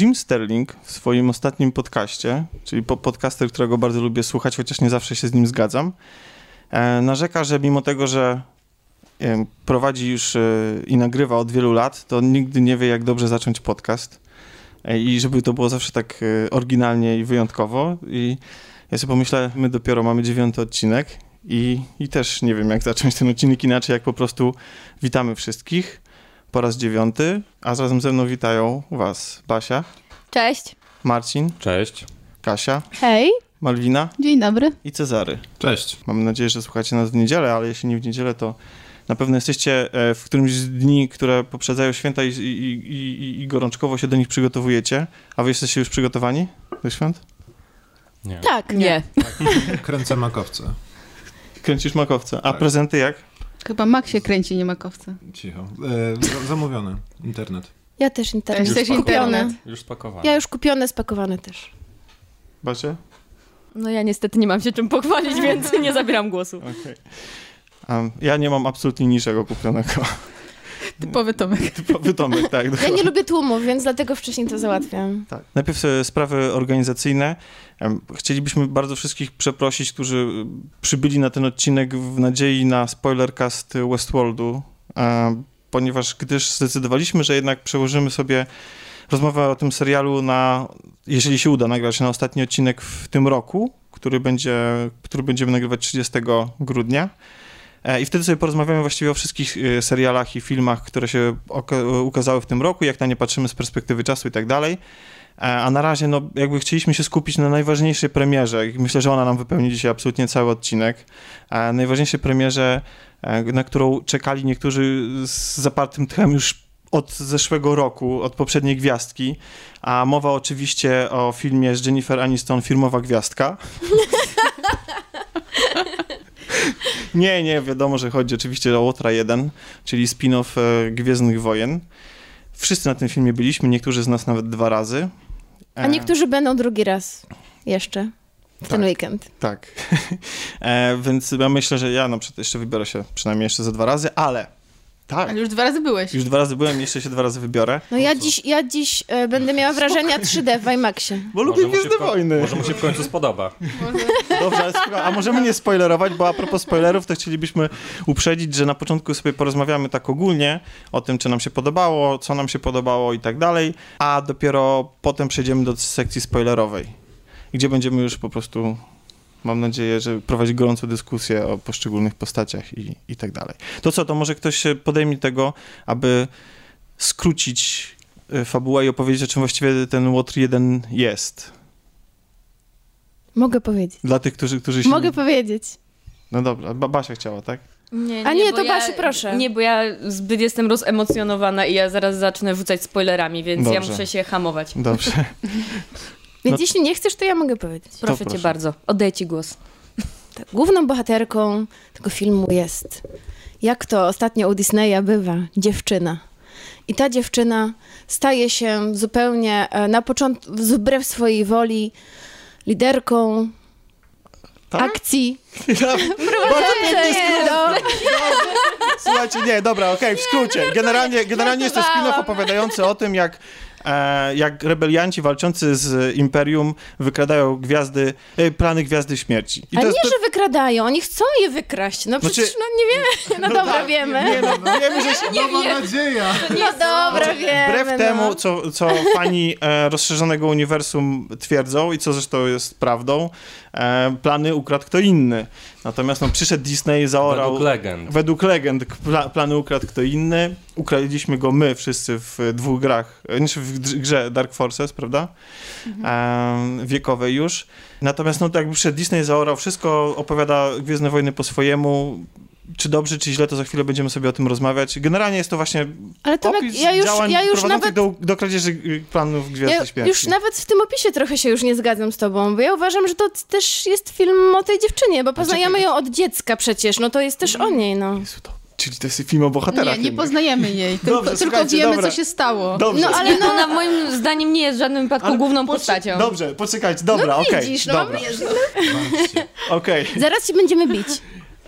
Jim Sterling w swoim ostatnim podcaście, czyli po podcaster, którego bardzo lubię słuchać, chociaż nie zawsze się z nim zgadzam, e, narzeka, że mimo tego, że prowadzi już e, i nagrywa od wielu lat, to nigdy nie wie, jak dobrze zacząć podcast. E, I żeby to było zawsze tak oryginalnie i wyjątkowo. I ja sobie pomyślę, my dopiero mamy dziewiąty odcinek i, i też nie wiem, jak zacząć ten odcinek inaczej, jak po prostu witamy wszystkich po raz dziewiąty, a razem ze mną witają was Basia, Cześć. Marcin, Cześć. Kasia, Hej. Malwina Dzień dobry. i Cezary. Cześć. Mam nadzieję, że słuchacie nas w niedzielę, ale jeśli nie w niedzielę, to na pewno jesteście e, w którymś z dni, które poprzedzają święta i, i, i, i gorączkowo się do nich przygotowujecie. A wy jesteście już przygotowani do świąt? Nie. Tak. Nie. Kręcę makowce. Kręcisz makowce. A Tak. prezenty jak? Chyba Mak się kręci, nie makowce. Cicho. E, za- zamówione. Internet. Ja też internet. Też kupione. internet. Już spakowane. Ja już kupione, spakowane też. Basia? No ja niestety nie mam się czym pochwalić, więc nie zabieram głosu. Okej. Um, ja nie mam absolutnie niczego kupionego. Typowy Tomek. Typowy Tomek, tak. Ja nie lubię tłumów, więc dlatego wcześniej to załatwiam. Tak. Najpierw sprawy organizacyjne. Chcielibyśmy bardzo wszystkich przeprosić, którzy e, przybyli na ten odcinek w nadziei na spoilercast Westworldu, ponieważ gdyż zdecydowaliśmy, że jednak przełożymy sobie rozmowę o tym serialu na, jeżeli się uda nagrać, na ostatni odcinek w tym roku, który, będzie, który będziemy nagrywać 30 grudnia. E, I wtedy sobie porozmawiamy właściwie o wszystkich e, serialach i filmach, które się ukazały w tym roku, jak na nie patrzymy z perspektywy czasu i tak dalej. E, A na razie, no, jakby chcieliśmy się skupić na najważniejszej premierze myślę, że ona nam wypełni dzisiaj absolutnie cały odcinek. Najważniejszej premierze, na którą czekali niektórzy z zapartym tchem już od zeszłego roku, od poprzedniej gwiazdki, a mowa oczywiście o filmie z Jennifer Aniston, Filmowa Gwiazdka. nie, nie, wiadomo, że chodzi oczywiście o Łotra 1, czyli spin-off e, Gwiezdnych Wojen. Wszyscy na tym filmie byliśmy, niektórzy z nas nawet dwa razy. A E, niektórzy będą drugi raz jeszcze w ten Tak. weekend. Tak. e, więc ja myślę, że ja na przykład jeszcze wybiorę się przynajmniej jeszcze ze dwa razy, ale tak, Ale już dwa razy byłeś. już dwa razy byłem, jeszcze się dwa razy wybiorę, No ja dziś, ja dziś e, będę miała wrażenia 3D w IMAXie. bo lubię Gwiezdne Wojny. może mu się w końcu spodoba. Dobrze, ale spoko- a możemy nie spoilerować, bo a propos spoilerów, to chcielibyśmy uprzedzić, że na początku sobie porozmawiamy tak ogólnie o tym, czy nam się podobało, co nam się podobało i tak dalej, a dopiero potem przejdziemy do sekcji spoilerowej, gdzie będziemy już po prostu, mam nadzieję, że prowadzić gorącą dyskusję o poszczególnych postaciach i, i tak dalej. To co, to może ktoś się podejmie tego, aby skrócić y, fabułę i opowiedzieć, o czym właściwie ten Łotr 1 jest. Mogę powiedzieć. Dla tych, którzy, którzy się... Mogę powiedzieć. No dobra, ba Basia chciała, tak? Nie, A nie, to ja, Basiu, proszę. Nie, bo ja zbyt jestem rozemocjonowana i ja zaraz zacznę rzucać spoilerami, więc ja Dobrze. muszę się hamować. Dobrze. Więc No- jeśli nie chcesz, to ja mogę powiedzieć. Proszę, proszę. cię bardzo, oddaję ci głos. Tak, główną bohaterką tego filmu jest, jak to ostatnio u Disneya bywa, dziewczyna. I ta dziewczyna staje się zupełnie e, na początku, wbrew swojej woli, liderką Tak? akcji. Bardzo piękny skrót. do, Słuchajcie, nie, dobra, okej, w skrócie. Generalnie, generalnie jest to spin-off opowiadający o tym, jak, jak rebelianci walczący z Imperium wykradają gwiazdy, e, plany Gwiazdy Śmierci. I a nie, to- że wykradają, oni chcą je wykraść. No Znaczy- przecież, no nie wiemy. No, dobra, tak, wiemy. Nie, no, wiemy, że się... Nowa nadzieja! No dobra, wiemy. Wbrew no. temu, co, co fani e, rozszerzonego uniwersum twierdzą i co zresztą jest prawdą, e, plany ukradł kto inny. Natomiast no, przyszedł Disney, zaorał... Według legend. Według legend pla, plany ukradł kto inny. Ukradliśmy go my wszyscy w dwóch grach, e, znaczy w grze- Dark Forces, prawda? Em, wiekowej już. Natomiast no to jakby przed Disney zaorał wszystko, opowiada Gwiezdne Wojny po swojemu. Czy dobrze, czy źle, to za chwilę będziemy sobie o tym rozmawiać. Generalnie jest to właśnie Ale Tomek, opis ja już, działań ja już nawet... do, do kradzieży y, planów Gwiazdy Ja Śmierci. już nawet w tym opisie trochę się już nie zgadzam z tobą, bo ja uważam, że to też jest film o tej dziewczynie, bo poznajemy ją od dziecka przecież, no to jest też o niej, no. Jezu, to, czyli to jest film o bohaterach. Nie, nie poznajemy jej, tylko, Dobrze, tylko wiemy, dobra. co się stało. Dobrze. No ale no, Ona moim zdaniem nie jest w żadnym wypadku Ale główną postacią. Dobrze, poczekajcie, dobra, okej. widzisz, no, dobra, okej. zaraz się będziemy bić.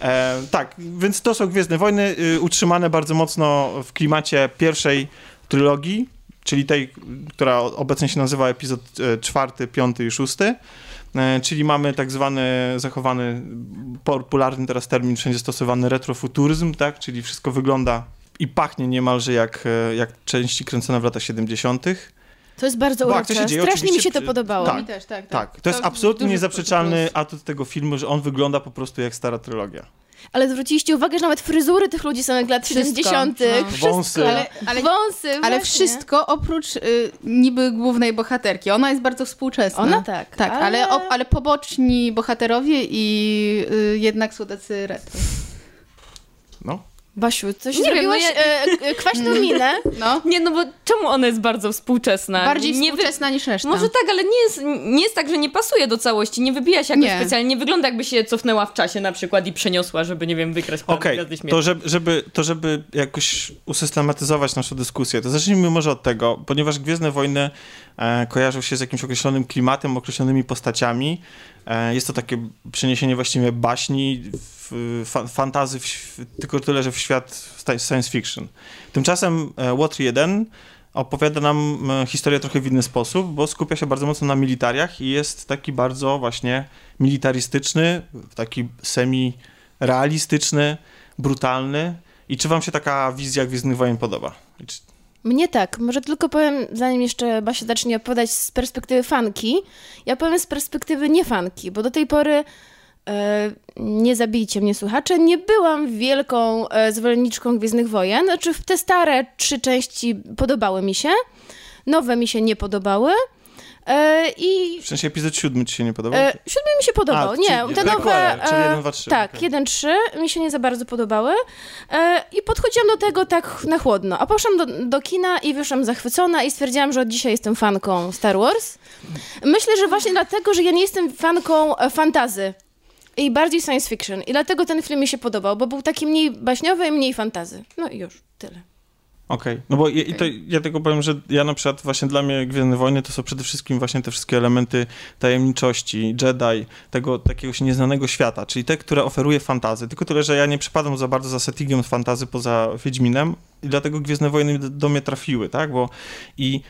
E, tak, więc to są Gwiezdne Wojny, y, utrzymane bardzo mocno w klimacie pierwszej trylogii, czyli tej, która obecnie się nazywa epizod e, czwarty, piąty i szósty. E, Czyli mamy tak zwany zachowany, popularny teraz termin wszędzie stosowany retrofuturyzm, tak? Czyli wszystko wygląda i pachnie niemalże jak, e, jak części kręcone w latach 70. To jest bardzo Bo urocze. dzieje? Strasznie mi się to podobało. tak. Mi też, tak, Tak, to jest To absolutnie niezaprzeczalny plus. atut tego filmu, że on wygląda po prostu jak stara trylogia. Ale zwróciliście uwagę, że nawet fryzury tych ludzi są jak lat Wszystko. 70. No. Wszystko. Wąsy. Ale, ale, Wąsy, ale wszystko oprócz y, niby głównej bohaterki. Ona jest bardzo współczesna. Ona tak. Tak, ale, o, ale poboczni bohaterowie i y, jednak są tacy retro. No. Basiu, coś Nie wiem, zrobiłaś no ja- e, e, kwaśną minę. No, Nie, no bo czemu ona jest bardzo współczesna? bardziej nie wy- współczesna niż reszta. Może tak, ale nie jest, nie jest tak, że nie pasuje do całości, nie wybija się jakoś Nie. specjalnie, nie wygląda jakby się cofnęła w czasie na przykład i przeniosła, żeby, nie wiem, wykraść plan Okej, Śmierci. to, żeby, żeby, to żeby jakoś usystematyzować naszą dyskusję, to zacznijmy może od tego, ponieważ Gwiezdne Wojny e, kojarzą się z jakimś określonym klimatem, określonymi postaciami. E, jest to takie przeniesienie właściwie baśni, w, fa, fantazy, tylko tyle, że w świat science fiction. Tymczasem e, Water 1 opowiada nam e, historię trochę w inny sposób, bo skupia się bardzo mocno na militariach i jest taki bardzo właśnie militarystyczny, taki semi-realistyczny, brutalny. I czy wam się taka wizja Gwiezdnych Wojen podoba? I Czy... Mnie tak. Może tylko powiem, zanim jeszcze Basia zacznie opowiadać z perspektywy fanki, ja powiem z perspektywy nie fanki, bo do tej pory e, nie zabijcie mnie słuchacze, nie byłam wielką e, zwolenniczką Gwiezdnych Wojen. Znaczy te stare trzy części podobały mi się, nowe mi się nie podobały. E, I W sensie epizod siódmy ci się nie podobał? E, siódmy mi się podobał. A, nie, czyli te nowe. czyli e, jeden, dwa, trzy, Tak, okej. jeden, trzy mi się nie za bardzo podobały. E, I podchodziłam do tego tak na chłodno. A poszłam do, do kina i wyszłam zachwycona i stwierdziłam, że od dzisiaj jestem fanką Star Wars. Myślę, że właśnie dlatego, że ja nie jestem fanką e, fantazy. I bardziej science fiction. I dlatego ten film mi się podobał, bo był taki mniej baśniowy i mniej fantazy. No i już, tyle. Okej, no bo ja, i to, ja tylko powiem, że ja na przykład właśnie dla mnie Gwiezdne Wojny to są przede wszystkim właśnie te wszystkie elementy tajemniczości, Jedi, tego takiego się nieznanego świata, czyli te, które oferuje fantazy. Tylko tyle, że ja nie przypadam za bardzo za settingiem fantazy poza Wiedźminem i dlatego Gwiezdne Wojny do, do mnie trafiły, tak, bo i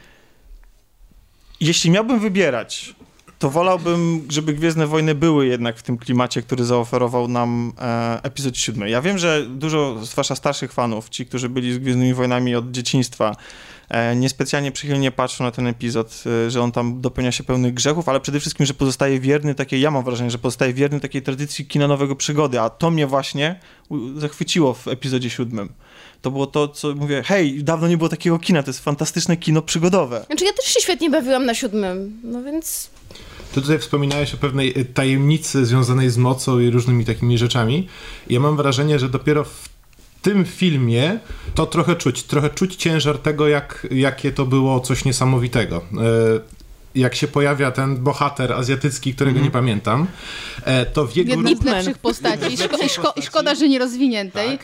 jeśli miałbym wybierać, to wolałbym, żeby Gwiezdne Wojny były jednak w tym klimacie, który zaoferował nam e, epizod siódmy. Ja wiem, że dużo z wasza starszych fanów, ci, którzy byli z Gwiezdnymi Wojnami od dzieciństwa, e, niespecjalnie przychylnie patrzą na ten epizod, e, że on tam dopełnia się pełnych grzechów, ale przede wszystkim, że pozostaje wierny takiej, ja mam wrażenie, że pozostaje wierny takiej tradycji kina nowego przygody, a to mnie właśnie zachwyciło w epizodzie siódmym. To było to, co mówię, hej, dawno nie było takiego kina, to jest fantastyczne kino przygodowe. Znaczy ja też się świetnie bawiłam na siódmym, no więc... Ty tutaj wspominałeś o pewnej y, tajemnicy związanej z mocą i różnymi takimi rzeczami. Ja mam wrażenie, że dopiero w tym filmie to trochę czuć. Trochę czuć ciężar tego, jak, jakie to było coś niesamowitego. E, Jak się pojawia ten bohater azjatycki, którego nie pamiętam, e, to w jego Jedna z lepszych postaci. I, szko- i, szko- I postaci. szkoda, że nie rozwiniętej.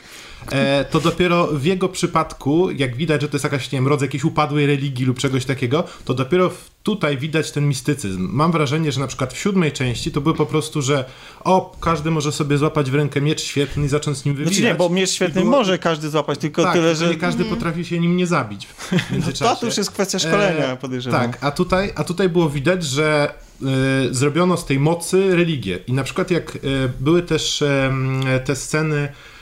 E, to dopiero w jego przypadku, jak widać, że to jest jakaś, nie wiem, rodzaj jakiejś upadłej religii lub czegoś takiego, to dopiero w, tutaj widać ten mistycyzm. Mam wrażenie, że na przykład w siódmej części to było po prostu, że o, każdy może sobie złapać w rękę miecz świetny i zacząć z nim wywijać. Znaczy nie, bo miecz świetny było- może każdy złapać, tylko tak, tyle, że... nie każdy potrafi się nim nie zabić w międzyczasie. To już jest kwestia szkolenia, E, podejrzewam. Tak, a tutaj, a tutaj było widać, że y, zrobiono z tej mocy religię. I na przykład jak y, były też te sceny e,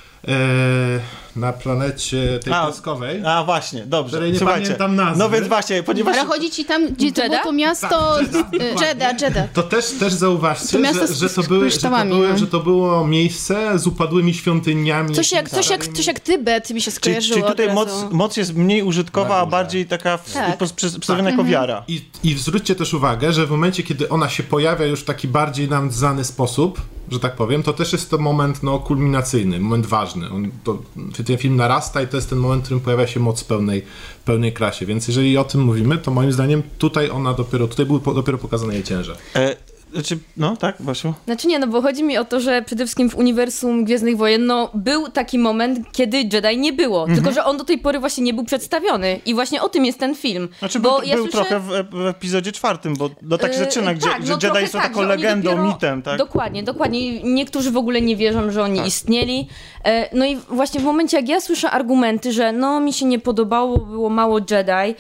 na planecie tej A, piaskowej, A właśnie, dobrze. której nie Słuchajcie, pamiętam nazwy. No więc właśnie, ponieważ... Ale chodzi ci tam, gdzie to było to miasto... Tak, Jeddah, y, dokładnie. Jeddah, Jeddah. To też, też zauważcie, To miasto że, z- że, to były, że, to były, no. że to było miejsce z upadłymi świątyniami. Coś jak, coś jak, starymi- coś jak Tybet mi się Czyli, skojarzyło czyli tutaj od moc, moc jest mniej użytkowa, a bardziej taka w, Tak. przedstawiona jako wiara. I, I zwróćcie też uwagę, że w momencie, kiedy ona się pojawia już w taki bardziej nam znany sposób, że tak powiem, to też jest to moment no, kulminacyjny, moment ważny. On, to, ten film narasta i to jest ten moment, w którym pojawia się moc w pełnej, pełnej krasie. Więc jeżeli o tym mówimy, to moim zdaniem tutaj ona dopiero, tutaj był po, dopiero pokazany jej ciężar. E, znaczy, no tak, Basiu? Znaczy nie, no bo chodzi mi o to, że przede wszystkim w uniwersum Gwiezdnych Wojen, no był taki moment, kiedy Jedi nie było, Mhm. tylko że on do tej pory właśnie nie był przedstawiony i właśnie o tym jest ten film. Znaczy bo był, ja był słyszę- trochę w, w epizodzie czwartym, bo no tak się Yy, zaczyna, gdzie, tak, że no Jedi są tak, taką legendą, dopiero- mitem, tak? Dokładnie, dokładnie. Niektórzy w ogóle nie wierzą, że oni Tak. istnieli. E, No i właśnie w momencie, jak ja słyszę argumenty, że no mi się nie podobało, było mało Jedi,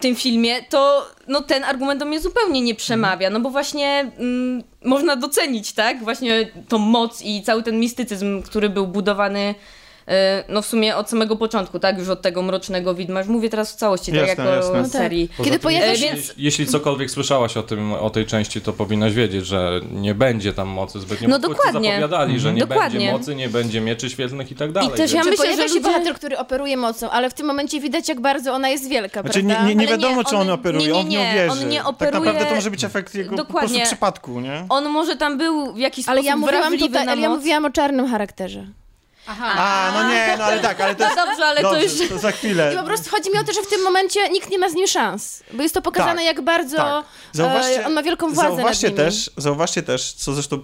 tym filmie, to no, ten argument do mnie zupełnie nie przemawia, no bo właśnie mm, można docenić, tak, właśnie tą moc i cały ten mistycyzm, który był budowany no w sumie od samego początku, tak, już od tego Mrocznego Widma, już mówię teraz w całości, Jasne, tak, jako jasne. No tak. serii. Poza Kiedy tym, pojawia e, się... więc- Jeśli, cokolwiek słyszałaś o tym, o tej części, to powinnaś wiedzieć, że nie będzie tam mocy zbytnio. No dokładnie. zapowiadali, że nie Dokładnie. będzie mocy, nie będzie mieczy świetlnych i tak dalej. też ja myślę, pojawia że się bohater, który operuje mocą, ale w tym momencie widać, jak bardzo ona jest wielka, Znaczy, prawda? nie, nie, nie Ale wiadomo, nie, czy on on- operuje, nie, nie, on w nią nie, wierzy. on nie Tak operuje- naprawdę to może być efekt jego po Dokładnie. prostu przypadku, nie? On może tam był w jakiś Ale sposób ja mówiłam wrażliwy tutaj, na ale ja mówiłam o czarnym charakterze. Aha. A, no nie, no ale tak, ale to No jest... dobrze, ale Dobrze, to już... to za chwilę. I po prostu chodzi mi o to, że w tym momencie nikt nie ma z nim szans, bo jest to pokazane, Tak, jak bardzo tak. Zauważcie- e, on ma wielką władzę Zauważcie nad nimi. też, zauważcie też, co zresztą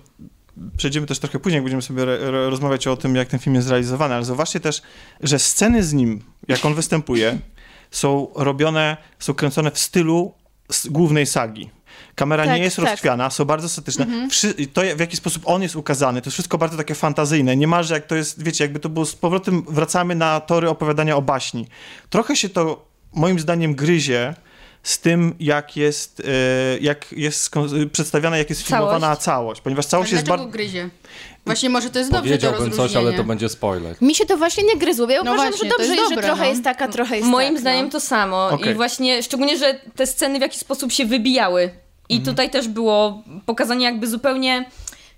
przejdziemy też trochę później, jak będziemy sobie re, rozmawiać o tym, jak ten film jest zrealizowany, ale zauważcie też, że sceny z nim, jak on występuje, są robione, są kręcone w stylu głównej sagi. Kamera Tak, nie jest tak. rozchwiana, są bardzo statyczne. Wszy, to, w jaki sposób on jest ukazany, to jest wszystko bardzo takie fantazyjne. Niemalże jak to jest, wiecie, jakby to było z powrotem, wracamy na tory opowiadania o baśni. Trochę się to, moim zdaniem, gryzie z tym, jak jest, e, jak jest przedstawiana, jak jest Całość. filmowana całość, ponieważ całość jest bardzo... gryzie? Właśnie może to jest dobrze Powiedziałbym coś, ale to będzie spoiler. Mi się to właśnie nie gryzło, ja No uważam, właśnie, że dobrze jest jest, że dobre, trochę no. jest taka, trochę jest Moim tak, zdaniem no. to samo. Okej. I właśnie szczególnie, że te sceny w jakiś sposób się wybijały. I Mhm. tutaj też było pokazanie jakby zupełnie.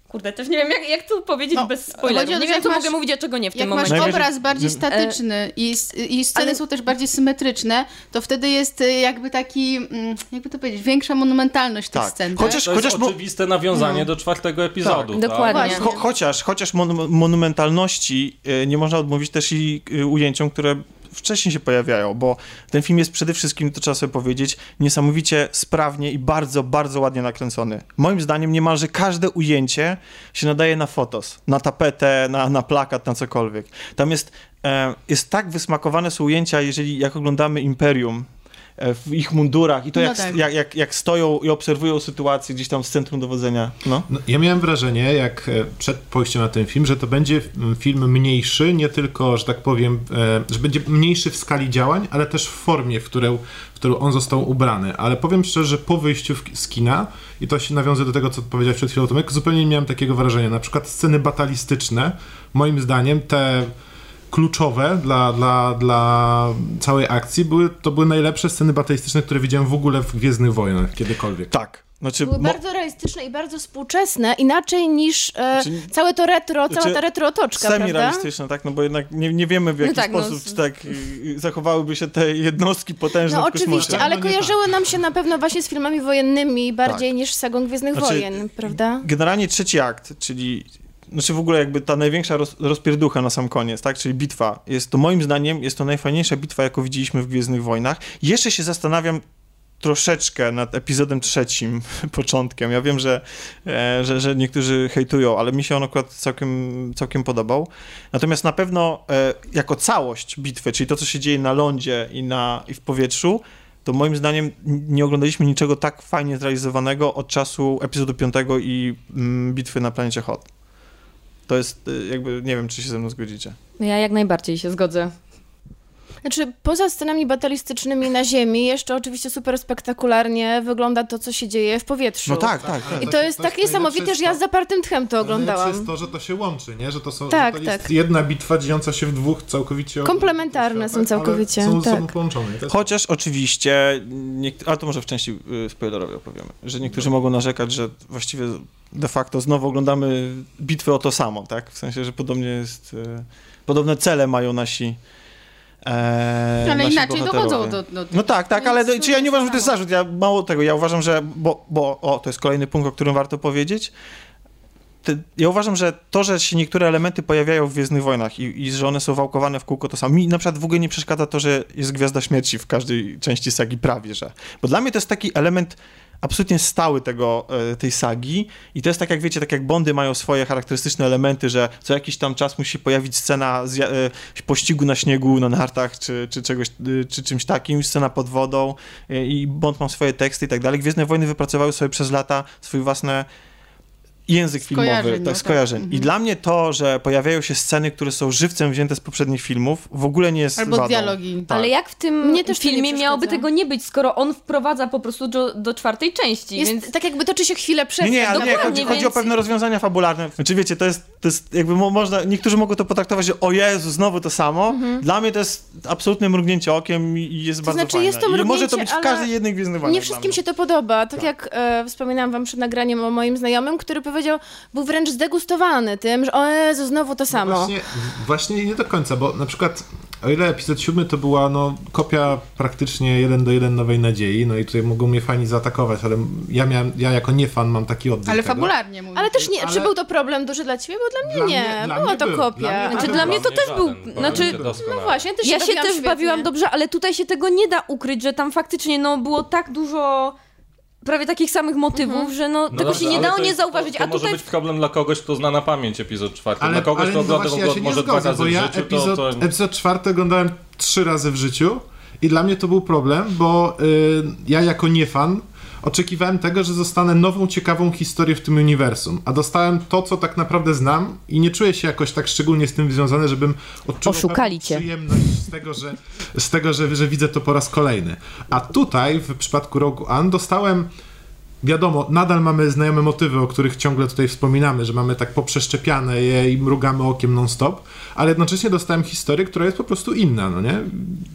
Kurde, też nie wiem, jak, jak tu powiedzieć No, bez chodzi o spoilerów. to, Nie wiem, jak co masz- mogę mówić, a czego nie w Jak tym masz momencie. Najwyżej- obraz bardziej statyczny i, i sceny ale- są też bardziej symetryczne, to wtedy jest y, jakby taki, mm, jakby to powiedzieć, większa monumentalność tych Tak. scen. tak? Chociaż- To jest chociaż mo- oczywiste nawiązanie do czwartego epizodu. Tak, tak? dokładnie. Właśnie. Cho, chociaż chociaż mon, monumentalności e, nie można odmówić też i e, ujęciom, które wcześniej się pojawiają, bo ten film jest przede wszystkim, to trzeba sobie powiedzieć, niesamowicie sprawnie i bardzo, bardzo ładnie nakręcony. Moim zdaniem niemalże każde ujęcie się nadaje na fotos, na tapetę, na, na plakat, na cokolwiek. Tam jest, e, jest tak wysmakowane są ujęcia, jeżeli jak oglądamy Imperium, w ich mundurach i to No jak, tak. jak, jak, jak stoją i obserwują sytuację gdzieś tam z centrum dowodzenia. No. No, ja miałem wrażenie, jak e, przed pójściem na ten film, że to będzie film mniejszy, nie tylko, że tak powiem, e, że będzie mniejszy w skali działań, ale też w formie, w którą, w którą on został ubrany. Ale powiem szczerze, że po wyjściu z kina, i to się nawiązuje do tego, co powiedziałeś przed chwilą Tomek, zupełnie nie miałem takiego wrażenia. Na przykład sceny batalistyczne, moim zdaniem, te kluczowe dla, dla, dla całej akcji, były, to były najlepsze sceny batalistyczne, które widziałem w ogóle w Gwiezdnych Wojnach kiedykolwiek. Tak. Znaczy, Były mo- bardzo realistyczne i bardzo współczesne, inaczej niż e, Znaczy- całe to retro, cała Znaczy, ta retro otoczka, prawda? Semi-realistyczne, tak? No bo jednak nie, nie wiemy w jaki tak, no, sposób z- tak y, zachowałyby się te jednostki potężne No oczywiście, ale No kojarzyły nam się na pewno właśnie z filmami wojennymi bardziej Tak. niż z sagą Gwiezdnych Znaczy, Wojen, prawda? Generalnie trzeci akt, czyli znaczy w ogóle jakby ta największa roz, rozpierducha na sam koniec, tak? Czyli bitwa. Jest to moim zdaniem, jest to najfajniejsza bitwa, jaką widzieliśmy w Gwiezdnych Wojnach. Jeszcze się zastanawiam troszeczkę nad epizodem trzecim, początkiem. Ja wiem, że, e, że, że niektórzy hejtują, ale mi się on akurat całkiem, całkiem podobał. Natomiast na pewno e, jako całość bitwy, czyli to, co się dzieje na lądzie i, na, i w powietrzu, to moim zdaniem nie oglądaliśmy niczego tak fajnie zrealizowanego od czasu epizodu 5 i mm, bitwy na planecie Hot. To jest y, jakby, nie wiem, czy się ze mną zgodzicie. No Ja jak najbardziej się zgodzę. Znaczy, poza scenami batalistycznymi na ziemi, jeszcze oczywiście super spektakularnie wygląda to, co się dzieje w powietrzu. No tak, tak, tak. I to jest tak niesamowite, że ja z zapartym tchem to oglądałam. jest to, że to się łączy, nie? Że to, są, Tak, że to jest tak. jedna bitwa dziejąca się w dwóch całkowicie... Komplementarne są ale całkowicie, Są, tak. są połączone. Chociaż oczywiście, ale to może w części y, spoilerowej opowiemy, że niektórzy mogą narzekać, że właściwie de facto znowu oglądamy bitwę o to samo, tak? W sensie, że podobnie jest, y, podobne cele mają nasi e, Ale inaczej bohaterowie. dochodzą do, do No tak, tak, ale Więc czy ja nie uważam, że to jest zarzut. Ja mało tego, ja uważam, że. Bo, bo o, to jest kolejny punkt, o którym warto powiedzieć. Te, ja uważam, że to, że się niektóre elementy pojawiają w Gwiezdnych Wojnach i, i że one są wałkowane w kółko to samo. Mi na przykład w ogóle nie przeszkadza to, że jest Gwiazda Śmierci w każdej części sagi, prawie że. Bo dla mnie to jest taki element absolutnie stały tego, e, tej sagi i to jest tak jak wiecie, tak jak Bondy mają swoje charakterystyczne elementy, że co jakiś tam czas musi pojawić scena z, e, pościgu na śniegu, na nartach, czy, czy czegoś, e, czy czymś takim, scena pod wodą i Bond ma swoje teksty i tak dalej. Gwiezdne Wojny wypracowały sobie przez lata swoje własne język filmowy, Skojarzeń, tak, no tak. skojarzeń. I Mhm. dla mnie to, że pojawiają się sceny, które są żywcem wzięte z poprzednich filmów, w ogóle nie jest Albo wadą. dialogi. Tak. Ale jak w tym Mnie też to nie filmie miałoby tego nie być, skoro on wprowadza po prostu do, do czwartej części, Jest więc... tak jakby toczy się chwilę przed Nie, nie, ale nie, Dokładnie, chodzi, chodzi o więc- pewne rozwiązania fabularne. Znaczy wiecie, to jest, to jest jakby mo, można, niektórzy mogą to potraktować, że o Jezu, znowu to samo. Dla mnie to jest absolutne mrugnięcie okiem i- jest bardzo znaczy, fajne. jest to I może to mrugnięcie, być w ale każdej jednej Gwiezdnych Nie wszystkim się to podoba. Tak, jak e, wspominałam wam przed nagraniem o moim znajomym, który powiedział, był wręcz zdegustowany tym, że o Jezu, znowu to samo. Właśnie, właśnie nie do końca, bo na przykład o ile epizod siódmy to była no, kopia praktycznie jeden do jeden Nowej Nadziei, no i tutaj mogą mnie fani zaatakować, ale ja miałem, ja jako nie fan mam taki odbiór Ale tego. fabularnie mówię. Ale też nie, Ale- czy był to problem duży dla ciebie? Bo dla mnie Dla nie, mnie- była to był. kopia. Dla mnie Znaczy był. dla mnie to też był, żaden, znaczy. No właśnie, też Ja się też świetnie. bawiłam dobrze, ale tutaj się tego nie da ukryć, że tam faktycznie no, było tak dużo prawie takich samych motywów, że no, tego dobrze, się nie dało nie zauważyć. To, to A może tutaj być problem dla kogoś, kto zna na pamięć epizod czwarty. Ale, dla kogoś, ale kto no ja może dwa razy bo w ja życiu, epizod, to, to... epizod czwarty oglądałem trzy razy w życiu i dla mnie to był problem, bo y, ja jako nie fan oczekiwałem tego, że zostanę nową, ciekawą historię w tym uniwersum, a dostałem to, co tak naprawdę znam i nie czuję się jakoś tak szczególnie z tym związany, żebym cię. przyjemność z tego, że, z tego że, że widzę to po raz kolejny. A tutaj, w przypadku Rogue One, dostałem Wiadomo, nadal mamy znajome motywy, o których ciągle tutaj wspominamy, że mamy tak poprzeszczepiane je i mrugamy okiem non-stop, ale jednocześnie dostałem historię, która jest po prostu inna, no nie?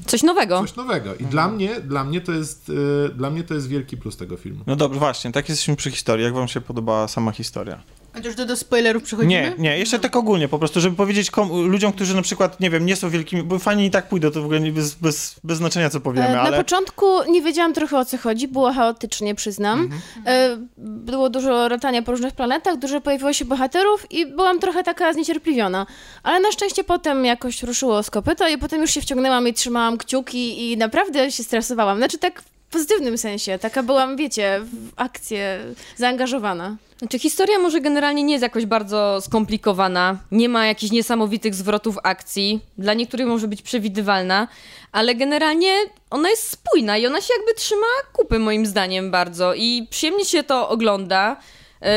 coś nowego. Coś nowego. I dla mnie, dla mnie to jest, y, dla mnie to jest wielki plus tego filmu. No dobrze, właśnie, tak jesteśmy przy historii. Jak wam się podobała sama historia? A już do, do spoilerów przechodzimy? Nie, nie, jeszcze tak ogólnie, po prostu, żeby powiedzieć kom- ludziom, którzy na przykład, nie wiem, nie są wielkimi, bo fani i tak pójdą, to w ogóle nie, bez, bez, bez znaczenia, co powiemy, E, Na ale... początku nie wiedziałam trochę o co chodzi, było chaotycznie, przyznam. Mhm. E, Było dużo latania po różnych planetach, dużo pojawiło się bohaterów i byłam trochę taka zniecierpliwiona. Ale na szczęście potem jakoś ruszyło z kopyta i potem już się wciągnęłam i trzymałam kciuki i naprawdę się stresowałam. Znaczy tak pozytywnym sensie, taka byłam, wiecie, w akcję zaangażowana. Znaczy, historia może generalnie nie jest jakoś bardzo skomplikowana, nie ma jakichś niesamowitych zwrotów akcji, dla niektórych może być przewidywalna, ale generalnie ona jest spójna i ona się jakby trzyma kupy moim zdaniem bardzo i przyjemnie się to ogląda. Yy,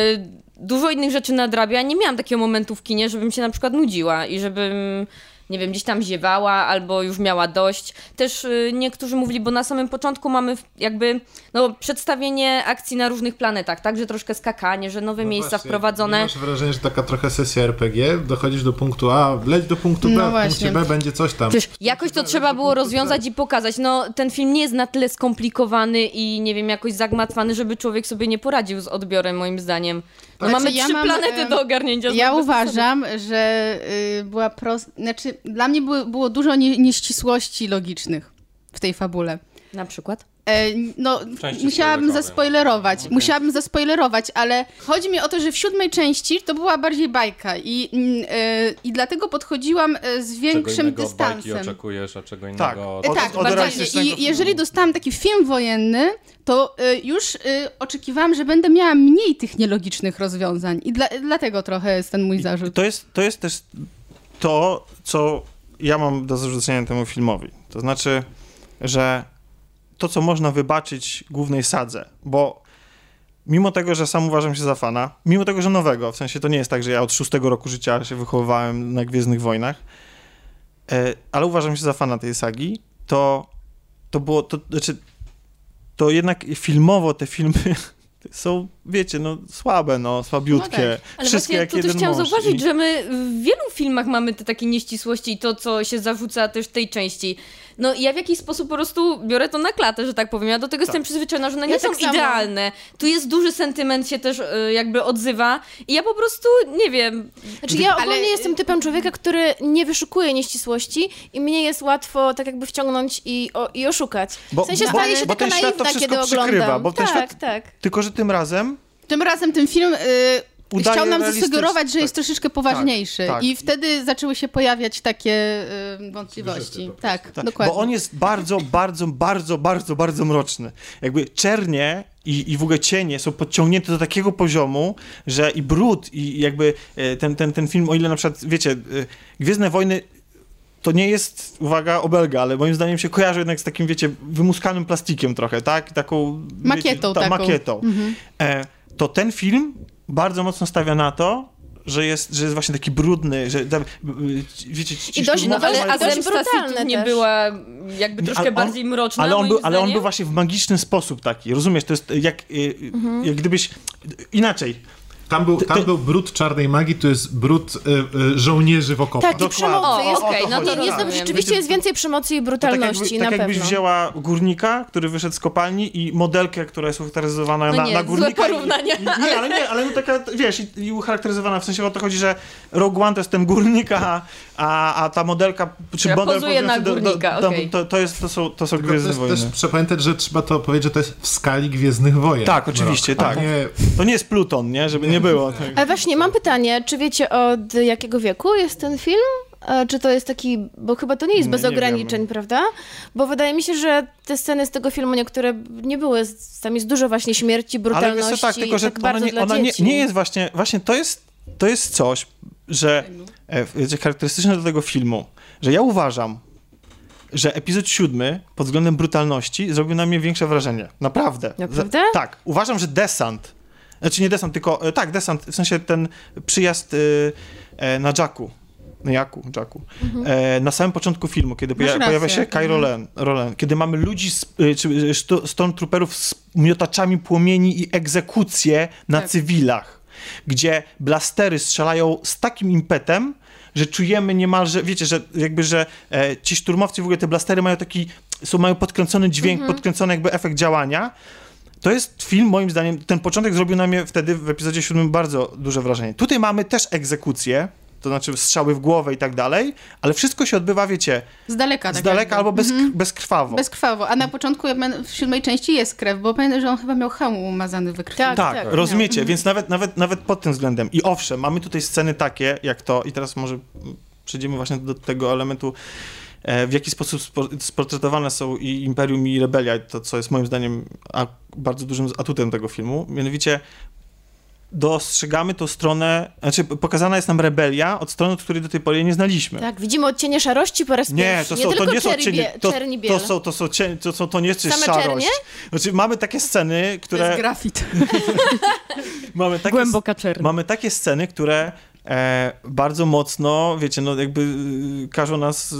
Dużo innych rzeczy nadrabia. Nie miałam takiego momentu w kinie, żebym się na przykład nudziła i żebym, nie wiem, gdzieś tam ziewała albo już miała dość. Też y, niektórzy mówili, bo na samym początku mamy jakby no, przedstawienie akcji na różnych planetach, tak, że troszkę skakanie, że nowe No miejsca właśnie, wprowadzone. Masz wrażenia, że taka trochę sesja RPG, dochodzisz do punktu A, leć do punktu B, No w punkcie właśnie. B będzie coś tam. Przecież jakoś to trzeba było rozwiązać i pokazać. No, ten film nie jest na tyle skomplikowany i nie wiem, jakoś zagmatwany, żeby człowiek sobie nie poradził z odbiorem, moim zdaniem. No, Znaczy, mamy ja trzy mam, planety em, do ogarnięcia. Ja uważam, że y, była prost... Znaczy, dla mnie było, było dużo nie, nieścisłości logicznych w tej fabule. Na przykład? E, no, Części musiałabym zaspoilerować, musiałabym zaspoilerować, ale chodzi mi o to, że w siódmej części to była bardziej bajka i, mm, e, i dlatego podchodziłam e, z Czego większym innego od bajki dystansem. oczekujesz, a czego innego Tak. od... Od- tak, od dokładnie. realistycznego I jeżeli dostałam taki film wojenny, to y, już y, oczekiwałam, że będę miała mniej tych nielogicznych rozwiązań i dla, dlatego trochę jest ten mój zarzut. To jest, to jest też to, co ja mam do zarzucenia temu filmowi. To znaczy, że to, co można wybaczyć głównej sadze, bo mimo tego, że sam uważam się za fana, mimo tego, że nowego, w sensie to nie jest tak, że ja od szóstego roku życia się wychowywałem na Gwiezdnych Wojnach, e, ale uważam się za fana tej sagi, to, to było, to znaczy, to jednak filmowo te filmy są, wiecie, no słabe, no, słabiutkie. No tak. Ale Wszystkie właśnie jak to też chciałam zauważyć, I- że my w wielu filmach mamy te takie nieścisłości i to, co się zarzuca też w tej części. No i ja w jakiś sposób po prostu biorę to na klatę, że tak powiem. Ja do tego jestem przyzwyczajona, że one nie Ja są tak samo. idealne. Tu jest duży sentyment się też y, jakby odzywa i ja po prostu, nie wiem, Znaczy ja ogólnie Ale- jestem typem człowieka, który nie wyszukuje nieścisłości i mnie jest łatwo tak jakby wciągnąć i, o, i oszukać. Bo- w sensie bo- staję się bo taka ten świat to naiwna, wszystko kiedy przykrywa, oglądam. bo ten tak, świat- tak. Tylko, że tym razem Tym razem ten film y, chciał nam zasugerować, że jest tak. troszeczkę poważniejszy tak. i wtedy zaczęły się pojawiać takie y, wątpliwości. Tak, Tak, dokładnie. Bo on jest bardzo, bardzo, bardzo, bardzo, bardzo mroczny. Jakby czernie i, i w ogóle cienie są podciągnięte do takiego poziomu, że i brud, i jakby e, ten, ten, ten film, o ile na przykład, wiecie, e, Gwiezdne Wojny to nie jest, uwaga, obelga, ale moim zdaniem się kojarzy jednak z takim, wiecie, wymuskanym plastikiem trochę, tak? Taką... Makietą wiecie, ta, taką. Makietą. E, to ten film bardzo mocno stawia na to, że jest, że jest właśnie taki brudny, że wiecie, ci I dość- no, ale- Ale dość brutalne nie też. była jakby troszkę on- bardziej mroczna, ale on, był, ale on był właśnie w magiczny sposób taki, rozumiesz? To jest jak, y, Mhm. jak gdybyś inaczej. Tam był, tam był brud czarnej magii, tu jest brud y, y, żołnierzy w okopach. Tak, i Dokładnie. przemocy. Jest, okej, no to nie, jest, rozumiem. rzeczywiście jest więcej przemocy i To tak brutalności, jakby, na tak jakbyś pewno. wzięła górnika, który wyszedł z kopalni i modelkę, która jest ucharakteryzowana No na, nie, na górnika. i- porównanie. I, nie, ale nie, ale no taka, wiesz, i, i ucharakteryzowana, w sensie o to chodzi, że Rogue One to jest ten górnika, a, a ta modelka, czy Która model pozuje na podróżujący do- górnika, do, okej. to, to, jest, to są, to są Tylko to Gwiezdne jest Wojny. też trzeba pamiętać, że trzeba to powiedzieć, że to jest w skali Gwiezdnych Wojen. Tak, oczywiście, Rok, tak. Nie, To nie jest Pluton, nie? Żeby nie było. Tak. Ale właśnie, mam pytanie, czy wiecie od jakiego wieku jest ten film? Czy to jest taki, bo chyba to nie jest Nie, bez nie ograniczeń, wiemy. prawda? Bo wydaje mi się, że te sceny z tego filmu niektóre nie były, tam jest dużo właśnie śmierci, Ale brutalności, wiesz co, tak, tylko że tak ona, bardzo nie, dla nie, nie jest właśnie, właśnie to jest, to jest coś, że e, wiecie, charakterystyczne dla tego filmu, że ja uważam, że epizod siódmy pod względem brutalności zrobił na mnie większe wrażenie. Naprawdę. Naprawdę? Tak. Uważam, że desant, znaczy nie desant, tylko, e, tak, desant, w sensie ten przyjazd e, e, na Jacku, na Jaku, Jacku, e, na samym początku filmu, kiedy poja- pojawia rację. się Kai Rolen, Rolen, kiedy mamy ludzi, z, e, czy sto- stormtrooperów z miotaczami płomieni i egzekucje na Tak. cywilach, gdzie blastery strzelają z takim impetem, że czujemy niemalże, wiecie, że jakby, że e, ci szturmowcy, w ogóle te blastery mają taki, są, mają podkręcony dźwięk, podkręcony jakby efekt działania. To jest film, moim zdaniem, ten początek zrobił na mnie wtedy w epizodzie siódmym bardzo duże wrażenie. Tutaj mamy też egzekucję, to znaczy strzały w głowę i tak dalej, ale wszystko się odbywa, wiecie, Z daleka. z tak daleka jakby. albo bez, bezkrwawo. Bezkrwawo. A na początku w siódmej części jest krew, bo pamiętam, że on chyba miał hełm umazany we krwi. Tak. Tak, rozumiecie, więc nawet, nawet, nawet pod tym względem. I owszem, mamy tutaj sceny takie, jak to, i teraz może przejdziemy właśnie do tego elementu, e, w jaki sposób spo- sportretowane są i Imperium i Rebelia, to co jest moim zdaniem a, bardzo dużym atutem tego filmu, mianowicie dostrzegamy tą stronę, znaczy pokazana jest nam rebelia od strony, od której do tej pory nie znaliśmy. Tak, widzimy odcienie szarości po raz Nie, pierwszy. to, są, to tylko nie są czerni cienie, bie- to, czerni to, są, to, są to, są, to nie jest Same szarość. czernie? Znaczy mamy takie sceny, To jest które... grafit. Mamy takie, Głęboka czerń. Mamy takie sceny, które e, bardzo mocno, wiecie, no jakby y, każą nas y,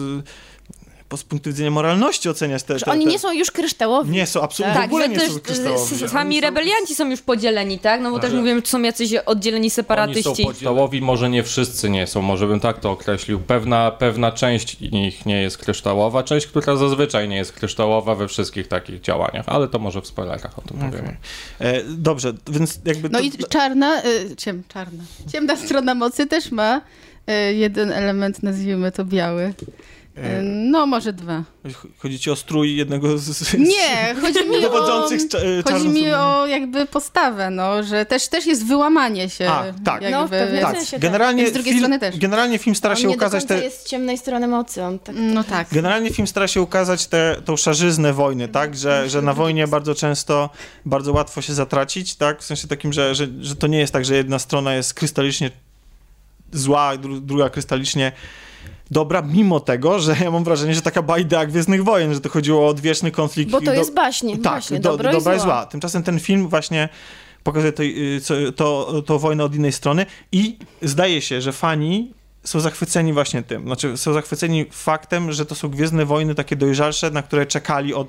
po, z punktu widzenia moralności oceniać te, Że te, oni te, nie są już kryształowi. Nie są, absolutnie Tak, w ogóle że nie też są y, kryształowi. sami rebelianci są już podzieleni, tak? No bo też Tak. mówiłem, że są jacyś oddzieleni Oni separatyści. są podstawowi, może nie wszyscy nie są, może bym tak to określił. Pewna, pewna część nich nie jest kryształowa, część, która zazwyczaj nie jest kryształowa we wszystkich takich działaniach, ale to może w spoilerach o tym powiemy. E, dobrze, więc jakby... No to, i czarna, y, ciem, czarna. Ciemna strona mocy też ma y, jeden element, nazwijmy to biały. Y, No, może dwa. Chodzi ci o strój jednego z... z Nie, chodzi mi o... dowodzących z cza- e, Chodzi mi o jakby postawę, no, że też, też jest wyłamanie się. A, tak. Jakby, No, w pewnym Tak, sensie, tak. generalnie, I z drugiej film, strony też. generalnie film stara On się ukazać te... jest z ciemnej strony mocy. On tak No tak. Generalnie film stara się ukazać tę tą szarzyznę wojny, tak? Że, że na wojnie bardzo często, bardzo łatwo się zatracić, tak? W sensie takim, że, że, że to nie jest tak, że jedna strona jest krystalicznie zła, dru, druga krystalicznie dobra, mimo tego, że ja mam wrażenie, że taka była idea Gwiezdnych Wojen, że to chodziło o odwieczny konflikt. Bo to i jest baśnie, tak, właśnie, do, dobra i zło. zła. Tymczasem ten film właśnie pokazuje to, y, co- to, to wojnę od innej strony i zdaje się, że fani są zachwyceni właśnie tym. Znaczy, są zachwyceni faktem, że to są Gwiezdne Wojny takie dojrzalsze, na które czekali od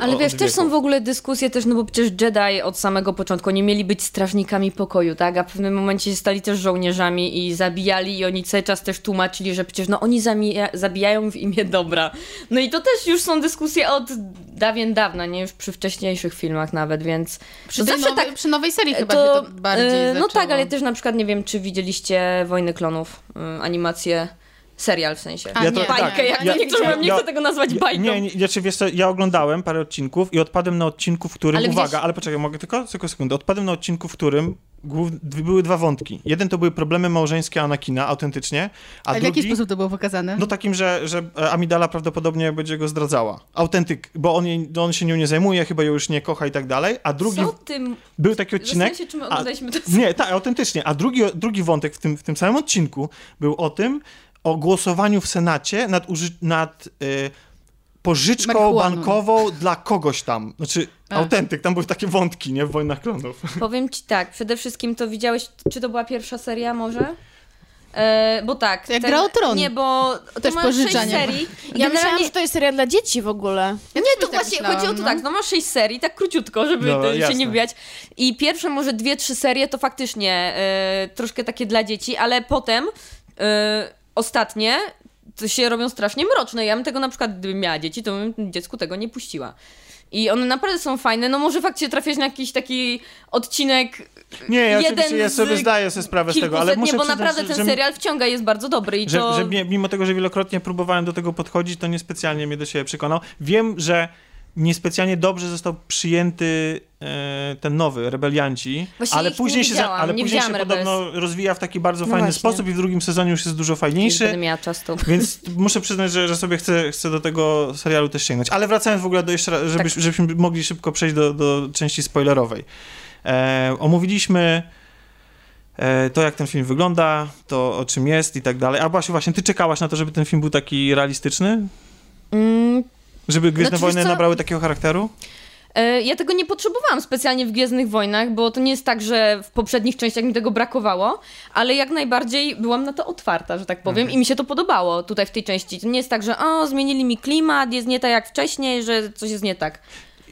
Ale od wiesz, też są w ogóle dyskusje też, no bo przecież Jedi od samego początku nie mieli być strażnikami pokoju, tak? A w pewnym momencie stali też żołnierzami i zabijali i oni cały czas też tłumaczyli, że przecież no oni zamija- zabijają w imię dobra. No i to też już są dyskusje od dawien dawna, nie? Już przy wcześniejszych filmach nawet, więc Przy, to zawsze nowej, tak przy nowej serii chyba się to bardziej e, No zaczęło. tak, ale też na przykład nie wiem, czy widzieliście Wojny Klonów, y, animację, serial w sensie. A, Ja nie, to- Bajkę, tak, jak ja- to niektórzy ja- nie ja- chcę tego nazwać bajką. Nie, nie, znaczy, wiesz co, ja oglądałem parę odcinków i odpadłem na odcinku, w którym, Ale uwaga, gdzieś- ale poczekaj, mogę tylko, tylko sekundę, odpadłem na odcinku, w którym głów, były dwa wątki. Jeden to były problemy małżeńskie Anakina, autentycznie, a Ale w drugi... jaki sposób to było pokazane? No takim, że, że Amidala prawdopodobnie będzie go zdradzała. Autentyk, bo on, jej, on się nią nie zajmuje, chyba ją już nie kocha i tak dalej, a drugi, Co tym? był taki odcinek... Się, czy my a- oglądaliśmy to Nie, tak, autentycznie. A drugi, drugi wątek w tym, w tym samym odcinku był o tym, o głosowaniu w Senacie nad, uży, nad y, pożyczką Marihuaną. bankową dla kogoś tam. Znaczy, A. autentyk, tam były takie wątki, nie? W Wojnach Klonów. Powiem ci tak, przede wszystkim to widziałeś, czy to była pierwsza seria może? E, bo tak. Jak Gra o Tron. Nie, bo to Też sześć pożyczanie. serii. Ja myślałam, Generalnie- że to jest seria dla dzieci w ogóle. Nie, to tak właśnie myślałam, chodzi o to no. tak, no ma sześć serii, tak króciutko, żeby No, to się jasne. nie wbijać. I pierwsze może dwie, trzy serie to faktycznie e, troszkę takie dla dzieci, ale potem e, ostatnie to się robią strasznie mroczne. Ja bym tego na przykład, gdybym miała dzieci, to bym dziecku tego nie puściła. I one naprawdę są fajne. No może faktycznie trafiać na jakiś taki odcinek Nie, ja jeden oczywiście ja sobie zdaję sobie sprawę z tego, ale muszę nie, bo przyznać, naprawdę ten że, serial wciąga, jest bardzo dobry i że, to... że mimo tego, że wielokrotnie próbowałem do tego podchodzić, to niespecjalnie mnie do siebie przekonał. Wiem, że niespecjalnie dobrze został przyjęty e, ten nowy, Rebelianci, Właśnie ale później się, za, ale nie później się podobno rozwija w taki bardzo No fajny właśnie. sposób i w drugim sezonie już jest dużo fajniejszy. będę miała czas, to... Więc muszę przyznać, że, że sobie chcę, chcę do tego serialu też sięgnąć. Ale wracając w ogóle do jeszcze żeby, Tak. żebyśmy mogli szybko przejść do, do części spoilerowej. E, omówiliśmy e, to, jak ten film wygląda, to o czym jest i tak dalej. A Basiu, właśnie, ty czekałaś na to, żeby ten film był taki realistyczny? Mm, Żeby Gwiezdne Znaczy, Wojny co? nabrały takiego charakteru? E, Ja tego nie potrzebowałam specjalnie w Gwiezdnych Wojnach, bo to nie jest tak, że w poprzednich częściach mi tego brakowało, ale jak najbardziej byłam na to otwarta, że tak powiem, Mhm. i mi się to podobało tutaj w tej części. To nie jest tak, że o, zmienili mi klimat, jest nie tak jak wcześniej, że coś jest nie tak.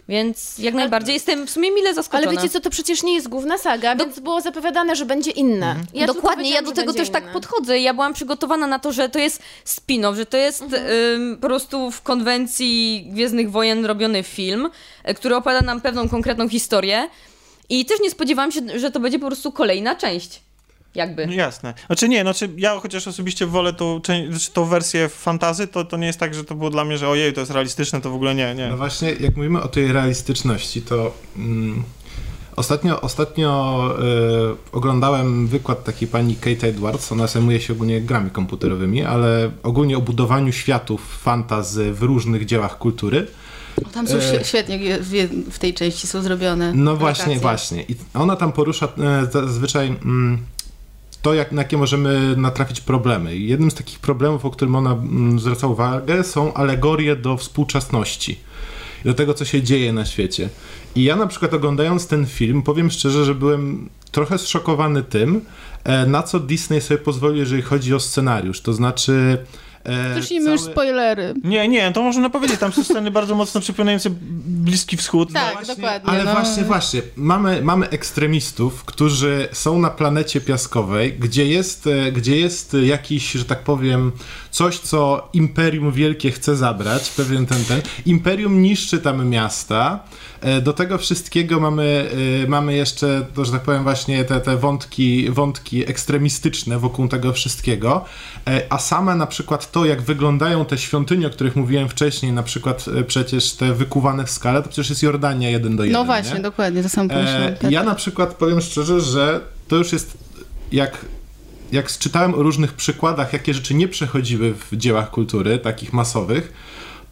Więc jak najbardziej jestem w sumie mile zaskoczona. Ale wiecie co, to przecież nie jest główna saga, więc było zapowiadane, że będzie inna. Mhm. Ja Dokładnie, ja do tego też tak podchodzę. Ja byłam przygotowana na to, że to jest spin-off, że to jest ym, po prostu w konwencji Gwiezdnych Wojen robiony film, y, który opowiada nam pewną konkretną historię. I też nie spodziewałam się, że to będzie po prostu kolejna część. Jakby. No jasne. Znaczy nie, znaczy ja chociaż osobiście wolę tą, znaczy tą wersję fantazy, to, to nie jest tak, że to było dla mnie, że ojej, to jest realistyczne, to w ogóle nie, nie. No właśnie, jak mówimy o tej realistyczności, to mm, ostatnio, ostatnio e, oglądałem wykład takiej pani Kate Edwards, ona zajmuje się ogólnie grami komputerowymi, ale ogólnie o budowaniu światów fantazy w różnych dziełach kultury. Tam są E, świe- świetnie w, w tej części są zrobione. No właśnie, lokacje. właśnie. I ona tam porusza e, zazwyczaj mm, to, jak, na jakie możemy natrafić problemy. I jednym z takich problemów, o którym ona mm, zwraca uwagę, są alegorie do współczesności. I do tego, co się dzieje na świecie. I ja na przykład oglądając ten film, powiem szczerze, że byłem trochę zszokowany tym, e, na co Disney sobie pozwolił, jeżeli chodzi o scenariusz. To znaczy... e, Zacznijmy już całe- spoilery. Nie, nie, to można powiedzieć, tam są sceny bardzo mocno przypominające Bliski Wschód. Tak, Właśnie, dokładnie. Ale no. właśnie, właśnie. Mamy, mamy ekstremistów, którzy są na planecie piaskowej, gdzie jest, e, gdzie jest jakiś, że tak powiem, coś, co Imperium Wielkie chce zabrać, pewien ten, ten. Imperium niszczy tam miasta. E, Do tego wszystkiego mamy, e, mamy jeszcze, to, że tak powiem, właśnie te, te wątki, wątki ekstremistyczne wokół tego wszystkiego. E, A same na przykład to, jak wyglądają te świątynie, o których mówiłem wcześniej, na przykład przecież te wykuwane w skale, to przecież jest Jordania jeden do jeden. No właśnie, nie? dokładnie, to samo pomyślałam. E, tak. ja na przykład powiem szczerze, że to już jest jak, jak czytałem o różnych przykładach, jakie rzeczy nie przechodziły w dziełach kultury, takich masowych,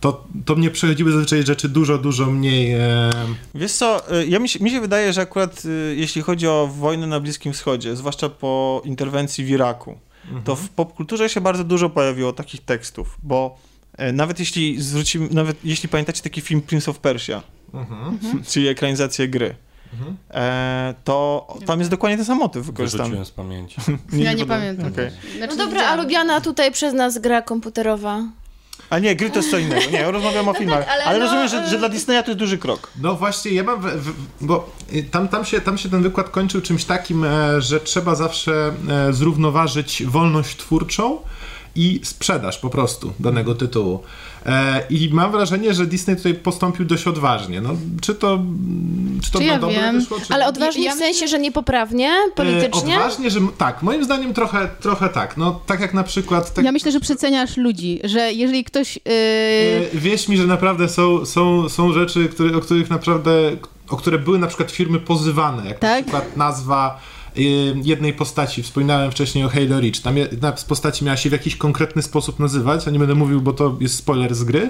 to, to mnie przechodziły zazwyczaj rzeczy dużo, dużo mniej. E, Wiesz co, y, ja mi, się, mi się wydaje, że akurat y, jeśli chodzi o wojnę na Bliskim Wschodzie, zwłaszcza po interwencji w Iraku, to w popkulturze się bardzo dużo pojawiło takich tekstów, bo e, nawet jeśli zwrócimy, nawet jeśli pamiętacie taki film Prince of Persia, czyli ekranizację gry, e, to tam jest dokładnie ten sam motyw wykorzystany. Wyrzuciłem z pamięci. Ja nie podoba- pamiętam. okej. Znaczy, No dobra, a lubiana tutaj przez nas gra komputerowa. A nie, gry to jest co innego. Nie, rozmawiam o filmach. ale ale no, rozumiem, że, że dla Disneya to jest duży krok. No właśnie, ja mam, w, w, bo y, tam, tam, się, tam się ten wykład kończył czymś takim, e, że trzeba zawsze e, zrównoważyć wolność twórczą i sprzedaż po prostu danego tytułu. E, I mam wrażenie, że Disney tutaj postąpił dość odważnie. No, czy to, czy to Czy na ja dobre wiem, wyszło, czy Ale odważnie Ja w sensie, że niepoprawnie, politycznie? E, odważnie, że tak, moim zdaniem trochę, trochę tak. No tak jak na przykład... Tak, Ja myślę, że przeceniasz ludzi, że jeżeli ktoś... Yy, E, Wierz mi, że naprawdę są, są, są rzeczy, które, o których naprawdę, o które były na przykład firmy pozywane, jak na Tak? przykład nazwa jednej postaci. Wspominałem wcześniej o Halo Reach. Tam jedna z postaci miała się w jakiś konkretny sposób nazywać, a nie będę mówił, bo to jest spoiler z gry.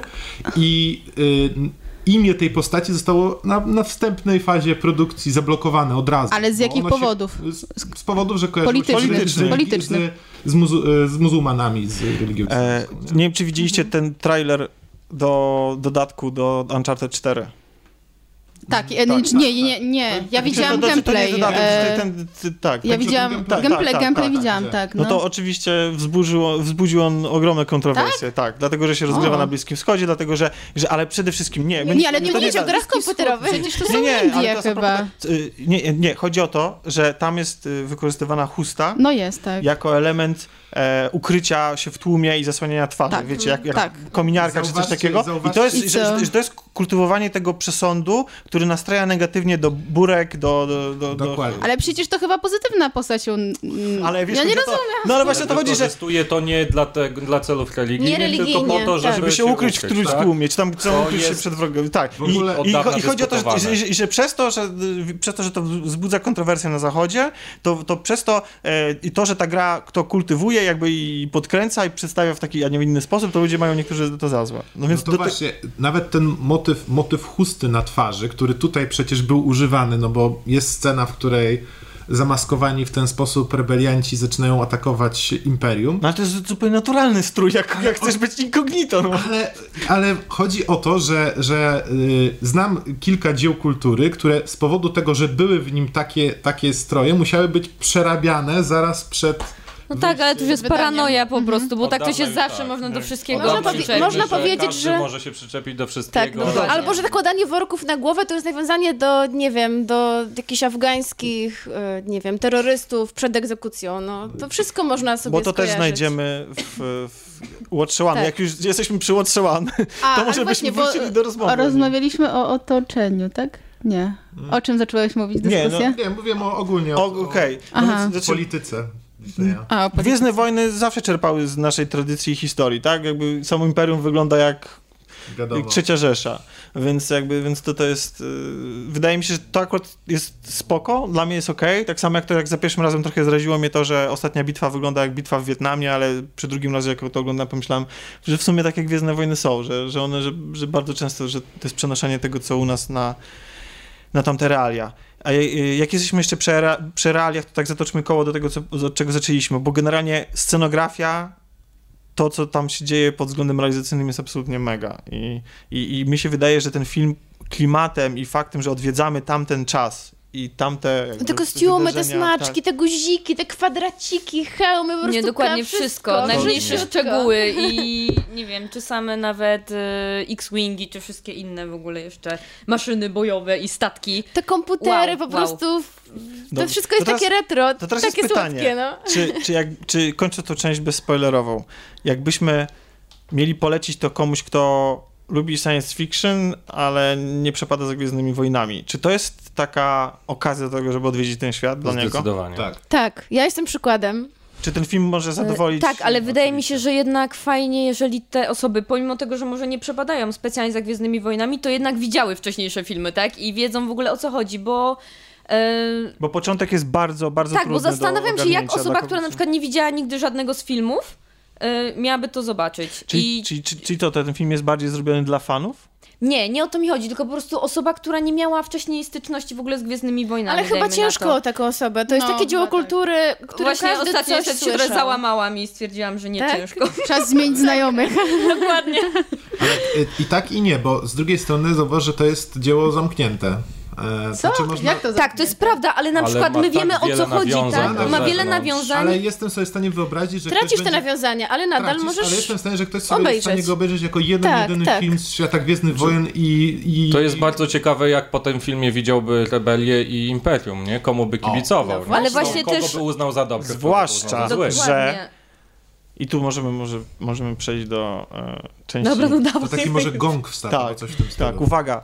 I y, imię tej postaci zostało na, na wstępnej fazie produkcji zablokowane od razu. Ale z jakich powodów? Z, z powodów, że kojarzyło się Politycznych. z, Politycznych. z, z, muzu, z muzułmanami, z religią E, nie? nie wiem, czy widzieliście ten trailer do dodatku do Uncharted 4. Tak, e, tak, nie, nie, nie, nie. Ja widziałam to, to, to nie gameplay. e, ten, ten, ten, tak, Ja tak, widziałam gameplay. Tak, gameplay, tak, gameplay tak, widziałam, tak. tak. No No, to oczywiście wzburzyło, wzbudził on ogromne kontrowersje, tak? dlatego że się rozgrywa O. na Bliskim Wschodzie, dlatego że, że ale przede wszystkim nie. Nie, ale nie mówicie o grach komputerowych. Przecież to Nie, są nie, ale Indie chyba. y, Nie, nie, chodzi o to, że tam jest y, wykorzystywana chusta No jest, tak. jako element e, ukrycia się w tłumie i zasłaniania twarzy, Tak, wiecie, jak, jak tak. kominiarka czy coś takiego. I to jest, I że, że, że to jest kultywowanie tego przesądu, który nastraja negatywnie do burek, do... do, do, do Dokładnie. Ale przecież to chyba pozytywna postać. on- ale wiesz, ja nie o to, rozumiem. No ale właśnie o to chodzi, że Wykorzystuje to nie dla, te, dla celów religijnych, Nie tylko po to, żeby, tak. żeby się ukryć w którymś tak? tłumie, czy tam chcą ukryć się przed wrogiem. Tak. I, i, i chodzi o to, że, że, że przez to, że przez to, że to wzbudza kontrowersję na zachodzie, to, to przez to e, i to, że ta gra to kultywuje jakby i podkręca i przedstawia w taki, a nie inny sposób, to ludzie mają niektórzy to za złe. No więc No to do te- właśnie, nawet ten motyw, motyw chusty na twarzy, który tutaj przecież był używany, no bo jest scena, w której zamaskowani w ten sposób rebelianci zaczynają atakować Imperium. No ale to jest zupełnie naturalny strój, jak, jak chcesz być incognito. No. Ale, ale chodzi o to, że, że y, znam kilka dzieł kultury, które z powodu tego, że były w nim takie, takie stroje, musiały być przerabiane zaraz przed. No tak, ale to już jest wydaniem. paranoja po prostu, bo tak to się zawsze tak, można nie? do wszystkiego Można tak, można że powiedzieć, że- może się przyczepić do Tak, wszystkiego. no, albo że nakładanie worków na głowę to jest nawiązanie do, nie wiem, do jakichś afgańskich, e, nie wiem, terrorystów przed egzekucją. No, to wszystko można sobie Bo to też znajdziemy w, w Watch One. Tak. Jak już jesteśmy przy Watch One, A, to może byśmy wrócili do rozmowy. Rozmawialiśmy o otoczeniu, tak? Nie. O czym zacząłeś mówić? Nie, no, Dyskusję? Nie, mówię o, ogólnie O, o, Okej. Aha. No, znaczy, polityce. A. Gwiezdne wojny zawsze czerpały z naszej tradycji i historii, tak? Jakby samo Imperium wygląda jak, Wiadomo. jak trzecia Rzesza, więc jakby, więc to, to jest, yy, wydaje mi się, że to akurat jest spoko, dla mnie jest okej, tak samo jak to, jak za pierwszym razem trochę zraziło mnie to, że ostatnia bitwa wygląda jak bitwa w Wietnamie, ale przy drugim razie, jak to oglądam, pomyślałem, że w sumie takie Gwiezdne wojny są, że, że one, że, że bardzo często, że to jest przenoszenie tego, co u nas na, na tamte realia. A je- jak jesteśmy jeszcze przy, przy realiach, to tak zatoczmy koło do tego, co, od czego zaczęliśmy, bo generalnie scenografia, to, co tam się dzieje pod względem realizacyjnym jest absolutnie mega. I, i, i mi się wydaje, że ten film klimatem i faktem, że odwiedzamy tamten czas i tamte... jakby Te kostiumy, te smaczki, te guziki, te kwadraciki, hełmy, po prostu Nie, dokładnie wszystko. wszystko. Najmniejsze szczegóły i nie wiem, czy same nawet y, X-Wingi, czy wszystkie inne w ogóle jeszcze maszyny bojowe i statki. Te komputery Wow, po wow. prostu, to Dobrze. wszystko jest To teraz- takie retro, to teraz takie jest pytanie. słodkie, no. Czy, czy, jak, czy kończę tą część bezspoilerową, jakbyśmy mieli polecić to komuś, kto lubi science fiction, ale nie przepada za Gwiezdnymi Wojnami, czy to jest taka okazja do tego, żeby odwiedzić ten świat dla niego? Zdecydowanie. Tak. Tak, ja jestem przykładem. Czy ten film może zadowolić? Tak, ale wydaje mi się, że jednak fajnie, jeżeli te osoby, pomimo tego, że może nie przepadają specjalnie za Gwiezdnymi Wojnami, to jednak widziały wcześniejsze filmy, tak? I wiedzą w ogóle o co chodzi, bo... e, Bo początek jest bardzo, bardzo tak, bo trudny zastanawiam do się, jak osoba, która na przykład nie widziała nigdy żadnego z filmów, e, miałaby to zobaczyć. Czyli, I czyli, czyli, czyli to ten film jest bardziej zrobiony dla fanów? nie, nie o to mi chodzi, tylko po prostu osoba, która nie miała wcześniej styczności w ogóle z Gwiezdnymi Wojnami. Ale chyba ciężko o taką osobę. To jest No, takie dzieło tak. kultury, które Właśnie każdy ostatnio coś się słyszał. załamałam i stwierdziłam, że nie Tak? ciężko. Czas zmienić znajomych. Dokładnie. Ale y, i tak i nie, bo z drugiej strony zauważ, że to jest dzieło zamknięte. E, Co? znaczy można- Jak to Tak, to jest prawda, ale na Ale przykład my tak wiemy o co chodzi, tak? do Ma wiele zewnątrz. nawiązań. Ale jestem sobie w stanie wyobrazić, że Tracisz ktoś te będzie... nawiązania, ale nadal Tracisz, możesz... Ale jestem w stanie, że ktoś sobie jest w obejrzeć. stanie go obejrzeć jako jeden, Tak, jedyny tak. film z świata Gwiezdnych Wojen i... i To jest bardzo ciekawe, jak po tym filmie widziałby Rebelię i Imperium, nie? Komu by kibicował, no nie? Ale właśnie kogo też- by uznał za dobry, Zwłaszcza- za że- Dokładnie. I tu możemy, może, możemy przejść do e, części... Dobra, no To dawaj. taki może gong wstał, Tak, coś w tym stylu. Tak, uwaga,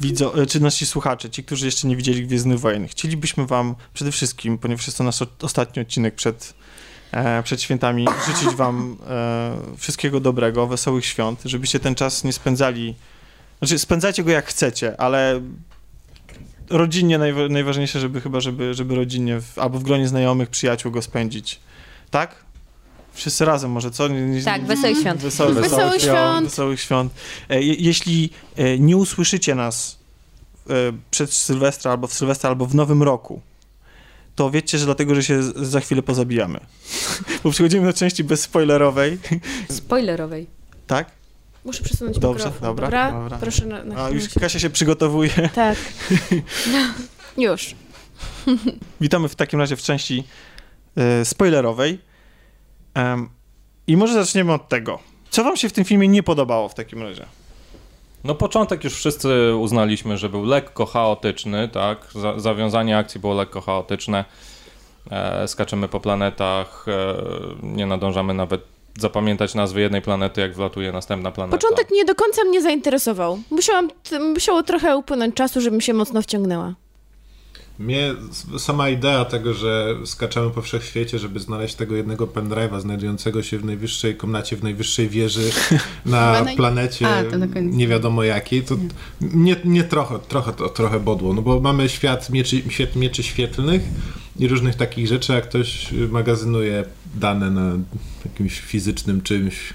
widzo, e, czy nasi słuchacze, ci, którzy jeszcze nie widzieli Gwiezdnych Wojen, chcielibyśmy wam przede wszystkim, ponieważ jest to nasz ostatni odcinek przed, e, przed świętami, życzyć wam e, wszystkiego dobrego, wesołych świąt, żebyście ten czas nie spędzali, znaczy spędzajcie go jak chcecie, ale rodzinnie najwa- najważniejsze, żeby chyba, żeby, żeby rodzinnie w, albo w gronie znajomych, przyjaciół go spędzić. Tak? Wszyscy razem może, co? Nie, nie, Tak, wesołych świąt. Wesołych, Wesołych świąt. Wesołych świąt. E, je- Jeśli e, nie usłyszycie nas e, przed Sylwestra, albo w Sylwestra, albo w Nowym Roku, to wiecie, że dlatego, że się za chwilę pozabijamy. Bo przechodzimy do części bezspoilerowej, Spoilerowej. tak? Muszę przesunąć Dobrze, mikrofon. dobra, dobra? dobra. Proszę na, na A już. Kasia się przygotowuje. Tak. Już. Witamy w takim razie w części e, spoilerowej. Em, I może zaczniemy od tego. Co wam się w tym filmie nie podobało w takim razie? No początek już wszyscy uznaliśmy, że był lekko chaotyczny, tak? Za, zawiązanie akcji było lekko chaotyczne. E, skaczemy po planetach, e, nie nadążamy nawet zapamiętać nazwy jednej planety, jak wlatuje następna planeta. Początek nie do końca mnie zainteresował. Musiałam, musiało trochę upłynąć czasu, żebym się mocno wciągnęła. Mnie sama idea tego, że skaczemy po wszechświecie, żeby znaleźć tego jednego pendrive'a znajdującego się w najwyższej komnacie, w najwyższej wieży na planecie A, nie wiadomo jakiej, to mnie, mnie trochę, trochę, to, trochę bodło, no bo mamy świat mieczy, świat mieczy świetlnych i różnych takich rzeczy, jak ktoś magazynuje dane na jakimś fizycznym czymś.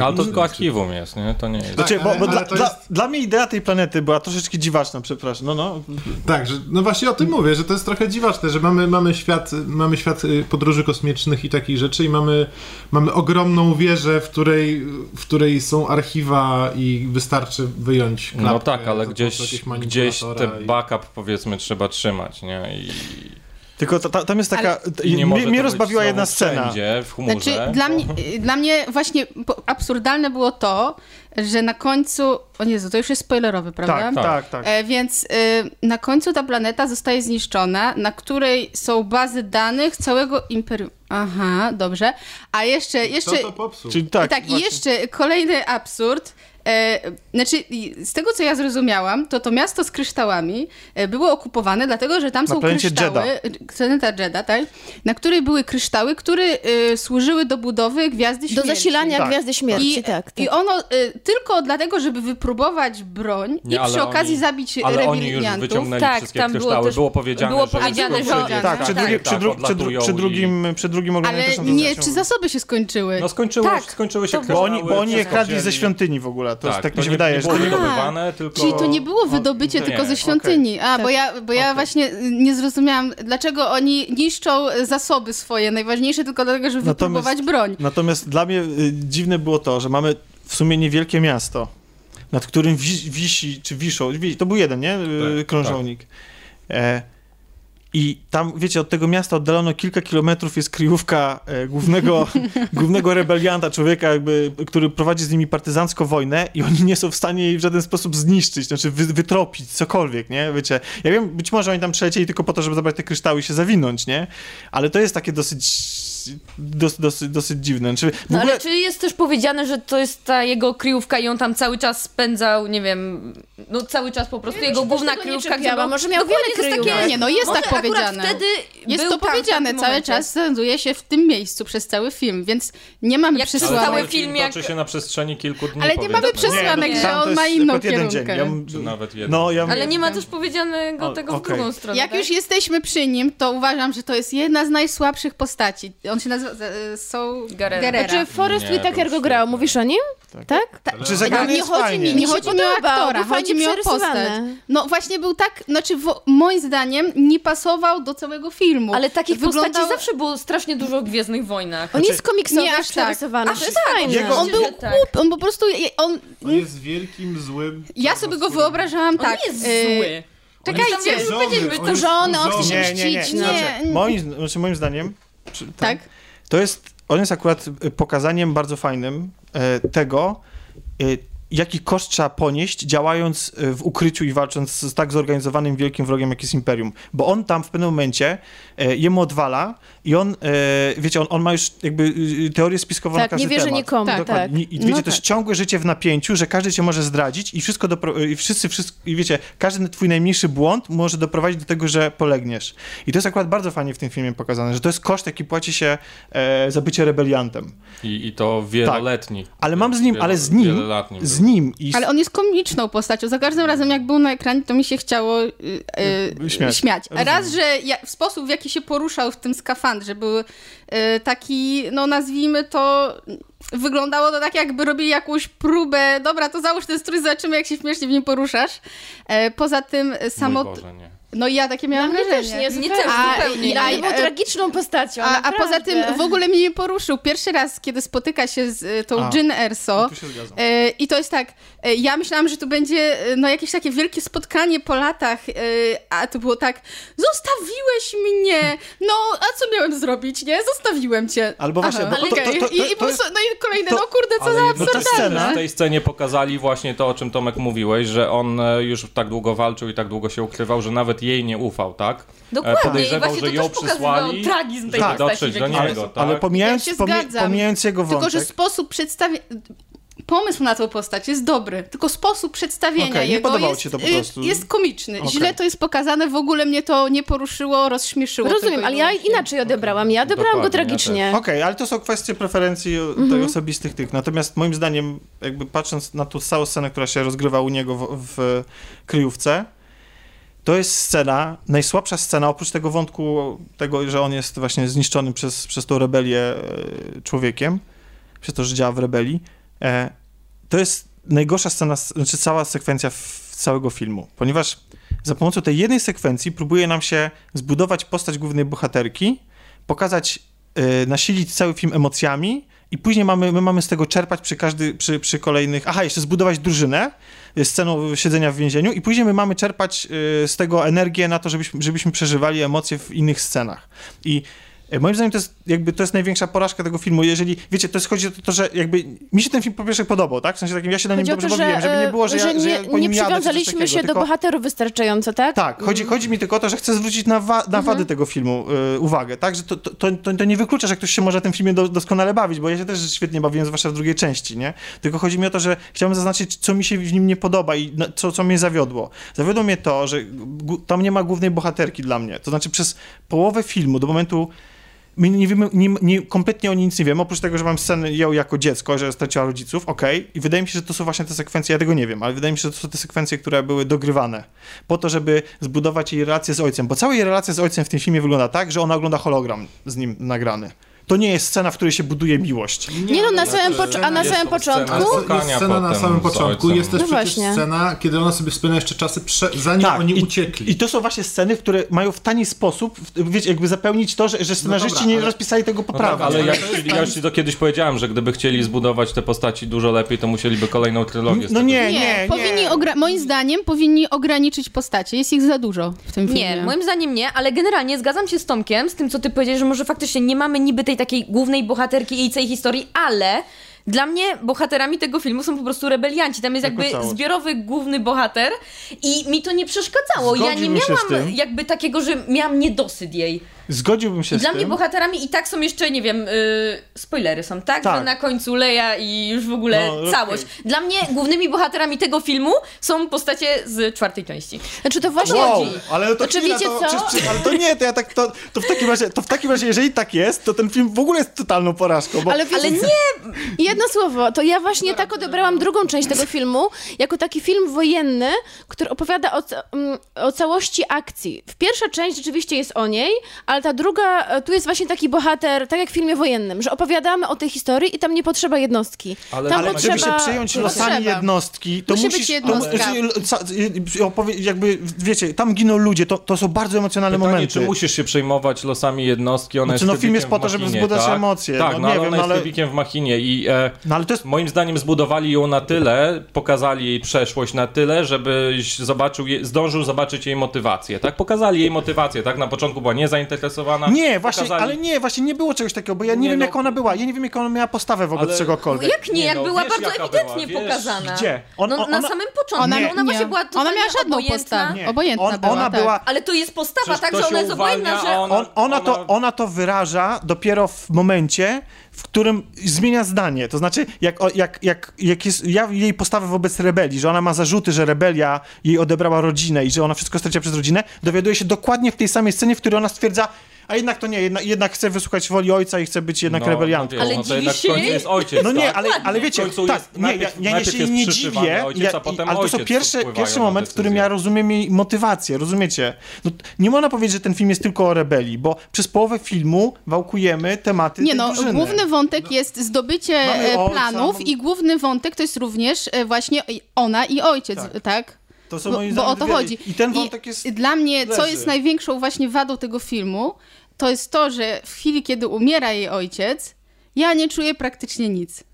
Ale to tylko czy- archiwum jest, nie? To nie jest. Tak, Znaczy, bo, ale- bo ale dla, to dla, jest- dla mnie idea tej planety była troszeczkę dziwaczna, przepraszam. No, no. Tak, że, no właśnie o tym mówię, że to jest trochę dziwaczne, że mamy, mamy, świat, mamy świat y, podróży kosmicznych i takich rzeczy i mamy, mamy ogromną wieżę, w której, w której są archiwa i wystarczy wyjąć klapkę. No tak, ale gdzieś, gdzieś te i- backup powiedzmy trzeba trzymać, nie? I, Tylko ta, ta, tam jest taka. mnie mnie rozbawiła jedna scena. Wszędzie, w chmurze. Znaczy, dla, mnie, y, dla mnie właśnie absurdalne było to, że na końcu. O Jezu, to już jest spoilerowy, prawda? Tak, Tak. tak, tak. E, więc y, na końcu ta planeta zostaje zniszczona, na której są bazy danych całego imperium. Aha, dobrze. A jeszcze, jeszcze, Kto to popsuł? Czyli i tak. tak, i właśnie. jeszcze kolejny absurd. E, znaczy, z tego co ja zrozumiałam, to to miasto z kryształami e, było okupowane, dlatego że tam Na są planecie kryształy. Planeta Jeddah, tak? Na której były kryształy, które e, służyły do budowy gwiazdy Do śmierci. zasilania Tak. Gwiazdy Śmierci, I, tak. tak. I ono y, tylko dlatego, żeby wypróbować broń Nie, i przy okazji oni- zabić Ale oni już wyciągnęli Tak, wszystkie tam było kryształy. też- było powiedziane, było że... powiedziane, było że- powiedziane. Tak, przy, tak, drugi, tak, przy, dru, przy, dru, przy, drugim, przy drugim Ale nie, czy zasoby się skończyły? No skończyło, Tak, skończyły się kryształy. Bo oni, bo oni je kradli ze świątyni w ogóle. To tak, tak mi to się nie, wydaje, nie że było to nie... wydobywane, tylko... Czyli to nie było wydobycie, nie, tylko ze okej. świątyni. A, bo Tak. ja, bo ja Okej. właśnie nie zrozumiałam, dlaczego oni niszczą zasoby swoje, najważniejsze tylko dlatego, żeby Natomiast- wypróbować broń. Natomiast dla mnie y, dziwne było to, że mamy w sumie niewielkie miasto, nad którym wisi, wisi czy wiszą, wi- to był jeden, nie? Y, Tak, Krążownik. E, I tam, wiecie, od tego miasta oddalono kilka kilometrów jest kryjówka e, głównego, głównego rebelianta, człowieka, jakby, który prowadzi z nimi partyzancką wojnę i oni nie są w stanie jej w żaden sposób zniszczyć, znaczy wy, wytropić, cokolwiek, nie? Wiecie, ja wiem, być może oni tam przylecieli tylko po to, żeby zabrać te kryształy i się zawinąć, nie? Ale to jest takie dosyć, dos, dosyć, dosyć dziwne. Znaczy, No ogóle... ale czy jest też powiedziane, że to jest ta jego kryjówka i on tam cały czas spędzał, nie wiem, no cały czas po prostu jego główna nie kryjówka, gdzie był- może miał wiele jest takie- kryjówek. Nie, no jest Może tak powiedziane. wtedy Jest to powiedziane, cały czas znajduje się w tym miejscu przez cały film, więc nie mamy Jak przesłanek. cały cały film jak- toczy się na przestrzeni kilku dni. Ale nie mamy powiedzmy. przesłanek, Nie, że on ma inną kierunkę. Ja nawet jeden. No, ja Ale nie ma też powiedzianego O, tego w drugą stronę. Jak tak? już jesteśmy przy nim, to uważam, że to jest jedna z najsłabszych postaci. On się nazywa e, Saul Garera. Guerrera. Znaczy Forrest Nie, Whitaker go grał, mówisz o nim? Tak. Tak? Ale- Czy zagrany nie jest chodzi mi, Nie chodzi mi o aktora, chodzi mi o postać. No właśnie był tak, znaczy wo, moim zdaniem nie pasował do całego filmu. Ale takich Wyglądał- postaci zawsze było strasznie dużo w Gwiezdnych Wojnach. On jest komiksowy, nie jest aż tak. Aż jest tak, fajne. Jego- On był że tak. głupi, on po prostu, on, On jest wielkim, złym... ja sobie go wyobrażałam On tak. nie jest e, zły. Czekajcie, On jest Żony, powiedzieliśmy, on to jest żony, on chce się Nie, nie, nie. mścić, Znaczy, moim, znaczy moim zdaniem czy, tak. to jest, on jest akurat y, pokazaniem bardzo fajnym e, tego, e, jaki koszt trzeba ponieść, działając e, w ukryciu i walcząc z tak zorganizowanym wielkim wrogiem, jak jest Imperium. Bo on tam w pewnym momencie e, jemu odwala i on, e, wiecie, on, on ma już jakby y, teorię spiskową na Tak, każdy nie wierzy temat. nikomu, Tak, Dokładnie. tak. I wiecie, No to jest tak. ciągłe życie w napięciu, że każdy cię może zdradzić i wszystko dopro- i wszyscy, wszystko, i wiecie, każdy twój najmniejszy błąd może doprowadzić do tego, że polegniesz. I to jest akurat bardzo fajnie w tym filmie pokazane, że to jest koszt, jaki płaci się e, za bycie rebeliantem. I, I to wieloletni. Ale mam z nim, ale z nim, z nim i Ale on jest komiczną postacią. Za każdym razem, jak był na ekranie, to mi się chciało y, y, Śmiać. śmiać. Raz, że ja, w sposób, w jaki się poruszał w tym skafandrze, był y, taki, no nazwijmy to, wyglądało to tak, jakby robili jakąś próbę. Dobra, to załóż ten strój, zobaczymy, jak się śmiesznie w nim poruszasz. E, poza tym samo... Boże, nie. No i ja takie miałam mnie wrażenie. też nie, Nie zupełnie. też, A, zupełnie. a- był e, tragiczną postacią, A, a poza tym w ogóle mnie nie poruszył. Pierwszy raz, kiedy spotyka się z y, tą A. Jin Erso zgadzam. e, i to jest tak, e, ja myślałam, że tu będzie e, no jakieś takie wielkie spotkanie po latach, e, a to było tak, zostawiłeś mnie, no a co miałem zrobić, nie? Zostawiłem cię. Albo właśnie, bo to- okej. to- to- I, i to po jest- prostu- no i kolejne, to- no kurde, co za absurdalne. W tej scenie pokazali właśnie to, o czym Tomek mówiłeś, że on e, już tak długo walczył i tak długo się ukrywał, że nawet jej nie ufał, tak? E, Dokładnie, Podejrzewał, właśnie że to ją przysłali, tragizm tej postaci. dotrzeć do niego, sposób. tak? Ale pomijając, Ja zgadzam. pomijając jego Tylko, wątek... że sposób przedstawienia... Pomysł na tę postać jest dobry, tylko sposób przedstawienia Okej, nie jego podobało jest, ci to po y, prostu. jest komiczny. Okej. Źle to jest pokazane, w ogóle mnie to nie poruszyło, rozśmieszyło. Rozumiem, tylko ale ja inaczej odebrałam. Ja odebrałam go Dokładnie, ja tragicznie. Okej, ale to są kwestie preferencji Mhm. tych osobistych tych. Natomiast moim zdaniem, jakby patrząc na tą całą scenę, która się rozgrywa u niego w, w kryjówce, to jest scena, najsłabsza scena, oprócz tego wątku, tego, że on jest właśnie zniszczony przez, przez tą rebelię e, człowiekiem, przez to, że działa w rebelii. E, to jest najgorsza scena, znaczy cała sekwencja całego filmu, ponieważ za pomocą tej jednej sekwencji próbuje nam się zbudować postać głównej bohaterki, pokazać, y, nasilić cały film emocjami i później mamy, my mamy z tego czerpać przy, każdy, przy, przy kolejnych, aha, jeszcze zbudować drużynę, sceną siedzenia w więzieniu i później my mamy czerpać y, z tego energię na to, żebyśmy, żebyśmy przeżywali emocje w innych scenach. I y, Moim zdaniem to jest jakby to jest największa porażka tego filmu. Jeżeli, wiecie, to jest chodzi o to, że jakby mi się ten film po pierwsze podobał, tak? W sensie takim ja się na nim dobrze to, że, bawiłem, żeby nie było, że, ja, że że nie, ja nie przywiązaliśmy takiego, się do tylko- bohaterów wystarczająco, tak? tak, chodzi, chodzi mi tylko o to, że chcę zwrócić na, wa- na wady tego filmu y, uwagę, tak? Że to, to, to, to- nie wyklucza, że ktoś się może tym filmie do, doskonale bawić, bo ja się też świetnie bawiłem, zwłaszcza w drugiej części, nie? Tylko chodzi mi o to, że chciałbym zaznaczyć, co mi się w nim nie podoba i na, co, co mnie zawiodło. Zawiodło mnie to, że tam nie ma głównej bohaterki dla mnie. To znaczy przez połowę filmu, do momentu My nie wiemy, nie, nie, kompletnie o nic nie wiemy, oprócz tego, że mam scenę ją jako dziecko, że straciła rodziców, okej, i wydaje mi się, że to są właśnie te sekwencje, ja tego nie wiem, ale wydaje mi się, że to są te sekwencje, które były dogrywane, po to, żeby zbudować jej relację z ojcem, bo cała jej relacja z ojcem w tym filmie wygląda tak, że ona ogląda hologram z nim nagrany. To nie jest scena, w której się buduje miłość. Nie no, na samym, pocz- a na samym początku... Jest scena na samym początku, jest też No przecież właśnie. scena, kiedy ona sobie wspomina jeszcze czasy, prze, zanim oni i, uciekli. I to są właśnie sceny, które mają w tani sposób, wiecie, jakby zapełnić to, że, że scenarzyści dobra, nie ale- rozpisali tego No tak, poprawnie. ale ale ja, ja już ci to kiedyś powiedziałem, że gdyby chcieli zbudować te postaci dużo lepiej, to musieliby kolejną trylogię No nie, Nie, nie, powinni nie. ogra- moim zdaniem powinni ograniczyć postacie. Jest ich za dużo w tym filmie. Nie, moim zdaniem nie, ale generalnie zgadzam się z Tomkiem, z tym, co ty powiedziałeś, że może faktycznie nie mamy niby tej takiej głównej bohaterki i jej całej historii, ale dla mnie bohaterami tego filmu są po prostu rebelianci. Tam jest jakby zbiorowy główny bohater i mi to nie przeszkadzało. ja nie miałam jakby takiego, że miałam niedosyt jej. Zgodziłbym się I z dla tym. mnie bohaterami i tak są jeszcze, nie wiem, yy, spoilery są, tak? Tak. Że na końcu Leia i już w ogóle No, całość. Dla mnie głównymi bohaterami tego filmu są postacie z czwartej części. Znaczy to właśnie... Wow, ale to Znaczy, chwila, wiecie to, co? przecież- przecież- ale to nie, to ja tak, to, to w takim razie, to w takim razie, jeżeli tak jest, to ten film w ogóle jest totalną porażką, bo Ale, ale nie! Jedno słowo, to ja właśnie tak odebrałam drugą część tego filmu, jako taki film wojenny, który opowiada o, o całości akcji. W pierwsza część rzeczywiście jest o niej, ale ta druga, e, tu jest właśnie taki bohater, tak jak w filmie wojennym, że opowiadamy o tej historii i tam nie potrzeba jednostki. Ale- tam ale potrzeba... żeby się przejąć losami Potrzeba. jednostki, to Musi być musisz... jednostka. To, y, opowie, jakby, wiecie, tam giną ludzie, to, to są bardzo emocjonalne Pytanie, momenty. czy musisz się przejmować losami jednostki, ona Znaczy, jest no, film jest po to, żeby wzbudzać tak? emocje. Tak, No, no, nie ale wiem, ona no, jest ale- w machinie i e, No ale to jest... moim zdaniem zbudowali ją na tyle, pokazali jej przeszłość na tyle, żebyś zobaczył, je, zdążył zobaczyć jej motywację, tak? Pokazali jej motywację, tak? Na początku była niezainteresowana. Nie, właśnie, pokazali... ale nie, właśnie nie było czegoś takiego, bo ja nie, Nie, wiem, no. jak ona była. Ja nie wiem, jak ona miała postawę wobec Ale- czegokolwiek. Jak nie, Nie jak no, była wiesz, bardzo ewidentnie była, wiesz, pokazana. gdzie? On- no, na ona- samym początku. Ona, Ona, nie, właśnie była ona miała żadną obojętna. postawę. Nie. Obojętna On, była, ona tak. była... Ale to jest postawa, Przecież tak, że ona jest obojętna, że... ona- On, ona, to, ona- ona to wyraża dopiero w momencie, w którym zmienia zdanie. To znaczy, jak, jak, jak, jak jest ja, jej postawę wobec rebelii, że ona ma zarzuty, że rebelia jej odebrała rodzinę i że ona wszystko straciła przez rodzinę, dowiaduje się dokładnie w tej samej scenie, w której ona stwierdza, a jednak to nie, jednak, jednak chce wysłuchać woli ojca i chce być jednak no, rebeliantką. No, Ale no to jednak w końcu jest ojciec, No nie, tak? ale, ale wiecie, tak, nie, ja, najpierw- ja, się nie dziwię, ojciec, ja, potem ale to są pierwsze, pierwszy moment, w którym ja rozumiem jej motywację, rozumiecie? No, nie można powiedzieć, że ten film jest tylko o rebelii, bo przez połowę filmu wałkujemy tematy Nie no, drużyny. główny wątek jest zdobycie e, ojca, planów i główny wątek to jest również e, właśnie ona i ojciec, tak? To są Bo- moim bo o to chodzi. I ten I wątek jest... Dla mnie, co leży. jest największą właśnie wadą tego filmu, to jest to, że w chwili, kiedy umiera jej ojciec, ja nie czuję praktycznie nic.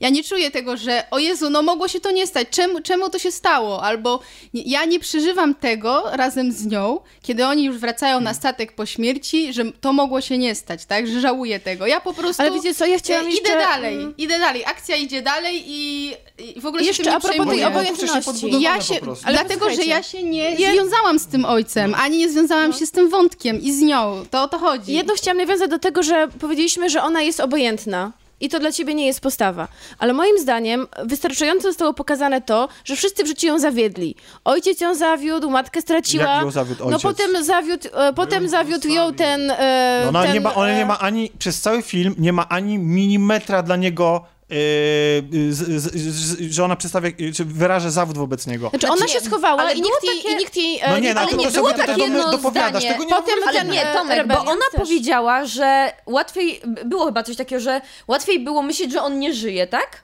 Ja nie czuję tego, że o Jezu, no mogło się to nie stać, czemu, czemu to się stało? Albo nie, ja nie przeżywam tego razem z nią, kiedy oni już wracają na statek po śmierci, że to mogło się nie stać, tak? Że żałuję tego. Ja po prostu Ale wiecie co, ja chciałam e, jeszcze... idę dalej, mm, idę dalej, akcja idzie dalej i, i w ogóle Jeszcze się tym nie a propos tej obojętności. Ja się. Ale dlatego, że ja się nie Je- związałam z tym ojcem, ani nie związałam się z tym wątkiem i z nią. To o to chodzi. Jedno chciałam nawiązać do tego, że powiedzieliśmy, że ona jest obojętna. I to dla ciebie nie jest postawa. Ale moim zdaniem wystarczająco zostało pokazane to, że wszyscy w życiu ją zawiedli. Ojciec ją zawiódł, matkę straciła. Jak ją zawiódł No ojciec? potem zawiódł, e, potem zawiódł ją ten... E, No ona, ten nie ma, ona e, nie ma ani, przez cały film nie ma ani milimetra dla niego, z, z, z, że ona przedstawia, czy wyraża zawód wobec niego. Znaczy ona Znaczy się schowała ale i nikt, jej, takie- i nikt jej... e, No nie, no, ale to nie to było takie jedno dopowiadasz, zdanie. tego nie Potem. Ale nie, Tomek, bo ona też. powiedziała, że łatwiej, było chyba coś takiego, że łatwiej było myśleć, że on nie żyje, tak?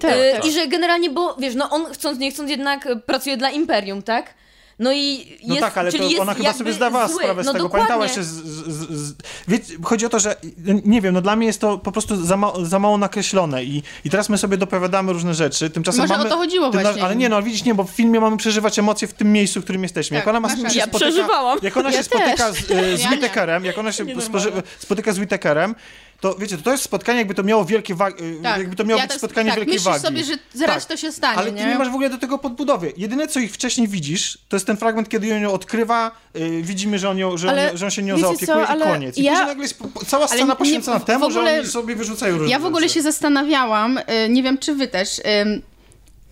Tak, E, tak. I że generalnie, bo wiesz, no on chcąc, nie chcąc jednak pracuje dla Imperium, tak? No i No jest, tak, ale czyli to ona chyba sobie zdawała zły. sprawę z no tego. dokładnie. Pamiętała jeszcze. Z, z, z, z, wiecie, chodzi o to, że nie wiem, no dla mnie jest to po prostu za, ma, za mało nakreślone i, i teraz my sobie dopowiadamy różne rzeczy. Tymczasem Może o mamy, to chodziło tym- właśnie. Ale nie, no widzisz, nie, bo w filmie mamy przeżywać emocje w tym miejscu, w którym jesteśmy. Tak, jak ona ma się. Ja spotyka, przeżywałam. Jak ona Ja się spotyka też. z, e, z Ja. Whittakerem, jak ona się spotyka z Whittakerem, to wiecie, to, jest spotkanie, jakby to miało wielkie wagi, Tak. jakby to miało Ja być tak- spotkanie tak, wielkiej myślisz wagi. sobie, że zaraz Tak. to się stanie, Ale ty nie? nie masz w ogóle do tego podbudowy. Jedyne, co ich wcześniej widzisz, to jest ten fragment, kiedy on ją odkrywa, y, widzimy, że on, ją, że, Ale on, że on się nią zaopiekuje co, i koniec. I ja- później nagle jest cała scena nie- poświęcona w temu, ogóle- że oni sobie wyrzucają różne Ja w ogóle rzeczy. się zastanawiałam, y, nie wiem czy wy też, ym,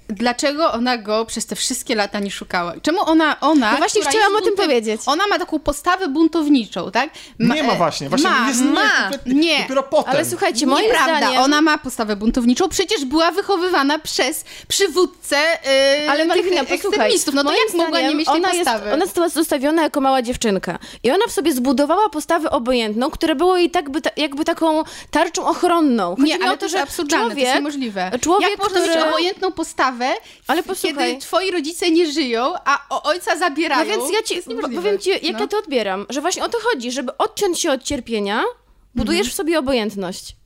dlaczego ona go przez te wszystkie lata nie szukała? Czemu ona, ona No właśnie chciałam o tym powiedzieć. Ona ma taką postawę buntowniczą, tak? Nie ma e, właśnie. Właśnie ma, jest ma, kompletnie- nie. Dopiero potem. Ale słuchajcie, moim Nieprawda, zdaniem... ona ma postawę buntowniczą, przecież była wychowywana przez przywódcę yy, Ale Malwina, tych posłuchaj, ekstremistów. No to jak mogła nie mieć tej ona postawy? Jest, ona została zostawiona jako mała dziewczynka. I ona w sobie zbudowała postawę obojętną, która było jej tak by, ta, jakby taką tarczą ochronną. Chodzi Nie, ale o to jest absurdalne, to człowiek, jest niemożliwe. człowiek, Jak można który- mieć obojętną postawę, Ale w- posłuchaj. kiedy twoi rodzice nie żyją, a o ojca zabierają? No więc ja ci To jest bo- niemożliwe. powiem ci, jak No. ja to odbieram, że właśnie o to chodzi, żeby odciąć się od cierpienia, budujesz Mhm. w sobie obojętność.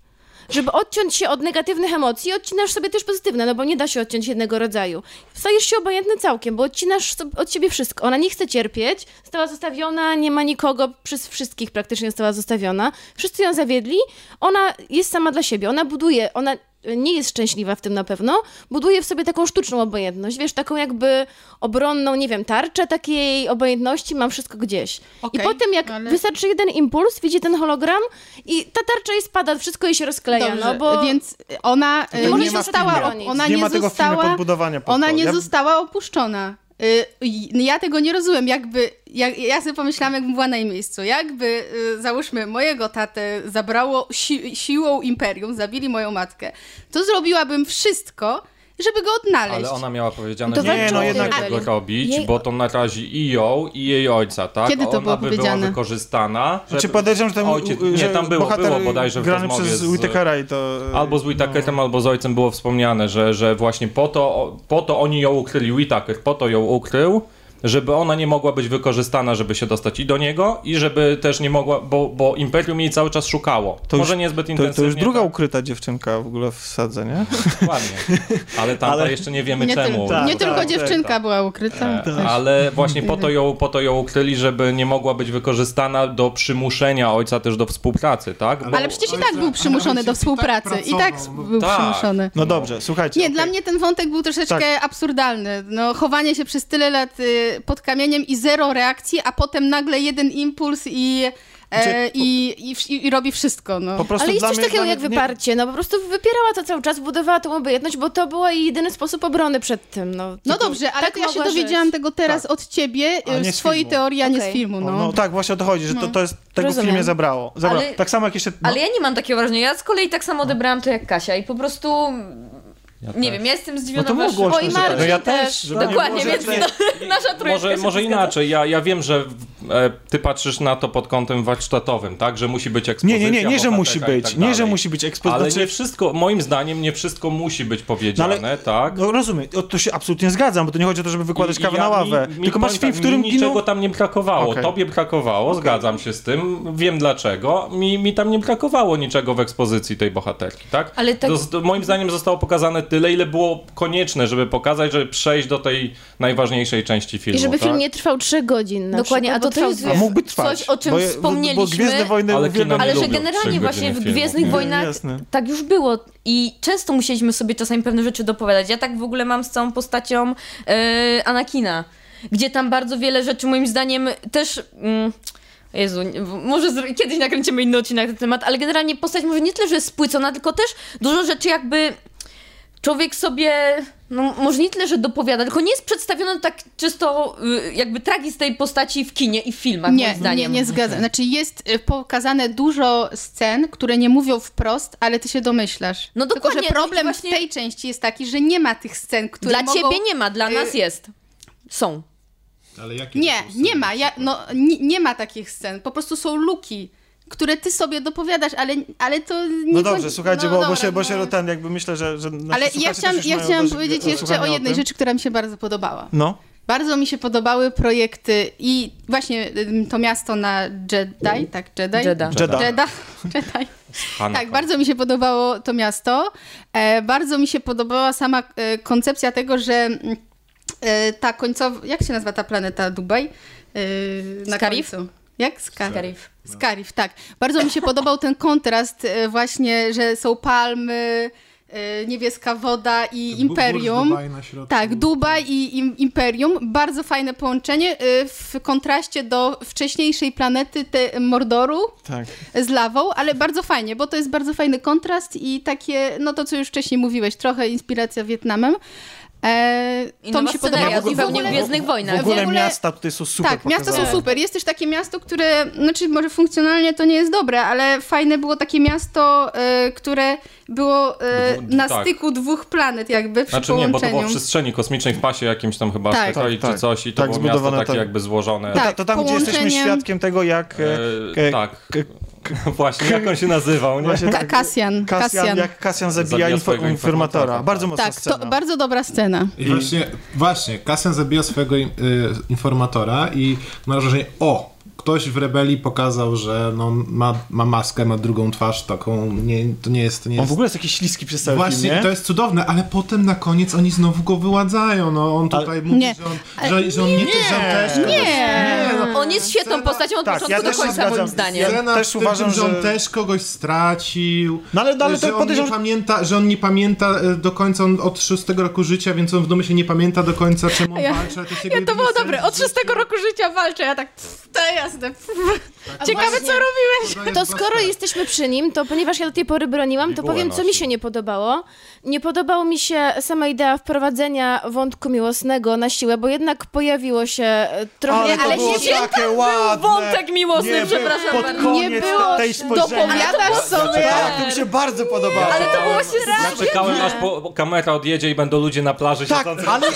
Żeby odciąć się od negatywnych emocji, odcinasz sobie też pozytywne, no bo nie da się odciąć jednego rodzaju. Stajesz się obojętny całkiem, bo odcinasz od siebie wszystko. Ona nie chce cierpieć, została zostawiona, nie ma nikogo, przez wszystkich praktycznie została zostawiona. Wszyscy ją zawiedli, ona jest sama dla siebie, ona buduje, ona nie jest szczęśliwa w tym na pewno, buduje w sobie taką sztuczną obojętność, wiesz, taką jakby obronną, nie wiem, tarczę takiej obojętności, mam wszystko gdzieś. Okej, I potem jak ale- wystarczy jeden impuls, widzi ten hologram i ta tarcza jej spada, wszystko jej się rozkleja, Dobrze, no bo... więc ona tego nie, nie została, ona nie, nie, ma tego w filmie została, podbudowania pod ona to. nie ja, została opuszczona. Y, Ja tego nie rozumiem, jakby, jak, ja sobie pomyślałam, jakbym była na jej miejscu, jakby, y, załóżmy, mojego tatę zabrało si siłą imperium, zabili moją matkę, to zrobiłabym wszystko, żeby go odnaleźć. Ale ona miała powiedziane, To że nie może jednak- tego robić, jej- bo to narazi i ją, i jej ojca, tak? Kiedy to ona było by powiedziane? była wykorzystana. Znaczy podejrzewam, że tam, Ojciec, u- nie, tam było, było bodajże w grany rozmowie przez z- i to... Albo z Whittakerem, albo z ojcem było wspomniane, że, że właśnie po to, po to oni ją ukryli, Whittaker po to ją ukrył, żeby ona nie mogła być wykorzystana, żeby się dostać i do niego, i żeby też nie mogła, bo, bo Imperium jej cały czas szukało. To Może już- niezbyt To, intensywnie. to już druga tak, ukryta dziewczynka w ogóle w sadze, nie? Dokładnie. Ale tamta Ale- jeszcze nie wiemy nie, czemu. tyl- Tak, nie tak, tylko tak, dziewczynka tak. była ukryta. E, też. Ale właśnie po to, ją, po to ją ukryli, żeby nie mogła być wykorzystana do przymuszenia ojca też do współpracy, tak? Bo, Ale przecież i tak był przymuszony do tak współpracy. I tak pracował, był Tak. przymuszony. No dobrze, słuchajcie. Nie, okej. dla mnie ten wątek był troszeczkę Tak. absurdalny. No, chowanie się przez tyle lat y, pod kamieniem i zero reakcji, a potem nagle jeden impuls i, e, Znaczy, i, i, i robi wszystko. No. Po prostu Ale jest coś mnie- takiego jak mnie- wyparcie, no po prostu wypierała to cały czas, budowała tą obojętność, bo to był jej jedyny sposób obrony przed tym, no. No dobrze, ale tak ja się dowiedziałam żyć. tego teraz Tak. od ciebie, A nie z twojej filmu. teorii, a nie z Okej. filmu. No, No. no tak, właśnie o to chodzi, że to, to jest, tego w Rozumiem. filmie zabrało. zabrało. Ale- Tak samo jak jeszcze... No, Ale ja nie mam takiego wrażenia. Ja z kolei tak samo odebrałam to jak Kasia i po prostu. Nie też. wiem, ja jestem no zdziwiona. to mogło Oj, się Marcin No ja też. też. nie Dokładnie, że więc no, nasza trójka Może, się może inaczej. Ja, ja wiem, że e, ty patrzysz na to pod kątem warsztatowym, tak? Że musi być Nie, ekspozycja nie, nie, nie, że bohatera musi i być, tak nie, że musi być ekspozycja. Ale nie wszystko, moim zdaniem, nie wszystko musi być powiedziane, No ale- tak? No rozumiem, o, to się absolutnie zgadzam, bo to nie chodzi o to, żeby wykładać I- kawę i na ja- ławę. mi- mi Tylko masz film, w tak, którym mi niczego tam nie brakowało. Okej. Tobie brakowało, zgadzam się z tym, wiem dlaczego. Mi, mi tam nie brakowało niczego w ekspozycji tej bohaterki, tak? Ale tak- moim zdaniem zostało pokazane tyle, ile było konieczne, żeby pokazać, żeby przejść do tej najważniejszej części filmu. I żeby tak? film nie trwał trzy godzin na Dokładnie, przykład, a to też dwie. A mógłby trwać. Coś, o czym bo, je- wspomnieliśmy, Bo, Gwiezdne Wojny ale kino Ale że generalnie właśnie w filmu. Gwiezdnych Nie, Wojnach jasne. tak już było i często musieliśmy sobie czasami pewne rzeczy dopowiadać. Ja tak w ogóle mam z całą postacią e, Anakina, gdzie tam bardzo wiele rzeczy moim zdaniem też... Mm, Jezu, może zro- kiedyś nakręcimy inny odcinek na ten temat, ale generalnie postać może nie tyle, że jest spłycona, tylko też dużo rzeczy jakby człowiek sobie, no może nie tyle, że dopowiada, tylko nie jest przedstawiony tak czysto y, jakby tragizm tej postaci w kinie i w filmach, moim Nie, nie, zdaniem. nie zgadzam. Znaczy jest y, pokazane dużo scen, które nie mówią wprost, ale ty się domyślasz. No Tylko, dokładnie, że problem właśnie- w tej części jest taki, że nie ma tych scen, które Dla mogą... ciebie nie ma, dla y, nas jest. Są. Ale jakie Nie, nie ma. Ja, no, nie, nie ma takich scen. Po prostu są luki, które ty sobie dopowiadasz, ale, ale to nie... No dobrze, słuchajcie, no bo, bo, dobra, się, bo no. się ten jakby myślę, że, że Ale ja chciałam, ja chciałam dość powiedzieć jeszcze o jednej tym. rzeczy, która mi się bardzo podobała. No, Bardzo mi się podobały projekty i właśnie to miasto na Jedi, tak? Jedi? Jeddah. Jeddah. Jedi. Hanna Tak, bardzo mi się podobało to miasto. E, bardzo mi się podobała sama e, koncepcja tego, że mm, e, ta końcowa... Jak się nazywa ta planeta Dubaj? E, na Scarif? końcu. Jak? Scarif. Scarif, tak. Bardzo mi się podobał ten kontrast e, właśnie, że są palmy, e, niebieska woda i burz imperium. Dubaj na środku. Tak, Dubaj i im, Imperium. Bardzo fajne połączenie y, w kontraście do wcześniejszej planety te Mordoru tak. z lawą, ale bardzo fajnie, bo to jest bardzo fajny kontrast i takie, no to co już wcześniej mówiłeś, trochę inspiracja Wietnamem. E, I to mi się podobało. I w zupełnie ogóle, w Gwiezdnych Wojnach. W ogóle, w ogóle- miasta tutaj są super tak, miasta są pokazane. super. Jest też takie miasto, które, znaczy może funkcjonalnie to nie jest dobre, ale fajne było takie miasto, e, które było e, Dwu- na tak. styku dwóch planet jakby przy Znaczy nie, bo to połączeniu. było w przestrzeni kosmicznej w pasie jakimś tam chyba Tak. Tak, czy tak. coś i to Tak, było miasto zbudowane takie tak. jakby złożone. Tak. To tam, gdzie jesteśmy świadkiem tego, jak... e, E, e, tak. Właśnie, jak on się nazywał, nie? Właśnie tak. Kasjan, Kasjan, jak Kasjan zabija, Zabija info, informatora. informatora. Bardzo mocna Tak, scena. to bardzo dobra scena. I właśnie, właśnie, Kasjan zabija swojego y, informatora i ma wrażenie, o, ktoś w rebelii pokazał, że no, ma, ma maskę, ma drugą twarz taką, nie, to nie jest... To nie On jest... w ogóle jest jakiś śliski przez cały Właśnie, film, nie? to jest cudowne, ale potem na koniec oni znowu go wyładzają, no on tutaj mówi, Nie. że on, że, że on nie, że on też kogoś- Nie. no. On jest świetną Scena- postacią od Tak, początku ja do też się końca, moim zdaniem. Scena Też w tym, uważam, że on że- też kogoś stracił. No ale- no ale to że on podejrzewam, nie że- pamięta, że on nie pamięta e, do końca on od szóstego roku życia, więc on w domyśle nie pamięta do końca czemu on Ja- walczy. ale To, Ja to było dobre. Od szóstego roku życia walczę. Ja tak, to jasne. гораздо. Tak, Ciekawe, właśnie- co robiłeś. To skoro jesteśmy przy nim, to ponieważ ja do tej pory broniłam, to powiem, co mi się nie podobało. Nie podobało mi się sama idea wprowadzenia wątku miłosnego na siłę, bo jednak pojawiło się e, trochę... Ale ale było się- takie ładne. wątek miłosny, Nie, przepraszam pod bardzo. Nie było tej dopowiadasz sobie. Tak, to mi się bardzo podobało. Ale to było właśnie Ja czekałem aż po, po kamera odjedzie i będą ludzie na plaży Tak, siedzący ale.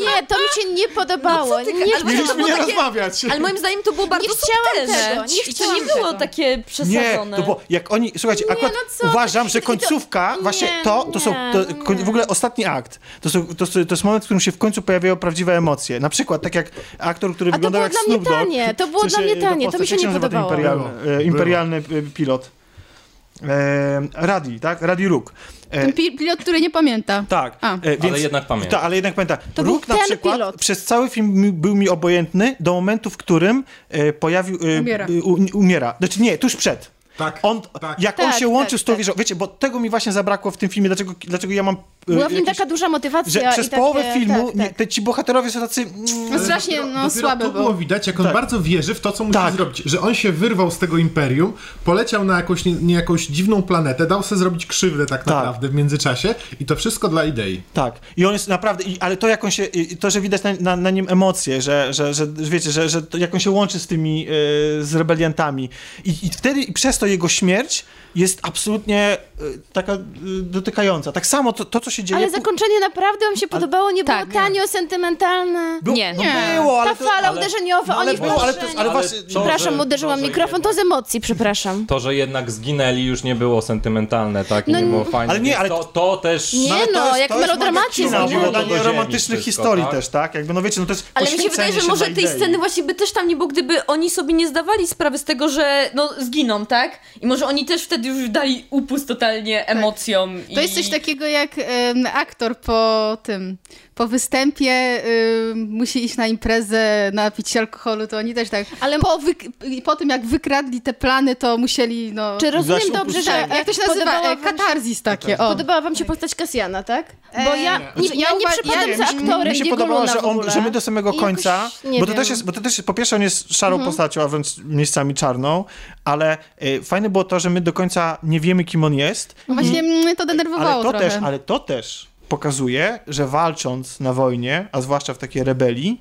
Nie, to mi się nie podobało. No co ty, nie, mieliśmy nie rozmawiać. Ale moim zdaniem to było bardzo Nie chciałam subtelne. tego, nie I to nie było tego. takie Nie, przesadzone. to bo jak oni, słuchajcie, akurat no uważam, że to- końcówka, nie, właśnie to, to są, to, nie, nie. w ogóle ostatni akt, to, są, to, są- to jest moment, w którym się w końcu pojawiają prawdziwe emocje. Na przykład, tak jak aktor, który A to wyglądał było jak dla mnie Snoop Dogg. tanie, to było dla mnie tanie, to mi się jak nie podobało. Imperialny, Było, e, imperialny e, pilot. E, Radi, tak? Radi Rook. E, Ten pi- pilot, który nie pamięta. tak, A. e, więc, Ale jednak pamiętam. Tak, ale jednak pamiętam. To na przykład pilot. przez cały film był mi obojętny do momentu, w którym e, pojawił... E, Umiera. u, umiera. Znaczy nie, tuż przed. Tak, On, tak. jak on Tak, się łączył tak, z tą tak. wieżą, wiecie, bo tego mi właśnie zabrakło w tym filmie, dlaczego, dlaczego ja mam... e, Była w nim taka duża motywacja że przez takie, połowę filmu tak, nie, tak. te, ci bohaterowie są tacy... mm, Strasznie, no, dopiero słaby tu był. było widać, jak on Tak. bardzo wierzy w to, co musi Tak. zrobić. Że on się wyrwał z tego imperium, poleciał na jakąś, nie, nie jakąś dziwną planetę, dał sobie zrobić krzywdę tak Tak. naprawdę w międzyczasie i to wszystko dla idei. Tak. I on jest naprawdę, i, ale to jak on się, to, że widać na, na, na nim emocje, że, że, że wiecie, że, że to, jak on się łączy z tymi, e, z rebeliantami. I, I wtedy, i przez to to jego śmierć jest absolutnie y, taka y, dotykająca. Tak samo to, to co się dzieje... Ale zakończenie naprawdę wam się podobało? Nie Tak. było tanio, sentymentalne? Było- Nie. no Nie. było, ale Ta fala ale- uderzeniowa, no, ale oni w było, ale to, ale Ale właśnie... to- Przepraszam, że- uderzyłam to, mikrofon, to z emocji, przepraszam. To, że jednak zginęli już nie było sentymentalne, tak? I No nie było nie- fajne. ale nie, ale- To, to też... Nie, to no, jest- jak melodramatyzm, nie? ziemi romantycznych historii tak? też, tak? Jakby, no wiecie, no to jest Ale mi się wydaje, że może tej sceny właśnie by też tam nie było, gdyby oni sobie nie zdawali sprawy z tego, że no zginą, tak? I może oni też wtedy już dali upust totalnie emocjom. To i... jest coś takiego jak em, aktor po tym, po występie em, musi iść na imprezę, napić się alkoholu, to oni też tak, ale po, po tym jak wykradli te plany, to musieli, no... Czy rozumiem dobrze, że. Jak to się nazywa? E, Katarzis takie, o. Podobała wam się postać Kasjana, tak? Bo E, ja nie. nie, ja ja nie przepadam ja- za mi- aktorem Mi się podobało, że, on, że my do samego I końca, bo to, wiem. też jest, bo to też po pierwsze on jest szarą postacią, a wręcz miejscami czarną, ale y, fajne było to, że my do końca nie wiemy, kim on jest, No Właśnie mnie to denerwowało ale to trochę. też, ale to też pokazuje, że walcząc na wojnie, a zwłaszcza w takiej rebelii,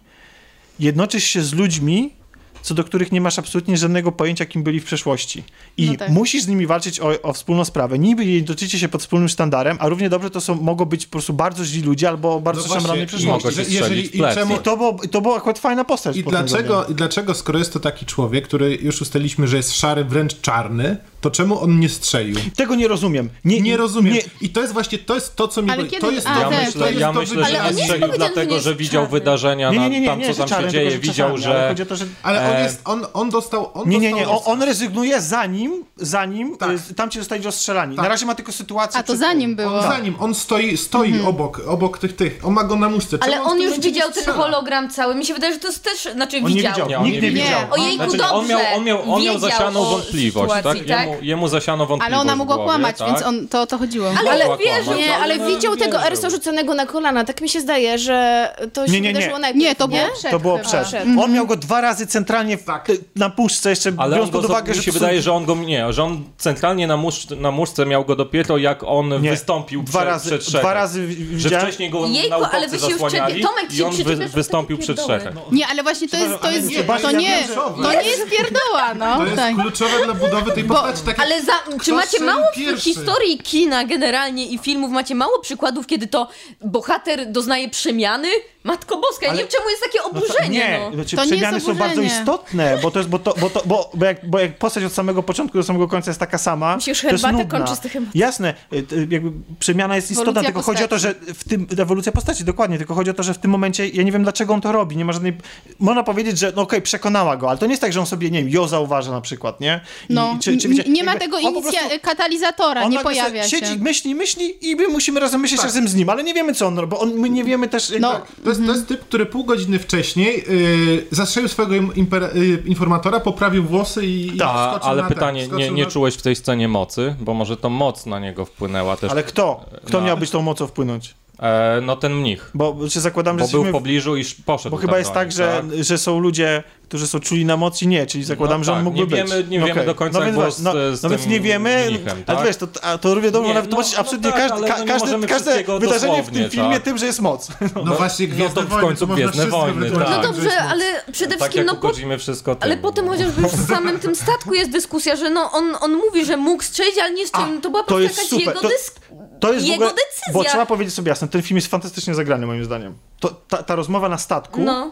jednoczysz się z ludźmi, co do których nie masz absolutnie żadnego pojęcia, kim byli w przeszłości. I No tak. musisz z nimi walczyć o, o wspólną sprawę. Niby jednoczycie się pod wspólnym sztandarem, a równie dobrze to są, mogą być po prostu bardzo źli ludzie albo bardzo No no szamranej właśnie, i przeszłości. strzelić jeżeli- i czemu- I to, było, to była akurat fajna postać. I dlaczego. I dlaczego, skoro jest to taki człowiek, który już ustaliliśmy, że jest szary, wręcz czarny, to czemu on nie strzelił? Tego nie rozumiem. Nie, Nie rozumiem. Nie, I to jest właśnie, to jest to, co mi... Ale kiedy- to jest a, to, Ja tak, to myślę, jest ja to myślę, że nie strzelił dlatego, że widział czarny. wydarzenia nie, na nie, nie, nie, tam, co tam czarny, się dzieje. Widział, że... Ale on E, jest, on, on dostał... On Nie, nie, dostał nie, on, rezygnuje zanim, zanim Tak. y, tamci zostali rozstrzelani. Tak. Na razie ma tylko sytuację... A to przed- zanim było. On za nim, on stoi, stoi obok, obok tych, tych, on ma go na muszce. Ale on już widział ten hologram cały. Mi się wydaje, że to jest też, znaczy widział. nikt nie widział. Ojejku, Znaczy, dobrze. on miał, on miał, zasianą wątpliwość, tak? Jemu, jemu zasiano wątpliwość Ale ona mogła głowie, kłamać, tak? więc on, to o to chodziło. Ale wierzył. kłamać, Nie, ale no, widział tego. Erso rzuconego na kolana. Tak mi się zdaje, że to się Nie, nie, nie. wydarzyło najpierw. Nie, to było przed To było przed. Przed. On miał go dwa razy centralnie w, Tak. ty- na puszce, jeszcze Ale biorąc pod uwagę, mi że się wydaje, że on go nie, że on centralnie na, musz, na muszce miał go dopiero jak on Nie. wystąpił dwa przed, razy, przed trzech. dwa razy Że wcześniej go Jejku, ale wy się już zasłaniali przed- Tomek i się on wy, wystąpił przed pierdoły. trzech. Nie, ale właśnie to jest, to jest, ale to nie, nie, kluczowe. to nie jest pierdoła, no. To jest tak. kluczowe dla budowy tej postaci. Tak jak Ale za, czy macie mało w pierwszy? historii kina generalnie i filmów, macie mało przykładów, kiedy to bohater doznaje przemiany? Matko Boska, ja Ale- nie wiem czemu jest takie No to, oburzenie, nie, no. znaczy, To nie jest przemiany są bardzo oburzenie. istotne, bo to jest, bo, to, bo, to, bo, bo, jak, bo jak postać od samego początku do samego końca jest taka sama, Mi się już to jest herbata nudna. kończy z tych emocji. Jasne, y, jakby przemiana jest istotna, Ewolucja tylko chodzi o to, że w tym, ewolucja postaci, dokładnie, tylko chodzi o to, że w tym momencie, ja nie wiem dlaczego on to robi, nie ma żadnej, można powiedzieć, że no okej, przekonała go, ale to nie jest tak, że on sobie, nie wiem, ją zauważa na przykład, nie? I, No, czy- czy wiecie, nie ma tego inicja- prostu- katalizatora, on nie pojawia siedzi, się. myśli, myśli i my musimy razem myśleć Tak. razem z nim, ale nie wiemy, co on robi, bo on, my nie wiemy też, No, To jest, to jest typ, który pół godziny wcześniej yy, zastrzelił swojego im, imper, yy, informatora, poprawił włosy i, i Tak, ale na pytanie, ten, nie, nie na... czułeś w tej scenie mocy? Bo może to moc na niego wpłynęła też. ale kto? Kto No. miał być tą mocą wpłynąć? E, no ten mnich. Bo się zakładam, że Bo był w pobliżu i sz- poszedł Bo chyba jest tak, że, że są ludzie, którzy są czuli na mocy, nie, czyli zakładam, No że on tak, mógłby nie być. wiemy- nie No wiemy do końca, no jak więc, z- no, z no więc nie wiemy, mnichem, ale tak? wiesz, to, a to dobrze Nie, no, no absolutnie tak, każde, ale ka, no nie każde, wydarzenie w tym filmie tak? tym, że jest moc. No, właśnie, Gwiezdne to w Wojny, końcu można Gwiezdne Wojny, tak. No dobrze, moc. ale przede Tak wszystkim, no po, wszystko ale potem no. chociażby już w samym tym statku jest dyskusja, że no on, on mówi, że mógł strzelić, ale nie strzelił. To była po to prostu jakaś jego dysk... To jest Jego ogóle, decyzja. Bo trzeba powiedzieć sobie jasno, ten film jest fantastycznie zagrany moim zdaniem. To, ta, ta rozmowa na statku, No.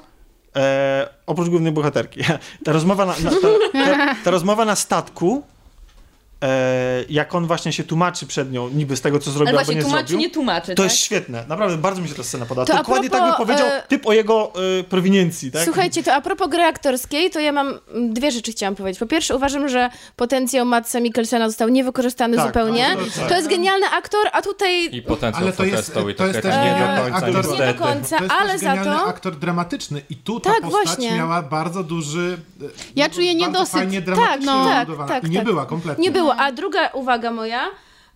e, oprócz głównej bohaterki, ta rozmowa na, na, ta, ta, ta rozmowa na statku, jak on właśnie się tłumaczy przed nią, niby z tego, co zrobił albo nie tłumaczy, zrobił. nie tłumaczy, To tak? jest świetne, naprawdę bardzo mi się ta scena podoba. To a Dokładnie propos, tak by powiedział e, typ o jego e, prowiniencji, tak? Słuchajcie, to a propos gry aktorskiej, to ja mam dwie rzeczy chciałam powiedzieć. Po pierwsze, uważam, że potencjał Matsa Mikkelsena został niewykorzystany Tak, zupełnie. to tak. To jest genialny aktor, a tutaj I potencjał Ale to jest- to tak jest też nie genialny do końca aktor. niestety. nie do końca, To jest ale za genialny to... aktor dramatyczny i tu ta Tak, postać właśnie. miała bardzo duży... e, Ja czuję niedosyt. fajnie dramatycznie Tak, no, tak, tak, I nie tak. była kompletnie. Nie było. A druga uwaga moja,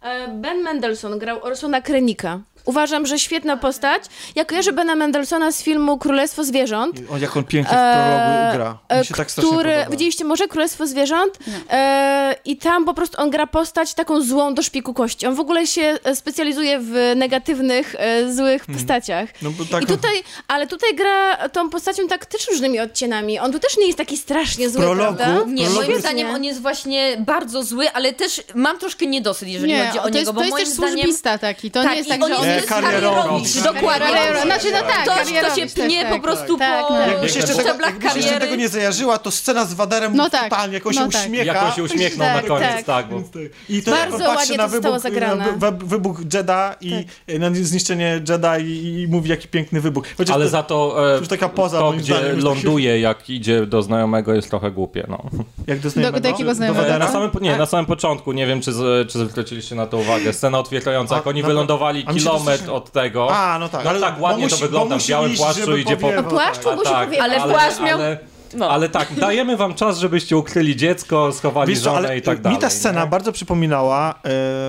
e, Ben Mendelsohn grał Orsona Krenika. Uważam, że świetna postać. Ja kojarzę Bena Mendelssohna z filmu Królestwo Zwierząt. O, jak on pięknie w prologu gra. e, Mi się tak strasznie który, podoba. widzieliście może Królestwo Zwierząt? E, I tam po prostu on gra postać taką złą do szpiku kości. On w ogóle się e, specjalizuje w negatywnych, e, złych postaciach. No, bo tak I tutaj, ale tutaj gra tą postacią tak też różnymi odcieniami. On tu też nie jest taki strasznie zły, prologu? prawda? Nie, Prologu moim jest- zdaniem on jest właśnie bardzo zły, ale też mam troszkę niedosyt, jeżeli Nie, chodzi o to niego, jest, bo to jest też zdaniem... służbista taki, to tak, nie jest tak, on że jest on Nie, jest karierowicz. Dokładnie. Karierowicz. Znaczy, no tak, Ktoś, kto się pnie tak. po prostu Tak, po no. Jakbyś jeszcze, tego, szczeblach jakbyś jeszcze tego nie zajarzyła, to scena z Waderem No tak, totalnie, jak on się no tak. uśmiecha. Jak on się uśmiechnął Tak, na koniec, tak. tak. bo... I to Bardzo patrzy ładnie na wybuch, zagrane. na wy- wybuch Jeda i na zniszczenie Jeda i, i mówi, jaki piękny wybuch. Chociaż Ale to, za to, e, już taka poza, to gdzie zdaniem, tak się- ląduje, jak idzie do znajomego, jest trochę głupie. No. Jak do, znajomego? do jakiego znajomego? E? Na samym, nie, na samym początku, nie wiem, czy, z, czy zwróciliście na to uwagę, scena otwierająca, jak oni wylądowali się to kilometr od tego. A, no tak. No ale- tak, ładnie musi- to wygląda, w białym iść, płaszczu idzie po- powiewał, Po płaszczu tak. musi tak. Ale płaszcz miał- Ale, No. ale tak, dajemy wam czas, żebyście ukryli dziecko, schowali Wiesz żonę ale i tak dalej. mi ta scena nie? bardzo przypominała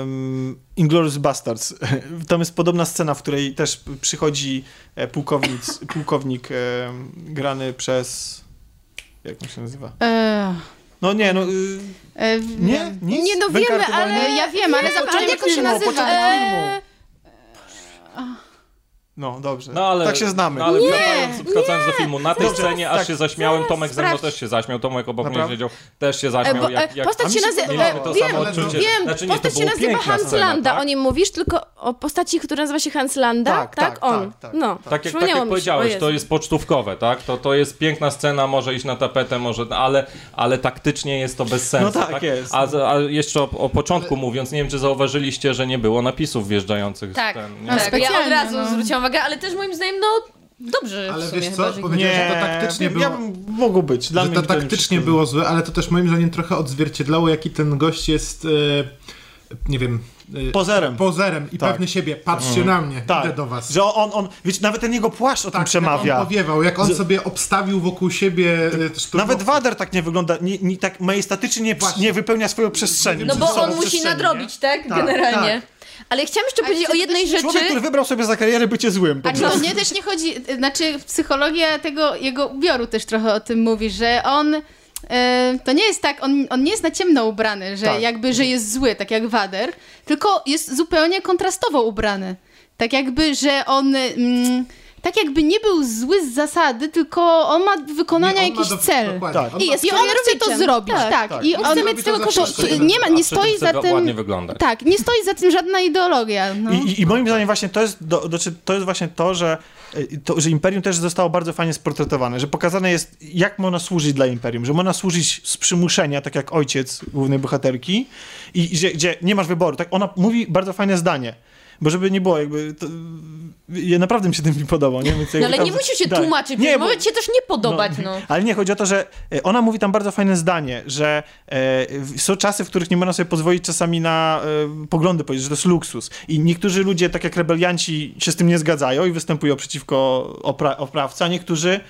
um, Inglourious Bastards. Tam jest podobna scena, w której też przychodzi e, pułkownic, pułkownik e, grany przez... Jak on się nazywa? E, No nie, no... Y, e, nie? Nic? Nie, no wiemy, ale- Ja wiem, ale zapomniałam jak on się nazywa. Początek E, filmu. No, dobrze. No, ale, tak się znamy. No, ale wracając, wracając do filmu, na tej Dobrze, scenie aż tak. się zaśmiałem, Tomek ze mną sprawdź. też się zaśmiał, Tomek obok mnie siedział, też się E, zaśmiał. bo, jak, e, jak... postać się nazywa... e, to Wiem, samo odczucie. wiem, Znaczy, nie, postać się nazywa piękna Hans scena, Landa. tak? O nim mówisz, tylko o postaci, która nazywa się Hans Landa? Tak, tak, on. tak, tak, no, Tak jak, tak jak się. powiedziałeś, to jest pocztówkowe, tak? To, to jest piękna scena, może iść na tapetę, może, ale, ale taktycznie jest to bez sensu. No tak jest. A, a jeszcze o, o początku mówiąc, nie wiem, czy zauważyliście, że nie było napisów wjeżdżających Tak, z ten, nie? A tak. Ja od razu no. zwróciłam uwagę, ale też moim zdaniem, no dobrze Ale w sumie wiesz co? że... Powiedziałeś, że to taktycznie ja, było... ja bym mogło być. Dla że mnie to to nie taktycznie było złe, ale to też moim zdaniem trochę odzwierciedlało, jaki ten gość jest, e, nie wiem... e, Pozerem. Pozerem i Tak. pewny siebie. Patrzcie na mnie, Tak, idę do was. że on, on, wiecie, nawet ten jego płaszcz o tym Tak, przemawia. Jak on powiewał, jak on sobie obstawił wokół siebie e, szturmowców. Nawet Wader tak nie wygląda, nie, nie, tak majestatycznie nie, Właśnie. nie wypełnia swojej przestrzeni. No bo on musi nadrobić, tak? Tak, Generalnie. Ale chciałam jeszcze A powiedzieć o jednej rzeczy. Człowiek, który wybrał sobie za karierę bycie złym. Po A czy prostu. to nie też nie chodzi, znaczy psychologia tego jego ubioru też trochę o tym mówi, że on e, to nie jest tak, on, on nie jest na ciemno ubrany, że Tak. jakby, że jest zły, tak jak Wader, tylko jest zupełnie kontrastowo ubrany. Tak jakby, że on mm, tak jakby nie był zły z zasady, tylko on ma do wykonania Nie, on ma jakiś do- cel. Tak. On I ma- jest I on chce to zrobić, Tak, tak. tak. I On on, chce za to, wszystko. nie ma, nie stoi za tym... Tak, nie stoi za tym żadna ideologia. No. I, i, I moim zdaniem właśnie to jest, do, do, to jest właśnie to że, y, to, że Imperium też zostało bardzo fajnie sportretowane, że pokazane jest, jak można służyć dla Imperium, że można służyć z przymuszenia, tak jak ojciec głównej bohaterki i, i że, gdzie nie masz wyboru. Tak, ona mówi bardzo fajne zdanie. Bo żeby nie było jakby... To, ja naprawdę mi się ten film podobał, nie? Więc No ale tam- nie musisz się tak. tłumaczyć, Nie, bo- może cię też nie podobać, no. Ale nie, chodzi o to, że e, ona mówi tam bardzo fajne zdanie, że e, są czasy, w których nie można sobie pozwolić czasami na e, poglądy powiedzieć, że to jest luksus. I niektórzy ludzie, tak jak rebelianci, się z tym nie zgadzają i występują przeciwko opra- oprawcy, a niektórzy,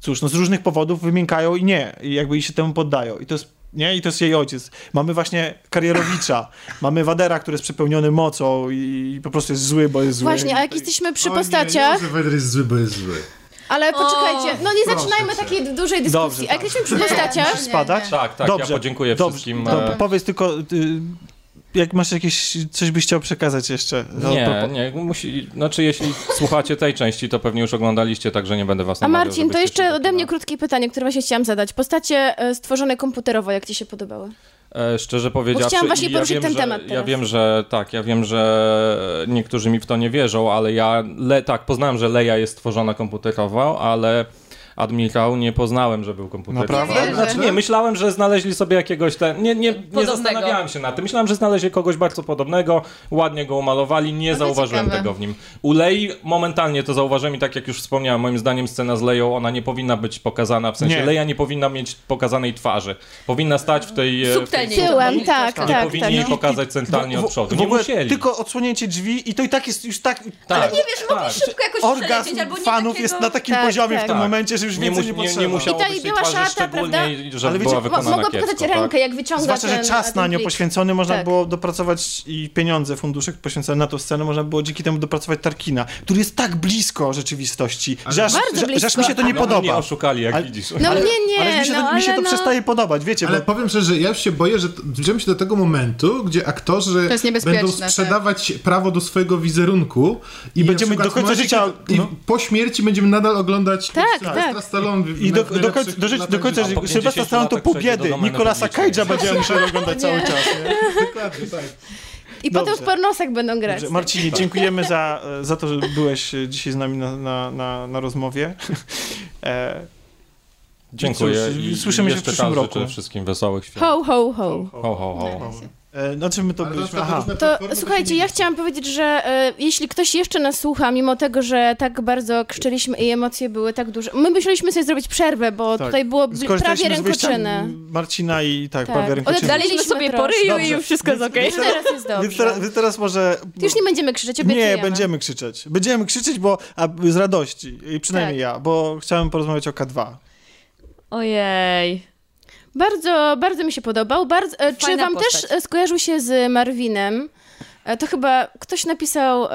cóż, no z różnych powodów wymiękają i nie, i jakby i się temu poddają. I to jest nie? I to jest jej ojciec. Mamy właśnie karierowicza, mamy Wadera, który jest przepełniony mocą i, i po prostu jest zły, bo jest zły. Właśnie, a jak jesteśmy przy O postaciach... Nie, nie, Vader jest zły, bo jest zły. Ale poczekajcie, no nie Proszę zaczynajmy cię. takiej dużej dyskusji. Dobrze, A jak jesteśmy przy postaciach... Spadać? Tak, tak, Dobrze. ja podziękuję Dobrze. wszystkim. To e, powiedz tylko, y, jak masz jakieś, coś byś chciał przekazać jeszcze? A Nie, propos- nie, musi, znaczy jeśli słuchacie tej części, to pewnie już oglądaliście, także nie będę was A namawiał, Marcin, to jeszcze ode mnie krótkie pytanie, które właśnie chciałam zadać. Postacie e, stworzone komputerowo, jak ci się podobały? E, Szczerze powiedziawszy, chciałam właśnie i ja poruszyć wiem, ten że, temat Ja teraz. wiem, że tak, ja wiem, że niektórzy mi w to nie wierzą, ale ja le, tak, poznałem, że Leia jest stworzona komputerowo, ale Admirał nie poznałem, że był komputerowy. Naprawdę? Nie Znaczy nie, myślałem, że znaleźli sobie jakiegoś ten... Nie, nie, nie zastanawiałem się nad tym. Myślałem, że znaleźli kogoś bardzo podobnego, ładnie go umalowali, nie No zauważyłem ciekawe. tego w nim. U Lei momentalnie to zauważyłem i tak jak już wspomniałem, moim zdaniem scena z Leją, ona nie powinna być pokazana, w sensie Nie. Leia nie powinna mieć pokazanej twarzy. Powinna stać w tej... e, Subtelnie. Tyłem, tak, nie tak, powinni tak. jej pokazać centralnie W- w- od przodu. Nie musieli. tylko odsłonięcie drzwi i to i tak jest już tak... Tak, Nie wiesz, mogli tak. szybko jakoś Orgazm przelecieć, albo nie fanów takiego... jest na takim Tak, poziomie tak. w tym Tak. momencie, że już nie, więcej mu- nie nie, nie potrzeba. musiało I ta być twarzy szata, szczególnie, że Ale wiecie, była wykonana Mogła pokazać kiepsko, rękę, tak? jak wyciąga Zwłaszcza, ten, że czas ten na nią plik. poświęcony, można Tak. było dopracować i pieniądze, fundusze poświęcone na tą scenę, można było dzięki temu dopracować Tarkina, który jest tak blisko rzeczywistości, że aż, Bardzo że, że aż mi się to nie No, podoba. oszukali, jak Ale- widzisz. No ale, nie, nie, ale mi się, no, to, mi się ale to no... przestaje podobać, wiecie, Ale bo powiem szczerze, ja już się boję, że zbliżamy się do tego momentu, gdzie aktorzy będą tak. sprzedawać prawo do swojego wizerunku i, będziemy do końca życia- no. I po śmierci będziemy nadal oglądać Tak, Sylwestra tak. Stallone w- i do, do, końca, do, życia- do końca Sylwestra 50 Stallone to pół biedy, Nikolasa. Cage'a będziemy musieli oglądać cały czas. Nie? Dokładnie, tak. I potem w Dobrze. pornosach będą grać. Dobrze, Marcinie, dziękujemy za, za to, że byłeś dzisiaj z nami na, na, na, na rozmowie. E, Dziękuję cóż, i słyszymy się w jeszcze przyszłym raz roku. życzę wszystkim wesołych świąt. Ho, ho, ho. Ho, ho, ho. e, na czym my to Ale byliśmy? Aha. To słuchajcie, ja nie- chciałam powiedzieć, że e, jeśli ktoś jeszcze nas słucha, mimo tego, że tak bardzo krzyczeliśmy i emocje były tak duże, my myśleliśmy sobie zrobić przerwę, bo Tak. tutaj było prawie rękoczyny. Marcina i tak, Tak. prawie rękoczyny. Daliśmy sobie po ryju i już wszystko jest okej. Już teraz jest dobrze. Więc teraz, teraz może... Już nie będziemy krzyczeć, Nie, obiecujemy. będziemy krzyczeć. Będziemy krzyczeć, bo a, z radości. I przynajmniej Tak. ja, bo chciałem porozmawiać o K2. Ojej. Bardzo, bardzo mi się podobał. Bardzo, e, czy wam postać. też e, skojarzył się z Marvinem? E, To chyba ktoś napisał, e,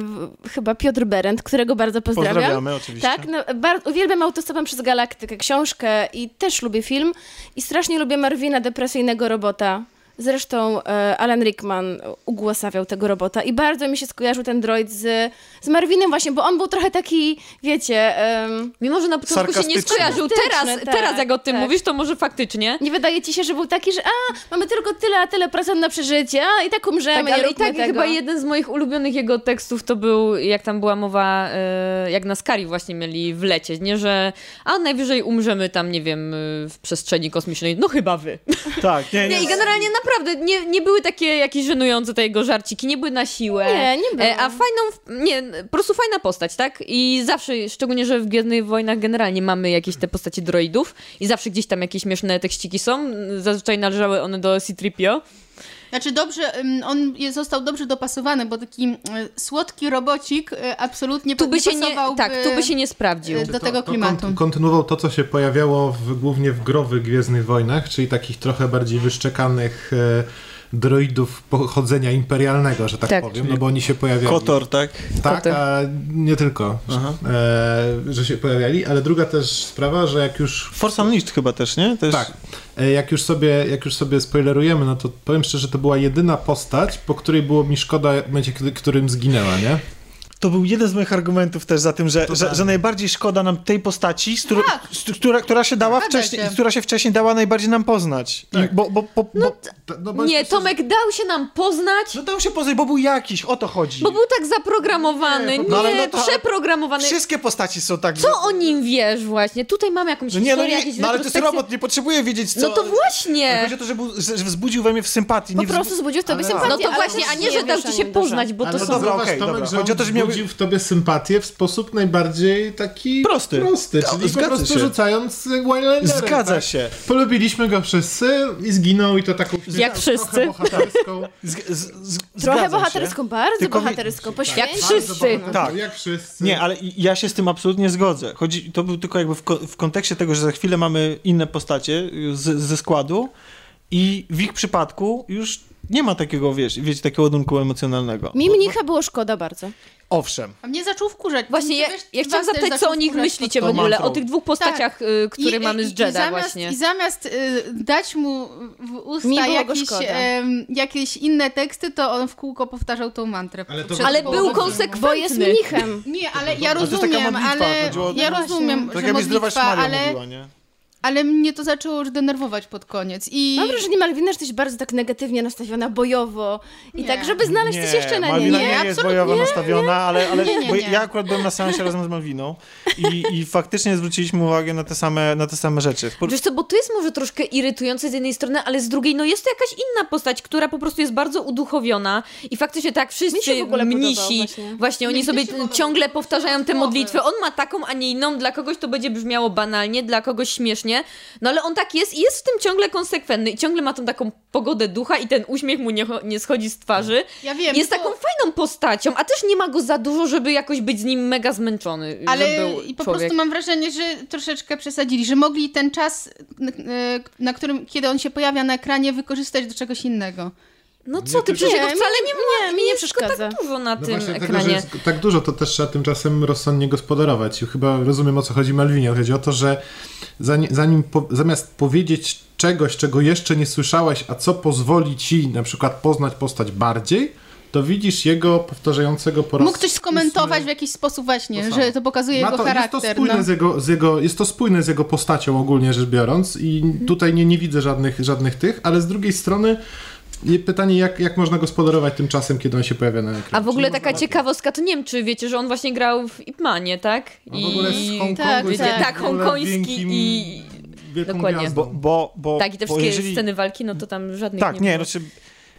w- chyba Piotr Berend, którego bardzo pozdrawiam. Pozdrawiamy oczywiście. Tak, no, bar- uwielbiam Autostopem przez Galaktykę, książkę i też lubię film. I strasznie lubię Marvina, depresyjnego robota. Zresztą e, Alan Rickman ugłasawiał tego robota i bardzo mi się skojarzył ten droid z, z Marvinem właśnie, bo on był trochę taki, wiecie, em, Mimo, że na początku się nie skojarzył. Teraz, Sarkastyczny, teraz jak o tym tak. mówisz, to może faktycznie. nie wydaje ci się, że był taki, że a, mamy tylko tyle, a tyle procent na przeżycie, a i tak umrzemy, Tak, ale i tak tego. chyba jeden z moich ulubionych jego tekstów to był, jak tam była mowa, e, jak na Skari właśnie mieli wlecieć, nie, że a najwyżej umrzemy tam, nie wiem, w przestrzeni kosmicznej, no chyba wy. Tak, nie, Nie, nie. i generalnie naprawdę nie, nie były takie jakieś żenujące te jego żarciki, nie były na siłę. Nie, nie. E, A fajną, nie, po prostu fajna postać, tak? I zawsze, szczególnie, że w Gwiezdnych Wojnach generalnie mamy jakieś te postacie droidów i zawsze gdzieś tam jakieś śmieszne tekściki są. Zazwyczaj należały one do C-3PO. Znaczy dobrze, on został dobrze dopasowany, bo taki y, słodki robocik y, absolutnie Tu by się nie, tak, tu by się nie sprawdził. y, do To- tego to klimatu. kont- kontynuował to, co się pojawiało w, głównie w growych Gwiezdnych Wojnach, czyli takich trochę bardziej wyszczekanych e, droidów pochodzenia imperialnego, że tak, Tak. powiem, no bo oni się pojawiali. Kotor, tak? Tak, Kotor. a nie tylko, e, że się pojawiali, ale druga też sprawa, że jak już Force Unleashed chyba też, nie? Też... tak. E, Jak już, sobie, jak już sobie spoilerujemy, no to powiem szczerze, że to była jedyna postać, po której było mi szkoda w momencie, którym zginęła, nie? To był jeden z moich argumentów też za tym, że, że, Totalnie. że najbardziej szkoda nam tej postaci, z którą, Tak. z, która, która się dała Zgadza wcześniej, się. która się wcześniej dała najbardziej nam poznać. I, Tak. bo, bo, bo, bo, no bo- Nie, Tomek dał się nam poznać, no dał się poznać, bo był jakiś, o to chodzi. bo był tak zaprogramowany, nie, no ale no to- przeprogramowany. Wszystkie postaci są tak... Co o nim wiesz właśnie? Tutaj mamy jakąś że nie, no, historię, nie, jakieś no ale to jest robot, nie potrzebuje wiedzieć co... No to właśnie! Chodzi o to, że, był, że, wzbudził we mnie w sympatii. Po nie prostu zbudził w tobie sympatię. No to właśnie, a nie, że dał ci się poznać, bo to są... dobra, okej, Tomek, dobra. że Chodzi o to, że miał- wzbudził w tobie sympatię w sposób najbardziej taki Prosty. prosty czyli po Zgadza prostu się. rzucając Winelanderem. Zgadza tak? się. Polubiliśmy go wszyscy i zginął i to taką Jak trochę wszyscy. bohaterską. Z, z, z, Trochę bohaterską, bardzo Tylko bohaterską, Jak poświęcił. wszyscy. Tak. Jak wszyscy. Nie, ale ja się z tym absolutnie zgodzę. Chodzi, to był tylko jakby w, ko- w kontekście tego, że za chwilę mamy inne postacie z, ze składu i w ich przypadku już nie ma takiego, wiesz, wiecie, takiego ładunku emocjonalnego. Mi mnicha było szkoda bardzo. Owszem. A mnie zaczął wkurzać. Właśnie, ja, ja chciałam zapytać, co o nich wkurzać myślicie w ogóle, o tych dwóch postaciach, y, które I- mamy z i Jedi zamiast, właśnie. I zamiast y, dać mu w usta jakieś, jakieś inne teksty, to on w kółko powtarzał tą mantrę. Ale to- Ale był konsekwentny. Bo jest mnichem. Nie, ale ja rozumiem, ale ja rozumiem, Tak że modlitwa, ale, mówiła, nie? Ale mnie to zaczęło już denerwować pod koniec. I Mam wrażenie, Malwina, że jesteś bardzo tak negatywnie nastawiona, bojowo i Nie. tak, żeby znaleźć coś jeszcze na nie. Malwina nie? nie, jest absolutnie bojowo nastawiona, ale, ale Nie, nie, bo nie. ja akurat byłem na seansie razem z Malwiną i, i faktycznie zwróciliśmy uwagę na te same, na te same rzeczy. W por- Wiesz co, bo to jest może troszkę irytujące z jednej strony, ale z drugiej, no jest to jakaś inna postać, która po prostu jest bardzo uduchowiona i faktycznie tak Mi wszyscy się w ogóle podobał mnisi, właśnie. właśnie oni Mi sobie ciągle powtarzają te modlitwy. On ma taką, a nie inną, dla kogoś to będzie brzmiało banalnie, dla kogoś śmiesznie, No ale on tak jest i jest w tym ciągle konsekwentny i ciągle ma tą taką pogodę ducha i ten uśmiech mu nie, nie schodzi z twarzy. Ja wiem. Jest to- taką fajną postacią, a też nie ma go za dużo, żeby jakoś być z nim mega zmęczony. Ale i po człowiek. prostu mam wrażenie, że troszeczkę przesadzili, że mogli ten czas, na którym, kiedy on się pojawia na ekranie, wykorzystać do czegoś innego. No co ty, przecież wcale nie nie, mi nie przeszkadza. tak dużo na No tym właśnie że ekranie. jest tak dużo, to też trzeba tymczasem rozsądnie gospodarować. I chyba rozumiem o co chodzi Malwinie. Chodzi o to, że zanim, zanim po, zamiast powiedzieć czegoś, czego jeszcze nie słyszałaś, a co pozwoli ci na przykład poznać postać bardziej, to widzisz jego powtarzającego po raz Mógł ktoś skomentować ósmy- w jakiś sposób właśnie, To że to pokazuje Ma jego to, charakter. Jest to, spójne no. z jego, z jego, jest to spójne z jego postacią ogólnie rzecz biorąc i tutaj nie, nie widzę żadnych, żadnych tych, ale z drugiej strony je- pytanie, jak, jak można gospodarować tym czasem, kiedy on się pojawia na ekranie. A w ogóle taka ciekawostka, to nie wiem, czy wiecie, że on właśnie grał w Ip Manie, tak? No w ogóle z Hongkongu Tak, jest tak. tak, hongkoński i... dokładnie. gwiazdą. Bo, bo, bo, Tak, i te bo wszystkie jeżeli... sceny walki, no to tam żadnych Tak, nie, nie, było. znaczy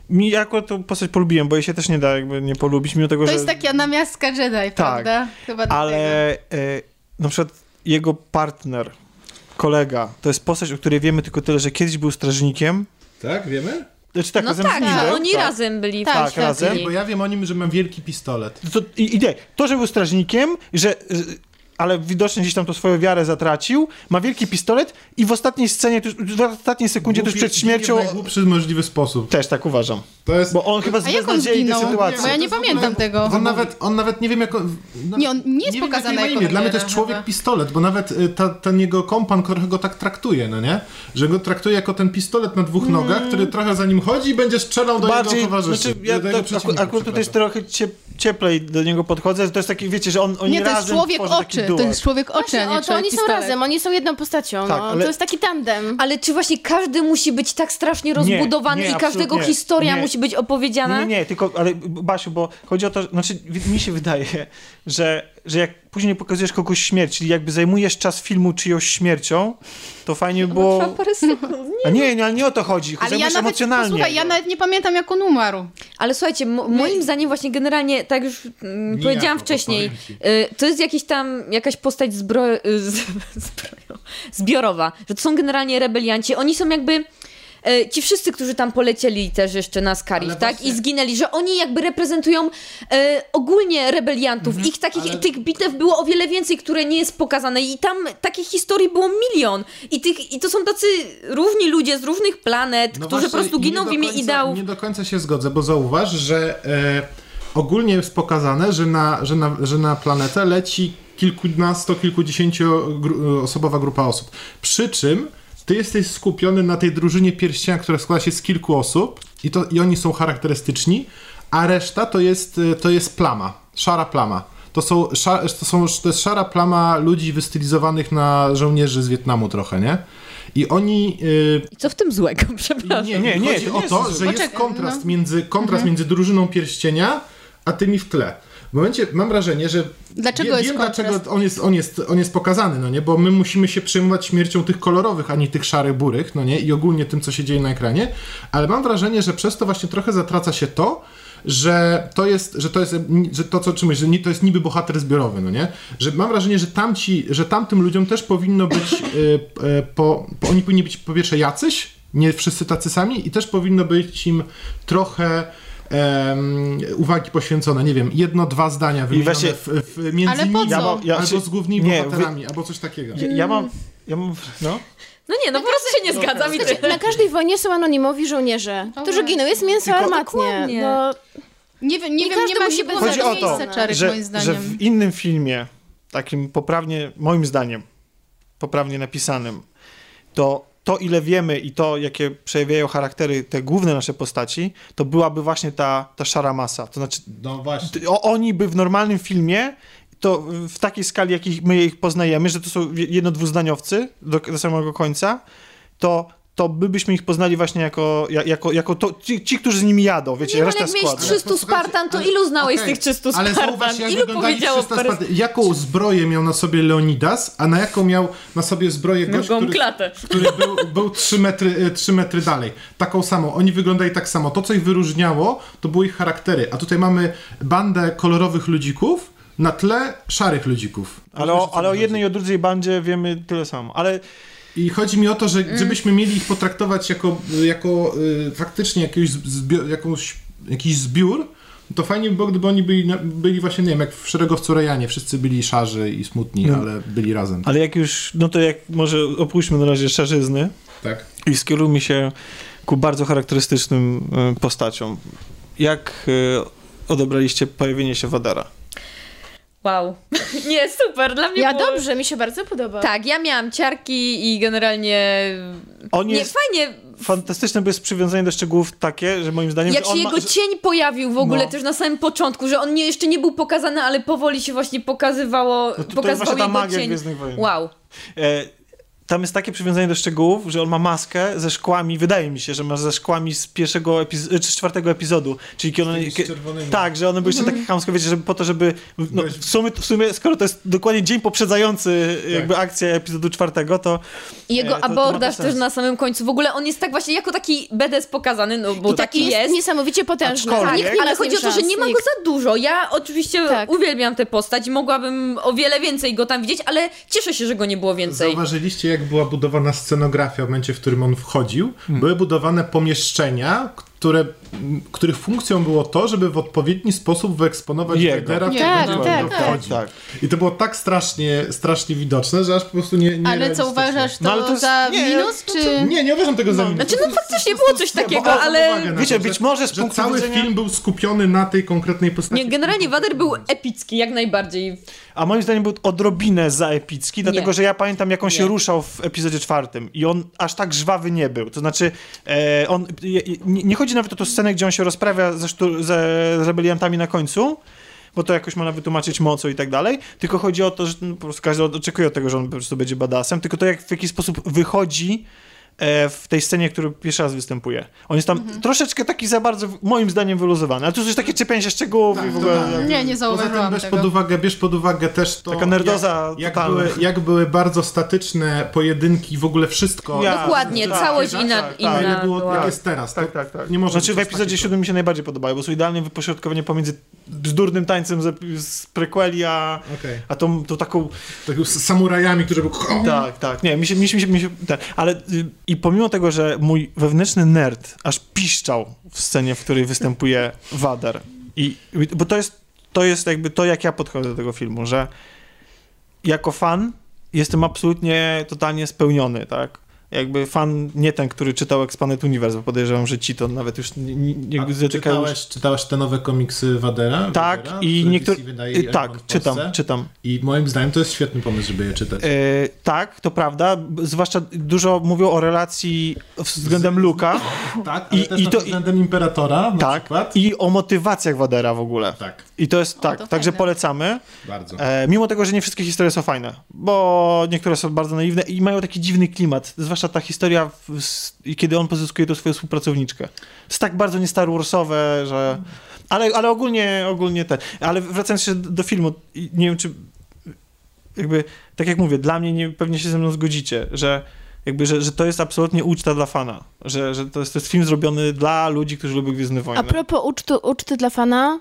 mi akurat tą postać polubiłem, bo jej się też nie da jakby nie polubić, mimo tego, To że... jest taka namiastka Jedi, prawda? Chyba. Ale e, na przykład jego partner, kolega, to jest postać, o której wiemy tylko tyle, że kiedyś był strażnikiem. Tak, wiemy? Znaczy tak, No razem tak, z oni tak. razem byli Tak, w tak, razem. Bo ja wiem o nim, że ma wielki pistolet. To, i, i to, że był strażnikiem, że, ale widocznie gdzieś tam tą swoją wiarę zatracił, ma wielki pistolet i w ostatniej scenie, tuż, w ostatniej sekundzie, tuż Głupi- przed śmiercią... W najgłupszy możliwy sposób. Też tak uważam. To jest... Bo on chyba z A jak on beznadziei tej zginął? sytuacji. Bo ja nie pamiętam ogóle- tego. On nawet, on nawet nie wiem jak on... Nie, on nie jest wiem, pokazane jakie ma jako imię. Dla mnie to jest człowiek chyba. pistolet, bo nawet y, ta, ten jego kompan trochę go tak traktuje, no nie? Że go traktuje jako ten pistolet na dwóch nogach, który trochę za nim chodzi i będzie strzelał do Bardziej, jego towarzyszy. znaczy, ja do jego to, przeciwnika, akurat tutaj jest trochę ciep, cieplej do niego podchodzę, że to jest taki, wiecie, że on, oni Nie, to jest razem człowiek oczy. To jest człowiek oczy, Właśnie, a nie o, to człowiek oni są pistolet. razem, oni są jedną postacią, Tak, no. ale- To jest taki tandem. Ale czy właśnie każdy musi być tak strasznie rozbudowany nie, i każdego absolutnie. historia Nie. musi być opowiedziana? Nie, nie, nie, tylko, ale Basiu, bo chodzi o to, znaczy mi się wydaje, że, że jak później pokazujesz kogoś śmierć, czyli jakby zajmujesz czas filmu czyjąś śmiercią, to fajnie by było... Trwa parę sekund. A nie, nie, ale nie o to chodzi, Ale ja nawet, emocjonalnie. posłuchaj, ja nawet nie pamiętam jak on umarł. Ale słuchajcie, mo- moim zdaniem właśnie generalnie, tak już mm, Nijako, powiedziałam wcześniej, y, to jest jakiś tam, jakaś postać zbro... y, z, zbrojo, zbiorowa, że to są generalnie rebelianci, oni są jakby... y, Ci wszyscy, którzy tam polecieli też jeszcze na Scarif, Ale tak? właśnie- I zginęli, że oni jakby reprezentują y, ogólnie rebeliantów. Ich takich, ale- tych bitew było o wiele więcej, które nie jest pokazane i tam takich historii było milion. I, tych, i to są tacy równi ludzie z różnych planet, No którzy po właśnie, prostu i nie giną w imię końca- ideałów. Nie do końca się zgodzę, bo zauważ, że e, ogólnie jest pokazane, że na, że na, że na planetę leci kilkunasto, kilkudziesięcioosobowa grupa osób. Przy czym ty jesteś skupiony na tej drużynie pierścienia, która składa się z kilku osób i, to, i oni są charakterystyczni, a reszta to jest, e, to jest plama, szara plama. To, są, to, są, to jest szara plama ludzi wystylizowanych na żołnierzy z Wietnamu trochę, nie? I oni... e, I co w tym złego, przepraszam. nie, nie, nie, nie, chodzi to o nie to, jest- że jest kontrast, no. między, kontrast między drużyną pierścienia, a tymi w tle. W momencie mam wrażenie, że Dlaczego wiem, jest kontrast? dlaczego on jest, on, jest, on jest pokazany, no nie? Bo my musimy się przejmować śmiercią tych kolorowych, a nie tych szarych, burych, no nie? I ogólnie tym, co się dzieje na ekranie. Ale mam wrażenie, że przez to właśnie trochę zatraca się to, że to jest, że to jest, że to co czymś, że nie, to jest niby bohater zbiorowy, no nie? Że mam wrażenie, że tamci, że tamtym ludziom też powinno być, y, y, po, po, oni powinni być po pierwsze jacyś, nie wszyscy tacy sami i też powinno być im trochę em, uwagi poświęcone, nie wiem, jedno, dwa zdania wymienione właśnie- w, w, między nimi? Ja mam- ja albo z głównymi nie, bohaterami, albo coś takiego. Ja, ja mam, ja mam, no... No nie, no po prostu się nie zgadzam i tyle. Na każdej wojnie są anonimowi żołnierze, którzy giną. Jest mięso Tylko- armatnie. No, Nie, wiem- nie I wiem, nie musi nie być Chodzi o to, miejsca czarek, że, moim że w innym filmie, takim poprawnie, moim zdaniem, poprawnie napisanym, to to, ile wiemy i to, jakie przejawiają charaktery te główne nasze postaci, to byłaby właśnie ta, ta szara masa. To znaczy, No właśnie. o, oni by w normalnym filmie, to w takiej skali, jakiej my ich poznajemy, że to są jedno dwuzdaniowcy do, do samego końca, to, to my byśmy ich poznali właśnie jako, ja- jako, jako to, ci, ci, którzy z nimi jadą, wiecie, Nie, ale reszta jak miałeś składu. 300 posłuchajcie, Spartan, to ale- ilu znałeś okej, z tych 300 Ale Spartan? zauważ, jak Ilu powiedziało 300 parę... Spartan. Jaką zbroję miał na sobie Leonidas, a na jaką miał na sobie zbroję gość, który, klatę. który był, był 3, metry, 3 metry dalej. Taką samą. Oni wyglądali tak samo. To, co ich wyróżniało, to były ich charaktery. A tutaj mamy bandę kolorowych ludzików na tle szarych ludzików. Ale o, ale o jednej i o drugiej bandzie wiemy tyle samo. Ale I chodzi mi o to, że żebyśmy mieli ich potraktować jako, jako y, faktycznie jakiegoś jakąś, jakiś zbiór, to fajnie by było, gdyby oni byli, byli właśnie, nie wiem, jak w Szeregowcu Rejanie, wszyscy byli szarzy i smutni, No. ale byli razem. Ale jak już, no to jak może opuśćmy na razie szarzyzny Tak. i skierujmy się ku bardzo charakterystycznym e, postaciom. Jak e, odebraliście pojawienie się Wadara? Wow. Nie, super, dla mnie Ja było... dobrze, mi się bardzo podoba. Tak, ja miałam ciarki i generalnie... On Nie, jest fajnie, fantastyczne, bo jest przywiązanie do szczegółów takie, że moim zdaniem, jak się on ma, jego że- cień pojawił w ogóle No. też na samym początku, że on nie, jeszcze nie był pokazany, ale powoli się właśnie pokazywało, no to, to jest pokazywał właśnie ta jego magia cień. Gwiezdnych Wojen. Wow. E, tam jest takie przywiązanie do szczegółów, że on ma maskę ze szkłami, wydaje mi się, że ma ze szkłami z pierwszego epiz- czy z czwartego epizodu, czyli kiedy one, tak, że one były jeszcze takie chamskie, wiecie, żeby po to, żeby no, w, sumie, w sumie, skoro to jest dokładnie dzień poprzedzający Tak. jakby akcję epizodu czwartego, to I jego E, to- abordaż to też na samym końcu. W ogóle on jest tak właśnie jako taki BDS pokazany, no bo To taki Jest, jest. niesamowicie potężny. Tak, Nikt ale chodzi o to, że nie ma go za dużo. Ja oczywiście Tak. uwielbiam tę postać, mogłabym o wiele więcej go tam widzieć, ale cieszę się, że go nie było więcej. Zauważyliście, jak była budowana scenografia w momencie, w którym on wchodził? Były budowane pomieszczenia, które, których funkcją było to, żeby w odpowiedni sposób wyeksponować Jego. Vadera w Nie, tym tak, tak, tak. wchodzi. tak. I to było tak strasznie, strasznie widoczne, że aż po prostu nie, nie Ale co uważasz to, No, ale to jest- za nie, minus, to- czy... Nie, nie uważam tego za minus. Znaczy, no faktycznie było coś takiego, ale- Wiecie, to, być że- może z że punktu cały widzenia- film był skupiony na tej konkretnej postaci. Nie, generalnie Wader był epicki, jak najbardziej. A moim zdaniem był odrobinę za epicki, dlatego Nie. że ja pamiętam, jak on się Nie. ruszał w epizodzie czwartym i on aż tak żwawy nie był. To znaczy, e, on, je, nie, nie chodzi nawet o tę scenę, gdzie on się rozprawia ze, sztur, ze rebeliantami na końcu, bo to jakoś można wytłumaczyć mocą i tak dalej, tylko chodzi o to, że no, po prostu każdy oczekuje od tego, że on po prostu będzie badassem, tylko to jak w jaki sposób wychodzi w tej scenie, który pierwszy raz występuje. On jest tam Mhm. troszeczkę taki za bardzo, moim zdaniem, wyluzowany. Ale tu jest takie czepianie się szczegółów i w ogóle... jak- Nie, nie Poza tym zauważyłam bierz tego. pod, uwagę, bierz pod uwagę też to, Taka nerdoza jak, jak, były, jak były bardzo statyczne pojedynki, w ogóle wszystko. Ja- Dokładnie, tak, całość tak, inna, tak, tak. inna było, była. jak jest teraz. Tak, tak, tak. Nie może Znaczy w epizodzie takie- 7 mi się najbardziej podobało, bo są idealne wypośrodkowanie pomiędzy bzdurnym tańcem z, z prequeli, a, Okej. a tą, tą taką... Tak z samurajami, którzy. Tak, tak. Nie, mi się... Mi się, mi się, mi się tak. Ale y, i pomimo tego, że mój wewnętrzny nerd aż piszczał w scenie, w której występuje Wader. I, bo to jest, to jest jakby to, jak ja podchodzę do tego filmu, że jako fan jestem absolutnie totalnie spełniony, tak? Jakby fan nie ten, który czytał Expanded Universe, bo podejrzewam, że ci to nawet już nie, A zatykają. czytałeś, czytałeś te nowe komiksy Wadera? Tak, Wadera, i które niektóre. Tak, czytam, czytam. I moim zdaniem to jest świetny pomysł, żeby je czytać. E, tak, to prawda. Zwłaszcza dużo mówią o relacji względem Luka. tak, ale i- też i to- względem Imperatora na tak. przykład. I o motywacjach Wadera w ogóle. Tak, I to jest tak. to Także fajne. polecamy. bardzo. E, mimo tego, że nie wszystkie historie są fajne, bo niektóre są bardzo naiwne i mają taki dziwny klimat. Zwłaszcza ta historia, w, kiedy on pozyskuje tą swoją współpracowniczkę. Jest tak bardzo nie Star Warsowe, że... Ale, ale ogólnie, ogólnie te. Ale wracając jeszcze do, filmu, nie wiem, czy jakby, tak jak mówię, dla mnie nie, pewnie się ze mną zgodzicie, że jakby, że, że to jest absolutnie uczta dla fana. Że, że to, jest, to jest film zrobiony dla ludzi, którzy lubią Gwiezdne Wojny. A propos uczty, uczty dla fana,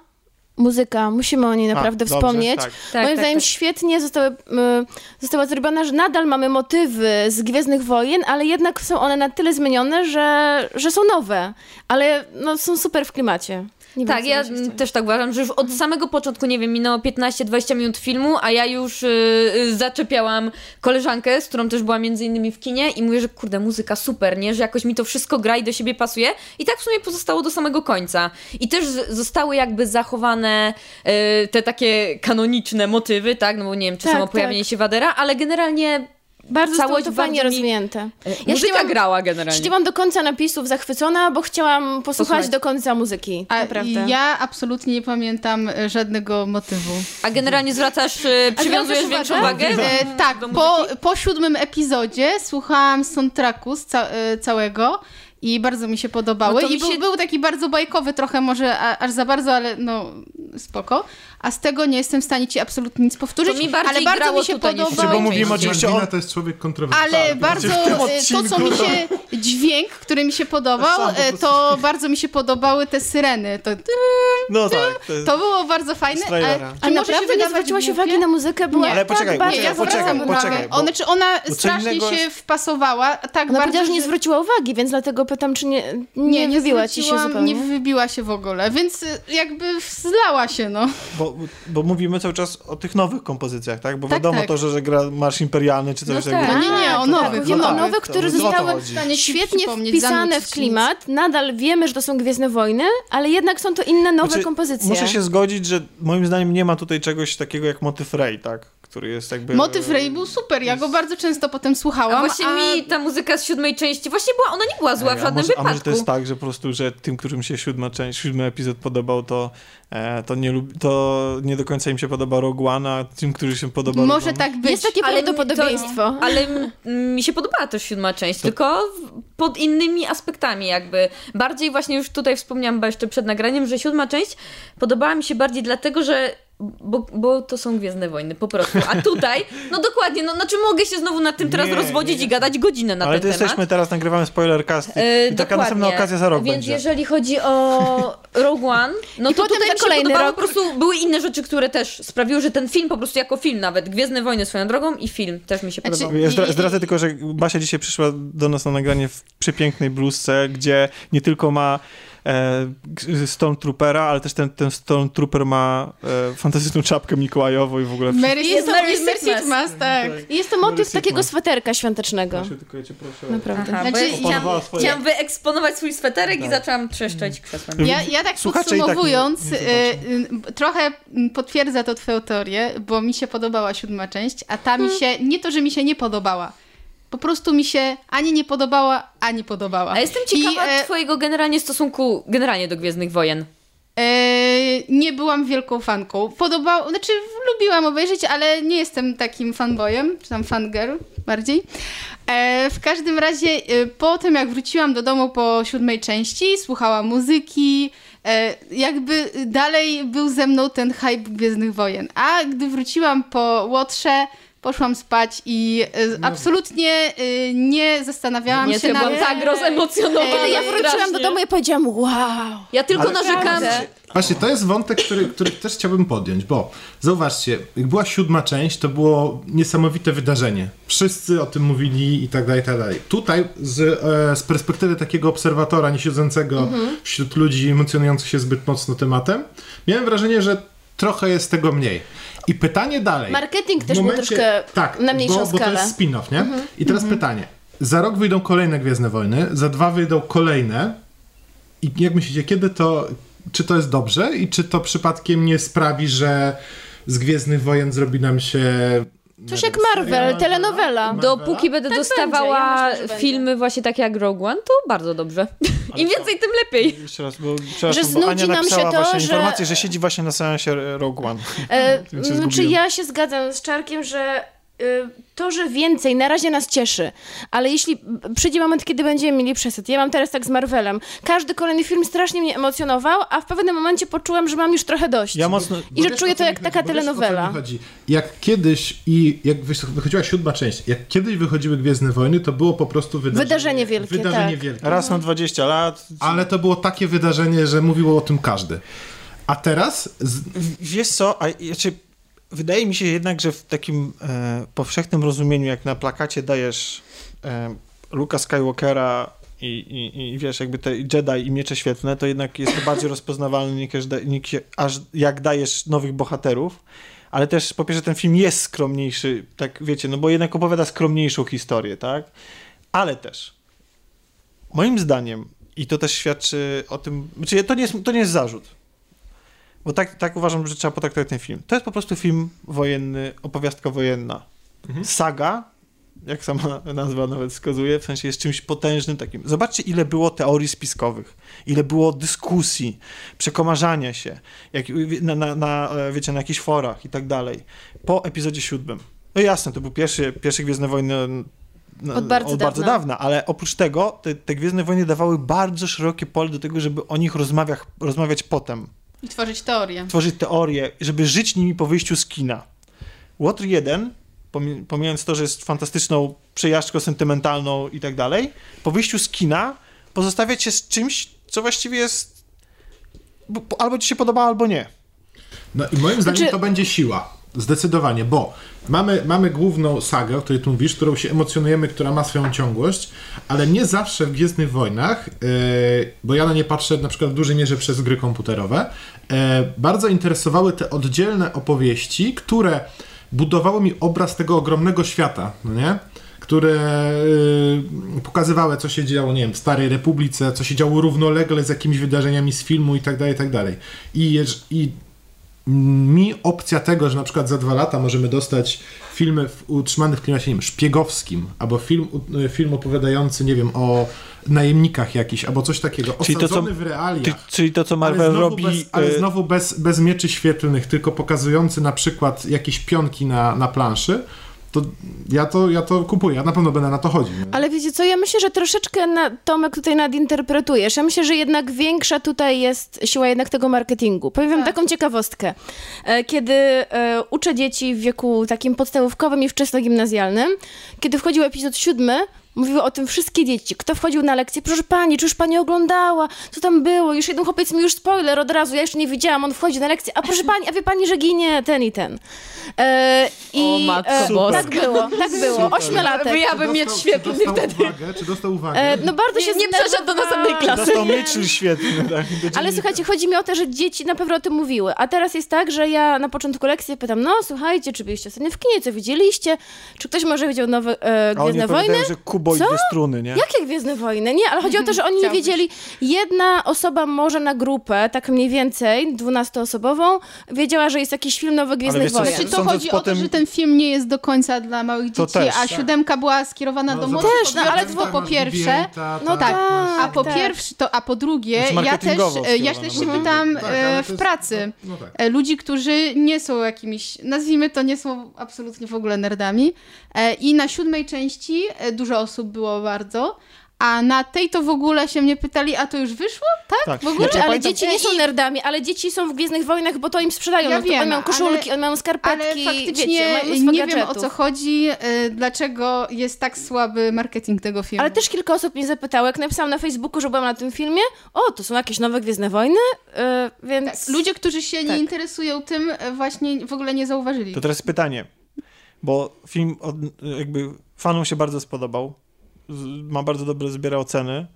muzyka, musimy o niej naprawdę dobrze, wspomnieć. tak. Tak, Moim tak, zdaniem tak. świetnie zostały, y, została zrobiona, że nadal mamy motywy z Gwiezdnych Wojen, ale jednak są one na tyle zmienione, że, że są nowe, ale no, są super w klimacie. Nie Tak, ja też tak uważam, że już od samego początku, nie wiem, minęło 15-20 minut filmu, a ja już y, y, zaczepiałam koleżankę, z którą też była między innymi w kinie i mówię, że kurde, muzyka super, nie? Że jakoś mi to wszystko gra i do siebie pasuje. I tak w sumie pozostało do samego końca. I też zostały jakby zachowane y, te takie kanoniczne motywy, tak? No bo nie wiem, czy Tak, samo tak. pojawienie się Wadera, ale generalnie Bardzo całość to fajnie bardzo rozwinięte. Ja muzyka grała generalnie. Śpiewam do końca napisów zachwycona, bo chciałam posłuchać Posłuchać. do końca muzyki. A naprawdę. ja absolutnie nie pamiętam e, żadnego motywu. A generalnie zwracasz, y, przywiązujesz zwracasz większą uwagę? wagę? E, tak, po, po siódmym epizodzie słuchałam soundtracku z ca- e, całego i bardzo mi się podobały. No I był, się- był taki bardzo bajkowy trochę, może a, aż za bardzo, ale no spoko, a z tego nie jestem w stanie ci absolutnie nic powtórzyć, To mi bardziej ale bardzo grało mi się tutaj niż w podobał. Znaczy, bo mówimy oczywiście o... To jest człowiek kontrowersyjny. Ale Tak, bardzo e, to, co mi się. Dźwięk, który mi się podobał, po e, to bardzo mi się podobały te syreny. To, No tak. To jest... to było bardzo fajne. E, A się naprawdę nie zwróciłaś uwagi na muzykę? Była Nie. Ale tak poczekaj, ja poczekaj, zwracam poczekaj, bo- Ona, czy ona strasznie się wpasowała, tak Ona bardzo, że nie zwróciła uwagi, więc dlatego pytam, czy nie, nie, nie, wybiła ci się zupełnie. Nie wybiła się w ogóle, więc y, jakby zlała się, no. Bo, bo mówimy cały czas o tych nowych kompozycjach, tak? Bo Tak, wiadomo tak. to, że, że gra Marsz Imperialny czy coś No takiego. tak. Nie, nie, o tak, nowych. No o tak, nowych, to- które to o zostały chodzi. stanie ci świetnie wpisane w klimat. Nadal wiemy, że to są Gwiezdne Wojny, ale jednak są to inne, nowe Znaczy, kompozycje. Muszę się zgodzić, że moim zdaniem nie ma tutaj czegoś takiego jak motyw Rey, tak? Który jest jakby... Motyw Rey był super, ja go bardzo często potem słuchałam. A właśnie mi ta muzyka z siódmej części właśnie była, ona nie była zła w a żadnym może, a wypadku. może to jest tak, że po prostu, że tym, którym się siódma część, siódmy epizod podobał, to, e, to, nie, to nie do końca im się podoba Rogue One, a tym, którzy się podoba Może Rogue tak być. Jest takie Ale prawdopodobieństwo. Ale m- mi się podobała też siódma część, tylko w- pod innymi aspektami jakby. Bardziej właśnie już tutaj wspomniałam chyba jeszcze przed nagraniem, że siódma część podobała mi się bardziej dlatego, że bo, bo to są Gwiezdne Wojny, po prostu. A tutaj, no dokładnie, no znaczy mogę się znowu nad tym teraz Nie, rozwodzić nie, nie. i gadać godzinę na Ale ten to temat. jesteśmy teraz, nagrywamy spoiler cast i, E, i taka dokładnie. następna okazja za rok Więc będzie. jeżeli chodzi o Rogue One, no I to tutaj mi się kolejny podobało, rok. po prostu były inne rzeczy, które też sprawiły, że ten film po prostu jako film nawet, Gwiezdne Wojny swoją drogą i film też mi się Znaczy, podobał. Ja zdra- zdradzę tylko, że Basia dzisiaj przyszła do nas na nagranie w przepięknej bluzce, gdzie nie tylko ma e, Stormtroopera, ale też ten, ten Stormtrooper ma e, fantastyczną czapkę mikołajową i w ogóle... Mary, Jest to- Mary Sitmas, Sitmas, tak. I jest to motyw Mary takiego sweterka świątecznego. Basiu, tylko ja cię proszę. Naprawdę. Aha, Znaczy, ja swoje- chciałam wyeksponować swój sweterek i Tak. zaczęłam trzeszczeć krzesłem. Ja, ja tak Słuchacze i tak nie- podsumowując, nie y, trochę mm, potwierdza to twoją teorię, bo mi się podobała siódma część, a ta mi się, nie to, że mi się nie podobała, po prostu mi się ani nie podobała, ani podobała. A jestem ciekawa I, e, twojego generalnie stosunku generalnie do Gwiezdnych Wojen. E, nie byłam wielką fanką. Podobało, znaczy lubiłam obejrzeć, ale nie jestem takim fanboyem, czy tam fangirl bardziej. E, w każdym razie e, po tym jak wróciłam do domu po siódmej części, słuchałam muzyki, e, jakby dalej był ze mną ten hype Gwiezdnych Wojen. A gdy wróciłam po Łotrze, poszłam spać i e, absolutnie e, nie zastanawiałam Nie, się nad... byłam tak rozemocjonowana. Kiedy ja wróciłam do domu i powiedziałam, wow. Ja tylko Ale- narzekam. Właśnie, to jest wątek, który, który też chciałbym podjąć, bo zauważcie, jak była siódma część, to było niesamowite wydarzenie. Wszyscy o tym mówili i tak dalej, i tak dalej. Tutaj z, e, z perspektywy takiego obserwatora niesiedzącego wśród ludzi emocjonujących się zbyt mocno tematem, miałem wrażenie, że trochę jest tego mniej. I pytanie dalej. Marketing też był troszkę tak, na mniejszą bo, bo to skalę. jest spin-off, nie? I teraz pytanie. Za rok wyjdą kolejne Gwiezdne Wojny, za dwa wyjdą kolejne. I jak myślicie, kiedy to, czy to jest dobrze i czy to przypadkiem nie sprawi, że z Gwiezdnych Wojen zrobi nam się... Coś jak Marvel, telenowela. Marvela? Dopóki będę Tak dostawała będzie, ja myślę, będzie. filmy właśnie takie jak Rogue One, to bardzo dobrze. Im więcej, tym lepiej. Jeszcze raz, bo, Że bo Ania znudzi nam się to, właśnie że- informację, że siedzi właśnie na seansie Rogue One. E, znaczy zgubiłem. ja się zgadzam z Czarkiem, że y, to, że więcej na razie nas cieszy, ale jeśli przyjdzie moment, kiedy będziemy mieli przesyt, ja mam teraz tak z Marvelem, każdy kolejny film strasznie mnie emocjonował, a w pewnym momencie poczułam, że mam już trochę dość. Ja mocno... I że czuję to jak chodzi, taka telenowela. chodzi. Jak kiedyś i jak wychodziła siódma część, jak kiedyś wychodziły Gwiezdne Wojny, to było po prostu wydarzenie, Wydarzenie wielkie, Wydarzenie tak. wielkie. Raz na 20 lat. Ale to było takie wydarzenie, że mówiło o tym każdy. A teraz z, Wiesz co, a, znaczy, wydaje mi się jednak, że w takim e, powszechnym rozumieniu, jak na plakacie dajesz e, Luka Skywalkera i, i, i wiesz, jakby te Jedi i miecze świetlne, to jednak jest to bardziej rozpoznawalne niż, niż aż jak dajesz nowych bohaterów. Ale też po pierwsze ten film jest skromniejszy, tak wiecie, no bo jednak opowiada skromniejszą historię, tak? Ale też moim zdaniem, i to też świadczy o tym, znaczy to nie jest, to nie jest zarzut, bo tak, tak uważam, że trzeba potraktować ten film. To jest po prostu film wojenny, opowiastka wojenna. Saga, jak sama nazwa nawet wskazuje, w sensie jest czymś potężnym takim. Zobaczcie, ile było teorii spiskowych, ile było dyskusji, przekomarzania się, jak, na, na, na, e, wiecie, na jakichś forach i tak dalej. Po epizodzie siódmym. No jasne, to był pierwszy, pierwszy Gwiezdne Wojny no, Od bardzo bardzo dawna. dawna, ale oprócz tego te, te Gwiezdne Wojny dawały bardzo szerokie pole do tego, żeby o nich rozmawiać, rozmawiać potem. I tworzyć teorię. tworzyć teorie, żeby żyć nimi po wyjściu z kina. Łotr 1, pomi- pomijając to, że jest fantastyczną przejażdżką sentymentalną i tak dalej, po wyjściu z kina pozostawia cię z czymś, co właściwie jest albo ci się podoba, albo nie. No i moim zdaniem Znaczy- to będzie siła. Zdecydowanie, bo mamy, mamy główną sagę, o której tu mówisz, którą się emocjonujemy, która ma swoją ciągłość, ale nie zawsze w Gwiezdnych Wojnach, yy, bo ja na nie patrzę na przykład w dużej mierze przez gry komputerowe, yy, bardzo interesowały te oddzielne opowieści, które budowały mi obraz tego ogromnego świata, no nie? które yy, pokazywały, co się działo, nie wiem, w Starej Republice, co się działo równolegle z jakimiś wydarzeniami z filmu i tak dalej, i tak dalej. I, i mi opcja tego, że na przykład za dwa lata możemy dostać filmy w, utrzymany w klimacie, nie wiem, szpiegowskim, albo film, u- film opowiadający, nie wiem, o najemnikach jakiś, albo coś takiego, Czyli to, co- w realiach. Ty, czyli to, co Marvel robi... bez, ale e, znowu bez, bez mieczy świetlnych, tylko pokazujący na przykład jakieś pionki na, na planszy, to ja, to ja to kupuję, ja na pewno będę na to chodził. Ale wiecie co, ja myślę, że troszeczkę na, Tomek tutaj nadinterpretujesz. Ja myślę, że jednak większa tutaj jest siła jednak tego marketingu. Powiem wam taką ciekawostkę. E, Kiedy e, uczę dzieci w wieku takim podstawówkowym i wczesnogimnazjalnym, kiedy wchodził epizod siódmy, Mówiły o tym wszystkie dzieci. Kto wchodził na lekcję? Proszę pani, czy już pani oglądała? Co tam było? Już jeden chłopiec mi już spoiler od razu, ja jeszcze nie widziałam, on wchodzi na lekcję. A proszę pani, a wie pani, że ginie ten i ten. E, i, O, matko e, boska. Tak było, tak było. Ośmiolatek. Ja bym mieć świetny czy wtedy. Uwagę, czy dostał uwagę? E, no bardzo się Nie, nie przeszedł do następnej klasy. Dostał myśl świetny. Tak, do Ale słuchajcie, chodzi mi o to, że dzieci na pewno o tym mówiły. A teraz jest tak, że ja na początku lekcji pytam, no słuchajcie, czy byliście ostatnio w kinie, co widzieliście? Czy ktoś może widział nowe e, Gwiezdne Wojny? że Kubo i Co? dwie struny, nie? Jakie Gwiezdne Wojny? Nie, ale chodzi o to, że oni nie wiedzieli. Jedna osoba może na grupę, tak mniej więcej, dwunastoosobową, wiedziała, że jest jakiś film Nowe Gwiezdne wiesz co, Wojny. Czy to chodzi po o to, że ten film nie jest do końca dla małych dzieci, też, a tak. siódemka była skierowana do zobacz, młodych Też, no, ale to po pierwsze. No tak. A po tak. pierwsze, to, a po drugie, Znaczy ja też, e, ja też się pytam Tak, e, w jest- pracy No, no tak. e, ludzi, którzy nie są jakimiś, nazwijmy to, nie są absolutnie w ogóle nerdami. E, I na siódmej części dużo osób było bardzo. A na tej to w ogóle się mnie pytali, a to już wyszło? Tak? Tak. W ogóle? Znaczy, ale pamiętam- dzieci nie są nerdami, ale dzieci są w Gwiezdnych Wojnach, bo to im sprzedają. Ja no, wiem, oni mają koszulki, ale- oni mają Ale skarpetki, faktycznie wiecie, nie wiem o gadżetów. co chodzi, e, dlaczego jest tak słaby marketing tego filmu. Ale też kilka osób mnie zapytało, jak napisałam na Facebooku, że byłam na tym filmie, o, to są jakieś nowe Gwiezdne Wojny, yy, więc... Tak, ludzie, którzy się nie Tak. interesują tym, e, właśnie w ogóle nie zauważyli. To teraz pytanie, bo film od, jakby fanom się bardzo spodobał, ma bardzo dobre zbiera oceny.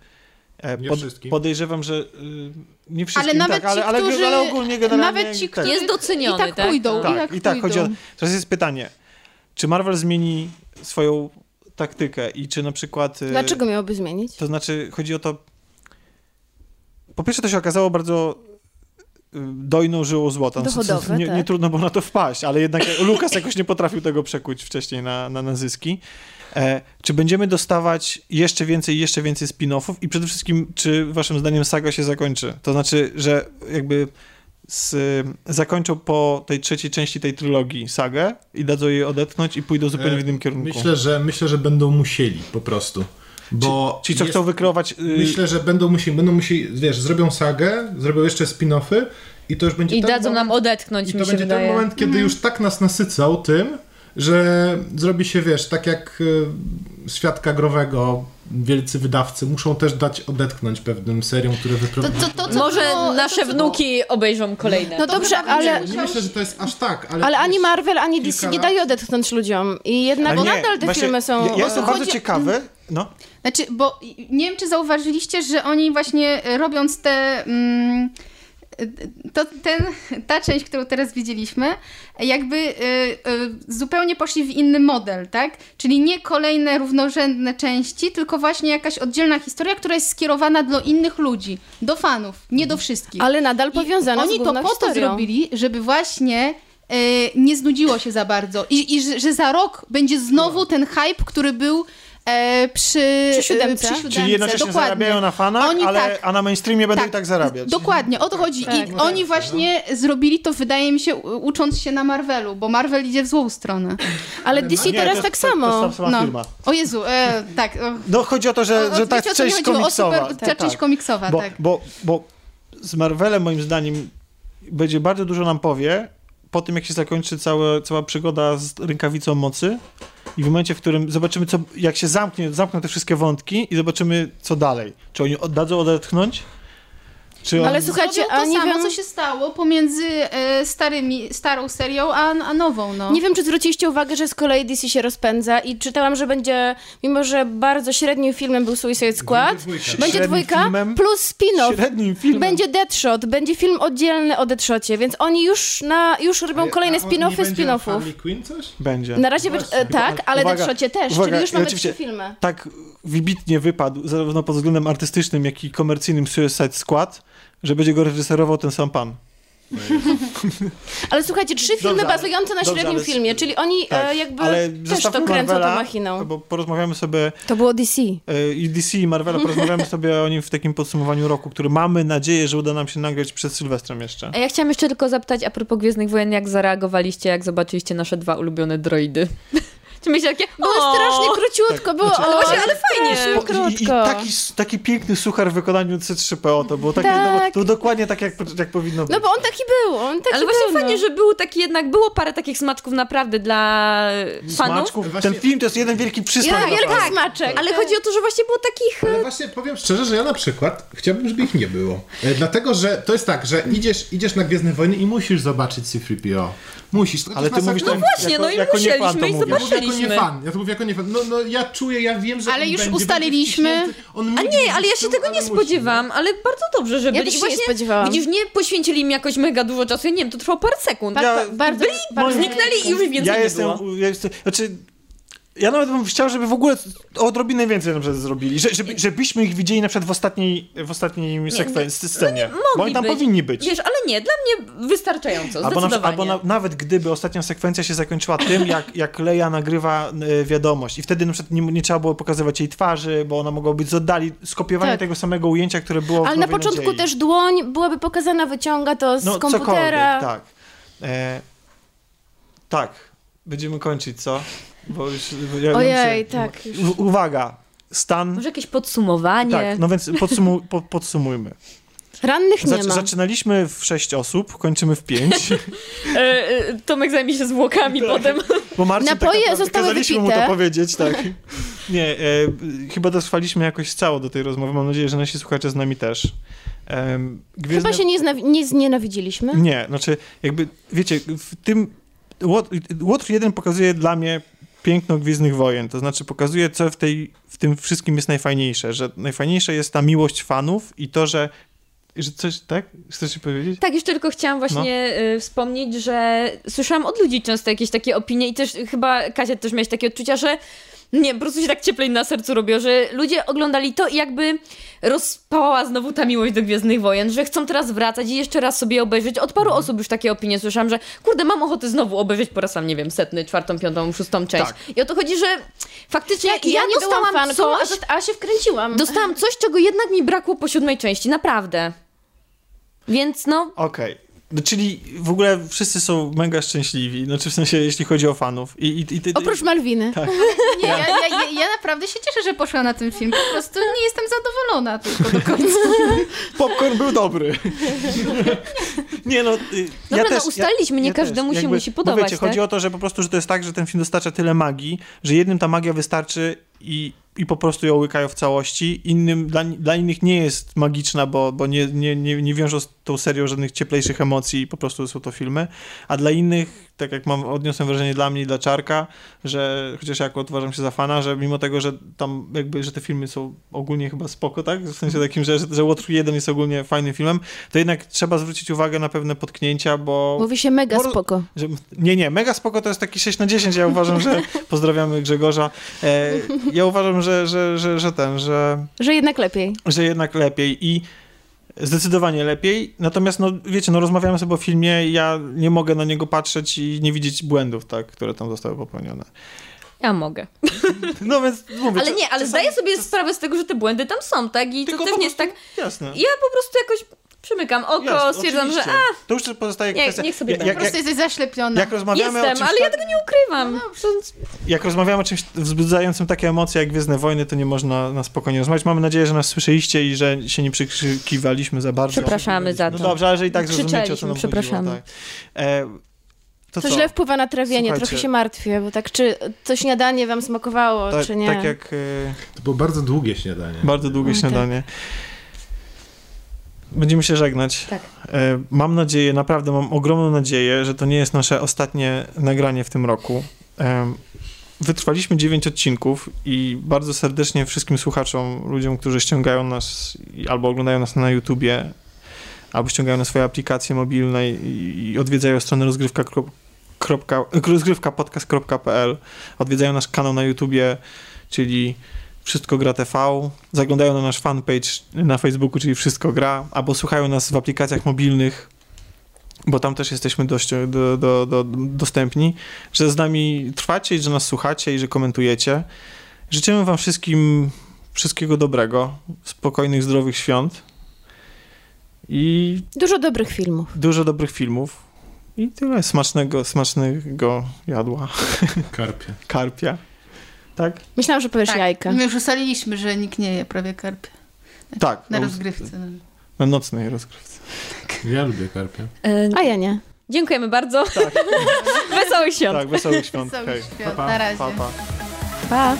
E, Nie wszystkim. podejrzewam, że y, nie wszystkim, Ale nawet tak, ale, ci, ale, którzy, ale ogólnie generalnie... nawet ci, tak. którzy Jest doceniony, i tak, tak? pójdą, i Tak, tak, i tak chodzi o... Teraz jest pytanie, czy Marvel zmieni swoją taktykę i czy na przykład... y, Dlaczego miałoby zmienić? To znaczy, chodzi o to. Po pierwsze, to się okazało bardzo y, dojną żyłą złota. No, co- co- Dochodowe, nie, tak. nie trudno było na to wpaść, ale jednak Lukas jakoś nie potrafił tego przekuć wcześniej na, na, na zyski. E, czy będziemy dostawać jeszcze więcej, jeszcze więcej spin-offów i przede wszystkim, czy waszym zdaniem saga się zakończy? To znaczy, że jakby z, zakończą po tej trzeciej części tej trylogii sagę i dadzą jej odetchnąć i pójdą zupełnie w innym kierunku. Myślę, że myślę, że będą musieli po prostu. Bo Ci, co jest- chcą wykreować... y, Myślę, że będą musieli, będą musieli, wiesz, zrobią sagę, zrobią jeszcze spin-offy i to już będzie I dadzą moment, nam odetchnąć, I mi to się będzie wydaje. ten moment, kiedy już tak nas nasycał tym, że zrobi się, wiesz, tak jak y, świadka growego, wielcy wydawcy muszą też dać odetchnąć pewnym seriom, które To, wyprodukują. to, to, co Może nasze to, wnuki obejrzą kolejne. No dobrze, ale... Nie myślę, że to jest aż tak, ale... Ale ani Marvel, ani DC nie daje odetchnąć ludziom. I jednak nie, nadal te właśnie filmy są... Ja, ja jestem Chodzi- bardzo ciekawy. No. Znaczy, bo nie wiem, czy zauważyliście, że oni właśnie e, robiąc te. Mm, to ten, ta część, którą teraz widzieliśmy, jakby e, e, zupełnie poszli w inny model, tak? Czyli nie kolejne równorzędne części, tylko właśnie jakaś oddzielna historia, która jest skierowana do innych ludzi, do fanów, nie do wszystkich. Ale nadal I powiązana z Oni to po to historią. zrobili, żeby właśnie e, nie znudziło się za bardzo. I, i że, że za rok będzie znowu ten hype, który był e, przy, Przy siódemce. e, przy siódemce. Czyli jednocześnie Dokładnie. zarabiają na fanach, Oni ale, tak. a na mainstreamie będą Tak. i tak zarabiać. Dokładnie, o to chodzi. Tak. I oni właśnie zrobili to, wydaje mi się, ucząc się na Marvelu, bo Marvel idzie w złą stronę. Ale DC Nie, teraz to tak to- samo. To jest ta sama No. firma. O Jezu, e, tak. No chodzi o to, że, o, że ta co mi część chodziło? O komiksowa. super, ta część komiksowa, bo, tak. bo, bo z Marvelem moim zdaniem będzie bardzo dużo nam powie po tym, jak się zakończy całe, cała przygoda z rękawicą mocy i w momencie, w którym zobaczymy, co, jak się zamknie, zamkną te wszystkie wątki i zobaczymy, co dalej. Czy oni oddadzą odetchnąć? Czy Ale słuchajcie, a nie samo, wiem, co się stało pomiędzy e, starymi, starą serią, a, a nową, no. nie wiem, czy zwróciliście uwagę, że z kolei DC się rozpędza i czytałam, że będzie, mimo że bardzo średnim filmem był Suicide Squad, dwójka. będzie dwójka filmem? plus spin-off. Średnim filmem. Będzie Deadshot, będzie film oddzielny o Deadshocie, więc oni już, na, już robią kolejne spin-offy będzie spin-offów. Quinn coś? Będzie. Na razie będzie, e, tak, ale Uwaga, Deadshocie też, uwaga, czyli już mamy trzy filmy. tak wybitnie wypadł, zarówno pod względem artystycznym, jak i komercyjnym Suicide Squad, że będzie go reżyserował ten sam pan. Ale słuchajcie, trzy filmy Dobrze, bazujące na dobrze, średnim ale- filmie, czyli oni Tak, e, jakby ale też to kręcą Marvela, tą machiną. Bo porozmawiamy sobie To było DC. e, i DC i Marvela, porozmawiamy sobie o nim w takim podsumowaniu roku, który mamy nadzieję, że uda nam się nagrać przed Sylwestrem jeszcze. A ja chciałam jeszcze tylko zapytać a propos Gwiezdnych Wojen, jak zareagowaliście, jak zobaczyliście nasze dwa ulubione droidy? Czy myślicie takie, Było o, strasznie króciutko, było Znaczy- o, właśnie, ale fajnie. strasznie I, i krótko. taki, taki piękny suchar w wykonaniu C3PO, to było takie, Tak. no, to tak, jak, jak powinno być. No bo on taki był, on taki Ale właśnie był, no. fajnie, że był taki jednak, było parę takich smaczków naprawdę dla fanów. Smaczków. Właśnie- Ten film to jest jeden wielki przysmak. Ja, wielki naprawdę. smaczek. Ale chodzi o to, że właśnie było takich... Ale właśnie powiem szczerze, że ja na przykład chciałbym, żeby ich nie było. E, dlatego, że to jest tak, że idziesz, idziesz na Gwiezdne Wojny i musisz zobaczyć C-3PO. Musisz. To Ale jest ty mówisz no, tak, właśnie, jako, no i to musieliśmy i mówisz. Mówię jako nie fan. Ja to mówię jako nie fan. No, no ja czuję, ja wiem, że Ale on już będzie, ustaliliśmy- będzie. On A nie, ale ja się tego nie musi, spodziewałam, ale bardzo dobrze, że Ja byli. też się nie właśnie, spodziewałam. Widzisz, nie poświęcili im jakoś mega dużo czasu, ja nie wiem, to trwało parę sekund. Ja- ba- bardzo, byli, bardzo zniknęli i już więcej Ja nie jestem, było. ja jestem, znaczy, ja nawet bym chciał, żeby w ogóle odrobinę więcej na przykład zrobili, że, żeby, żebyśmy ich widzieli na przykład w ostatniej, w ostatniej sekwencji, scenie, bo oni tam Mogli powinni być. Wiesz, ale nie, dla mnie wystarczająco, Albo, na, albo na, nawet gdyby ostatnia sekwencja się zakończyła tym, jak, jak Leia nagrywa e, wiadomość i wtedy na przykład nie, nie trzeba było pokazywać jej twarzy, bo ona mogła być z oddali, skopiowanie Tak. tego samego ujęcia, które było w Ale na Nowej początku Nadziei. też dłoń byłaby pokazana, wyciąga to z no, komputera. Tak. E, tak, będziemy kończyć, co? Bo już, ja, Ojej, myślę- tak. U, uwaga, stan... Może jakieś podsumowanie. Tak, no więc podsumu, po, podsumujmy. Rannych nie Zac- ma. zaczynaliśmy w sześć osób, kończymy w pięć, E, e, Tomek zajmie się zwłokami Tak. potem. bo Marcin tak Napoje naprawdę zostały kazaliśmy mu wypite. to powiedzieć, tak. Nie, e, chyba dotrwaliśmy jakoś cało do tej rozmowy, mam nadzieję, że nasi słuchacze z nami też. Em, Gwiezdne... Chyba się nie, zna- nie znienawidziliśmy. Nie, znaczy jakby, wiecie, w tym Łot- Łotr 1 pokazuje dla mnie piękno Gwiezdnych Wojen, to znaczy pokazuje, co w, tej, w tym wszystkim jest najfajniejsze, że najfajniejsze jest ta miłość fanów i to, że, że coś, tak? Chcesz się powiedzieć? Tak, jeszcze tylko chciałam właśnie No. wspomnieć, że słyszałam od ludzi często jakieś takie opinie i też chyba Kasia też miałeś takie odczucia, że nie, po prostu się tak cieplej na sercu robiło, że ludzie oglądali to i jakby rozpałała znowu ta miłość do Gwiezdnych Wojen, że chcą teraz wracać i jeszcze raz sobie obejrzeć. Od paru Mhm. osób już takie opinie słyszałam, że kurde, mam ochotę znowu obejrzeć po raz tam, nie wiem, setny, czwartą, piątą, szóstą część. Tak. I o to chodzi, że faktycznie Ja, ja nie dostałam fanką, a, coś, zosta- a się wkręciłam. dostałam coś, czego jednak mi brakło po siódmej części, naprawdę. Więc no, Okej. No, czyli w ogóle wszyscy są mega szczęśliwi, znaczy w sensie, jeśli chodzi o fanów. I, i, i ty, Oprócz Malwiny. Tak. Nie, ja, ja, ja, ja naprawdę się cieszę, że poszłam na ten film. Po prostu nie jestem zadowolona tylko do końca. Popcorn był dobry. nie no, y, ja Dobra, no też, ustaliliśmy, nie ja każdemu też. się musi no podobać, Wiecie, tak? chodzi o to, że po prostu, że to jest tak, że ten film dostarcza tyle magii, że jednym ta magia wystarczy i, i po prostu ją łykają w całości, innym, dla, dla innych nie jest magiczna, bo, bo nie, nie, nie, nie wiążą z tą serią żadnych cieplejszych emocji i po prostu są to filmy, a dla innych, tak jak mam, odniosłem wrażenie dla mnie i dla Czarka, że chociaż ja akurat uważam się za fana, że mimo tego, że tam jakby, że te filmy są ogólnie chyba spoko, tak? W sensie takim, że, że, że Łotr 1 jest ogólnie fajnym filmem, to jednak trzeba zwrócić uwagę na pewne potknięcia, bo... Mówi się mega Bo- spoko. Że, nie, nie, mega spoko to jest taki 6 na 10. Ja uważam, że pozdrawiamy Grzegorza. E, ja uważam, że, że, że, że ten, że, Że jednak lepiej. że jednak lepiej i zdecydowanie lepiej. Natomiast, no wiecie, no rozmawiamy sobie o filmie ja nie mogę na niego patrzeć i nie widzieć błędów, tak, które tam zostały popełnione. ja mogę. No więc mówię. Ale nie, ale czasami- zdaję sobie czas- sprawę z tego, że te błędy tam są, tak? I to też nie jest tak... Jasne. Ja po prostu jakoś przymykam oko, Jasne, stwierdzam, że oczywiście. a, To już pozostaje Nie, kwestia. niech sobie jak, Po prostu jak, jesteś zaślepiona. jak rozmawiamy o jestem, czymś ale ja tak- tego nie ukrywam. jak rozmawiamy o czymś wzbudzającym takie emocje jak Gwiezdne Wojny, to nie można na spokojnie rozmawiać. Mamy nadzieję, że nas słyszeliście i że się nie przykrzykiwaliśmy za bardzo. Przepraszamy za No to. dobrze, ale że i tak zrozumiecie, o co nam przepraszamy. chodziło. Tak. E, to To źle wpływa na trawienie, Słuchajcie. trochę się martwię, bo tak, czy to śniadanie wam smakowało, Ta, czy nie? tak jak e, To było bardzo długie śniadanie. bardzo długie tak. śniadanie. Będziemy się żegnać. Tak. E, Mam nadzieję, naprawdę mam ogromną nadzieję, że to nie jest nasze ostatnie nagranie w tym roku. Em, Wytrwaliśmy 9 odcinków i bardzo serdecznie wszystkim słuchaczom, ludziom, którzy ściągają nas albo oglądają nas na YouTubie, albo ściągają na swoje aplikacje mobilne i, odwiedzają stronę rozgrywka. Rozgrywkapodcast.pl odwiedzają nasz kanał na YouTubie, czyli Wszystko Gra TV, zaglądają na nasz fanpage na Facebooku, czyli Wszystko Gra, albo słuchają nas w aplikacjach mobilnych, bo tam też jesteśmy dość do, do, do, dostępni, że z nami trwacie i że nas słuchacie i że komentujecie. Życzymy wam wszystkim wszystkiego dobrego, spokojnych, zdrowych świąt i Dużo dobrych filmów. dużo dobrych filmów i tyle smacznego, smacznego jadła, Karpie. karpia. Tak? Myślałam, że powiesz Tak. jajka. My już ustaliliśmy, że nikt nie je prawie karpia. Tak. Na no, rozgrywce. no. na nocnej rozgrywce. Ja lubię karpie. E, A ja nie. dziękujemy bardzo. Tak, Wesołych świąt. tak, wesołych świąt. Wesołych Hej. świąt. Pa, pa. Na razie. Pa, pa. Pa!